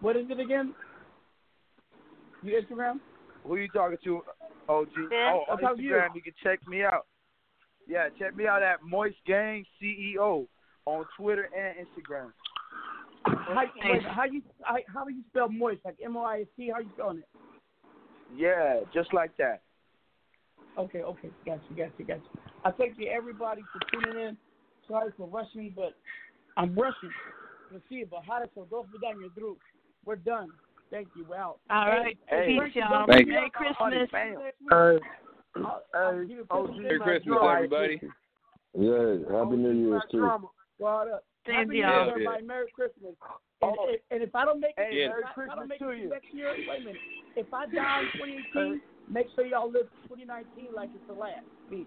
Speaker 30: What is it again? You Instagram?
Speaker 39: Who are you talking to, OG?
Speaker 31: Yeah.
Speaker 39: Oh,
Speaker 30: I'm
Speaker 39: on
Speaker 30: talking you.
Speaker 39: Instagram, you can check me out. Yeah, check me out at Moist Gang CEO on Twitter and Instagram.
Speaker 30: How, wait, how you how, how do you spell moist? Like M O I S T? How you spelling it?
Speaker 39: Yeah, just like that.
Speaker 30: Okay, okay, got you, got you, got you. I thank you everybody for tuning in. Sorry for rushing, but I'm rushing. Let's see, but how so go for down your throat. We're done. Thank you. We're out.
Speaker 31: All right.
Speaker 39: Hey,
Speaker 31: Peace, y'all.
Speaker 41: Thank you.
Speaker 31: Merry Christmas.
Speaker 39: Bam.
Speaker 30: I'll,
Speaker 39: Hey,
Speaker 30: I'll give oh, you a
Speaker 39: OG
Speaker 30: present.
Speaker 41: Merry Christmas, everybody.
Speaker 37: Yeah, happy New Year's too.
Speaker 39: Drama.
Speaker 30: God up.
Speaker 31: Same
Speaker 30: Happy
Speaker 31: to
Speaker 30: New Year,
Speaker 31: y'all.
Speaker 30: everybody. Merry Christmas. Oh. And, and, and if I don't make it,
Speaker 39: Hey, Merry
Speaker 30: I, if I
Speaker 39: Christmas
Speaker 30: don't make
Speaker 39: to
Speaker 30: it
Speaker 39: you.
Speaker 30: next year, wait a minute. If I die in 2018, make sure y'all live 2019 like it's the last. Peace.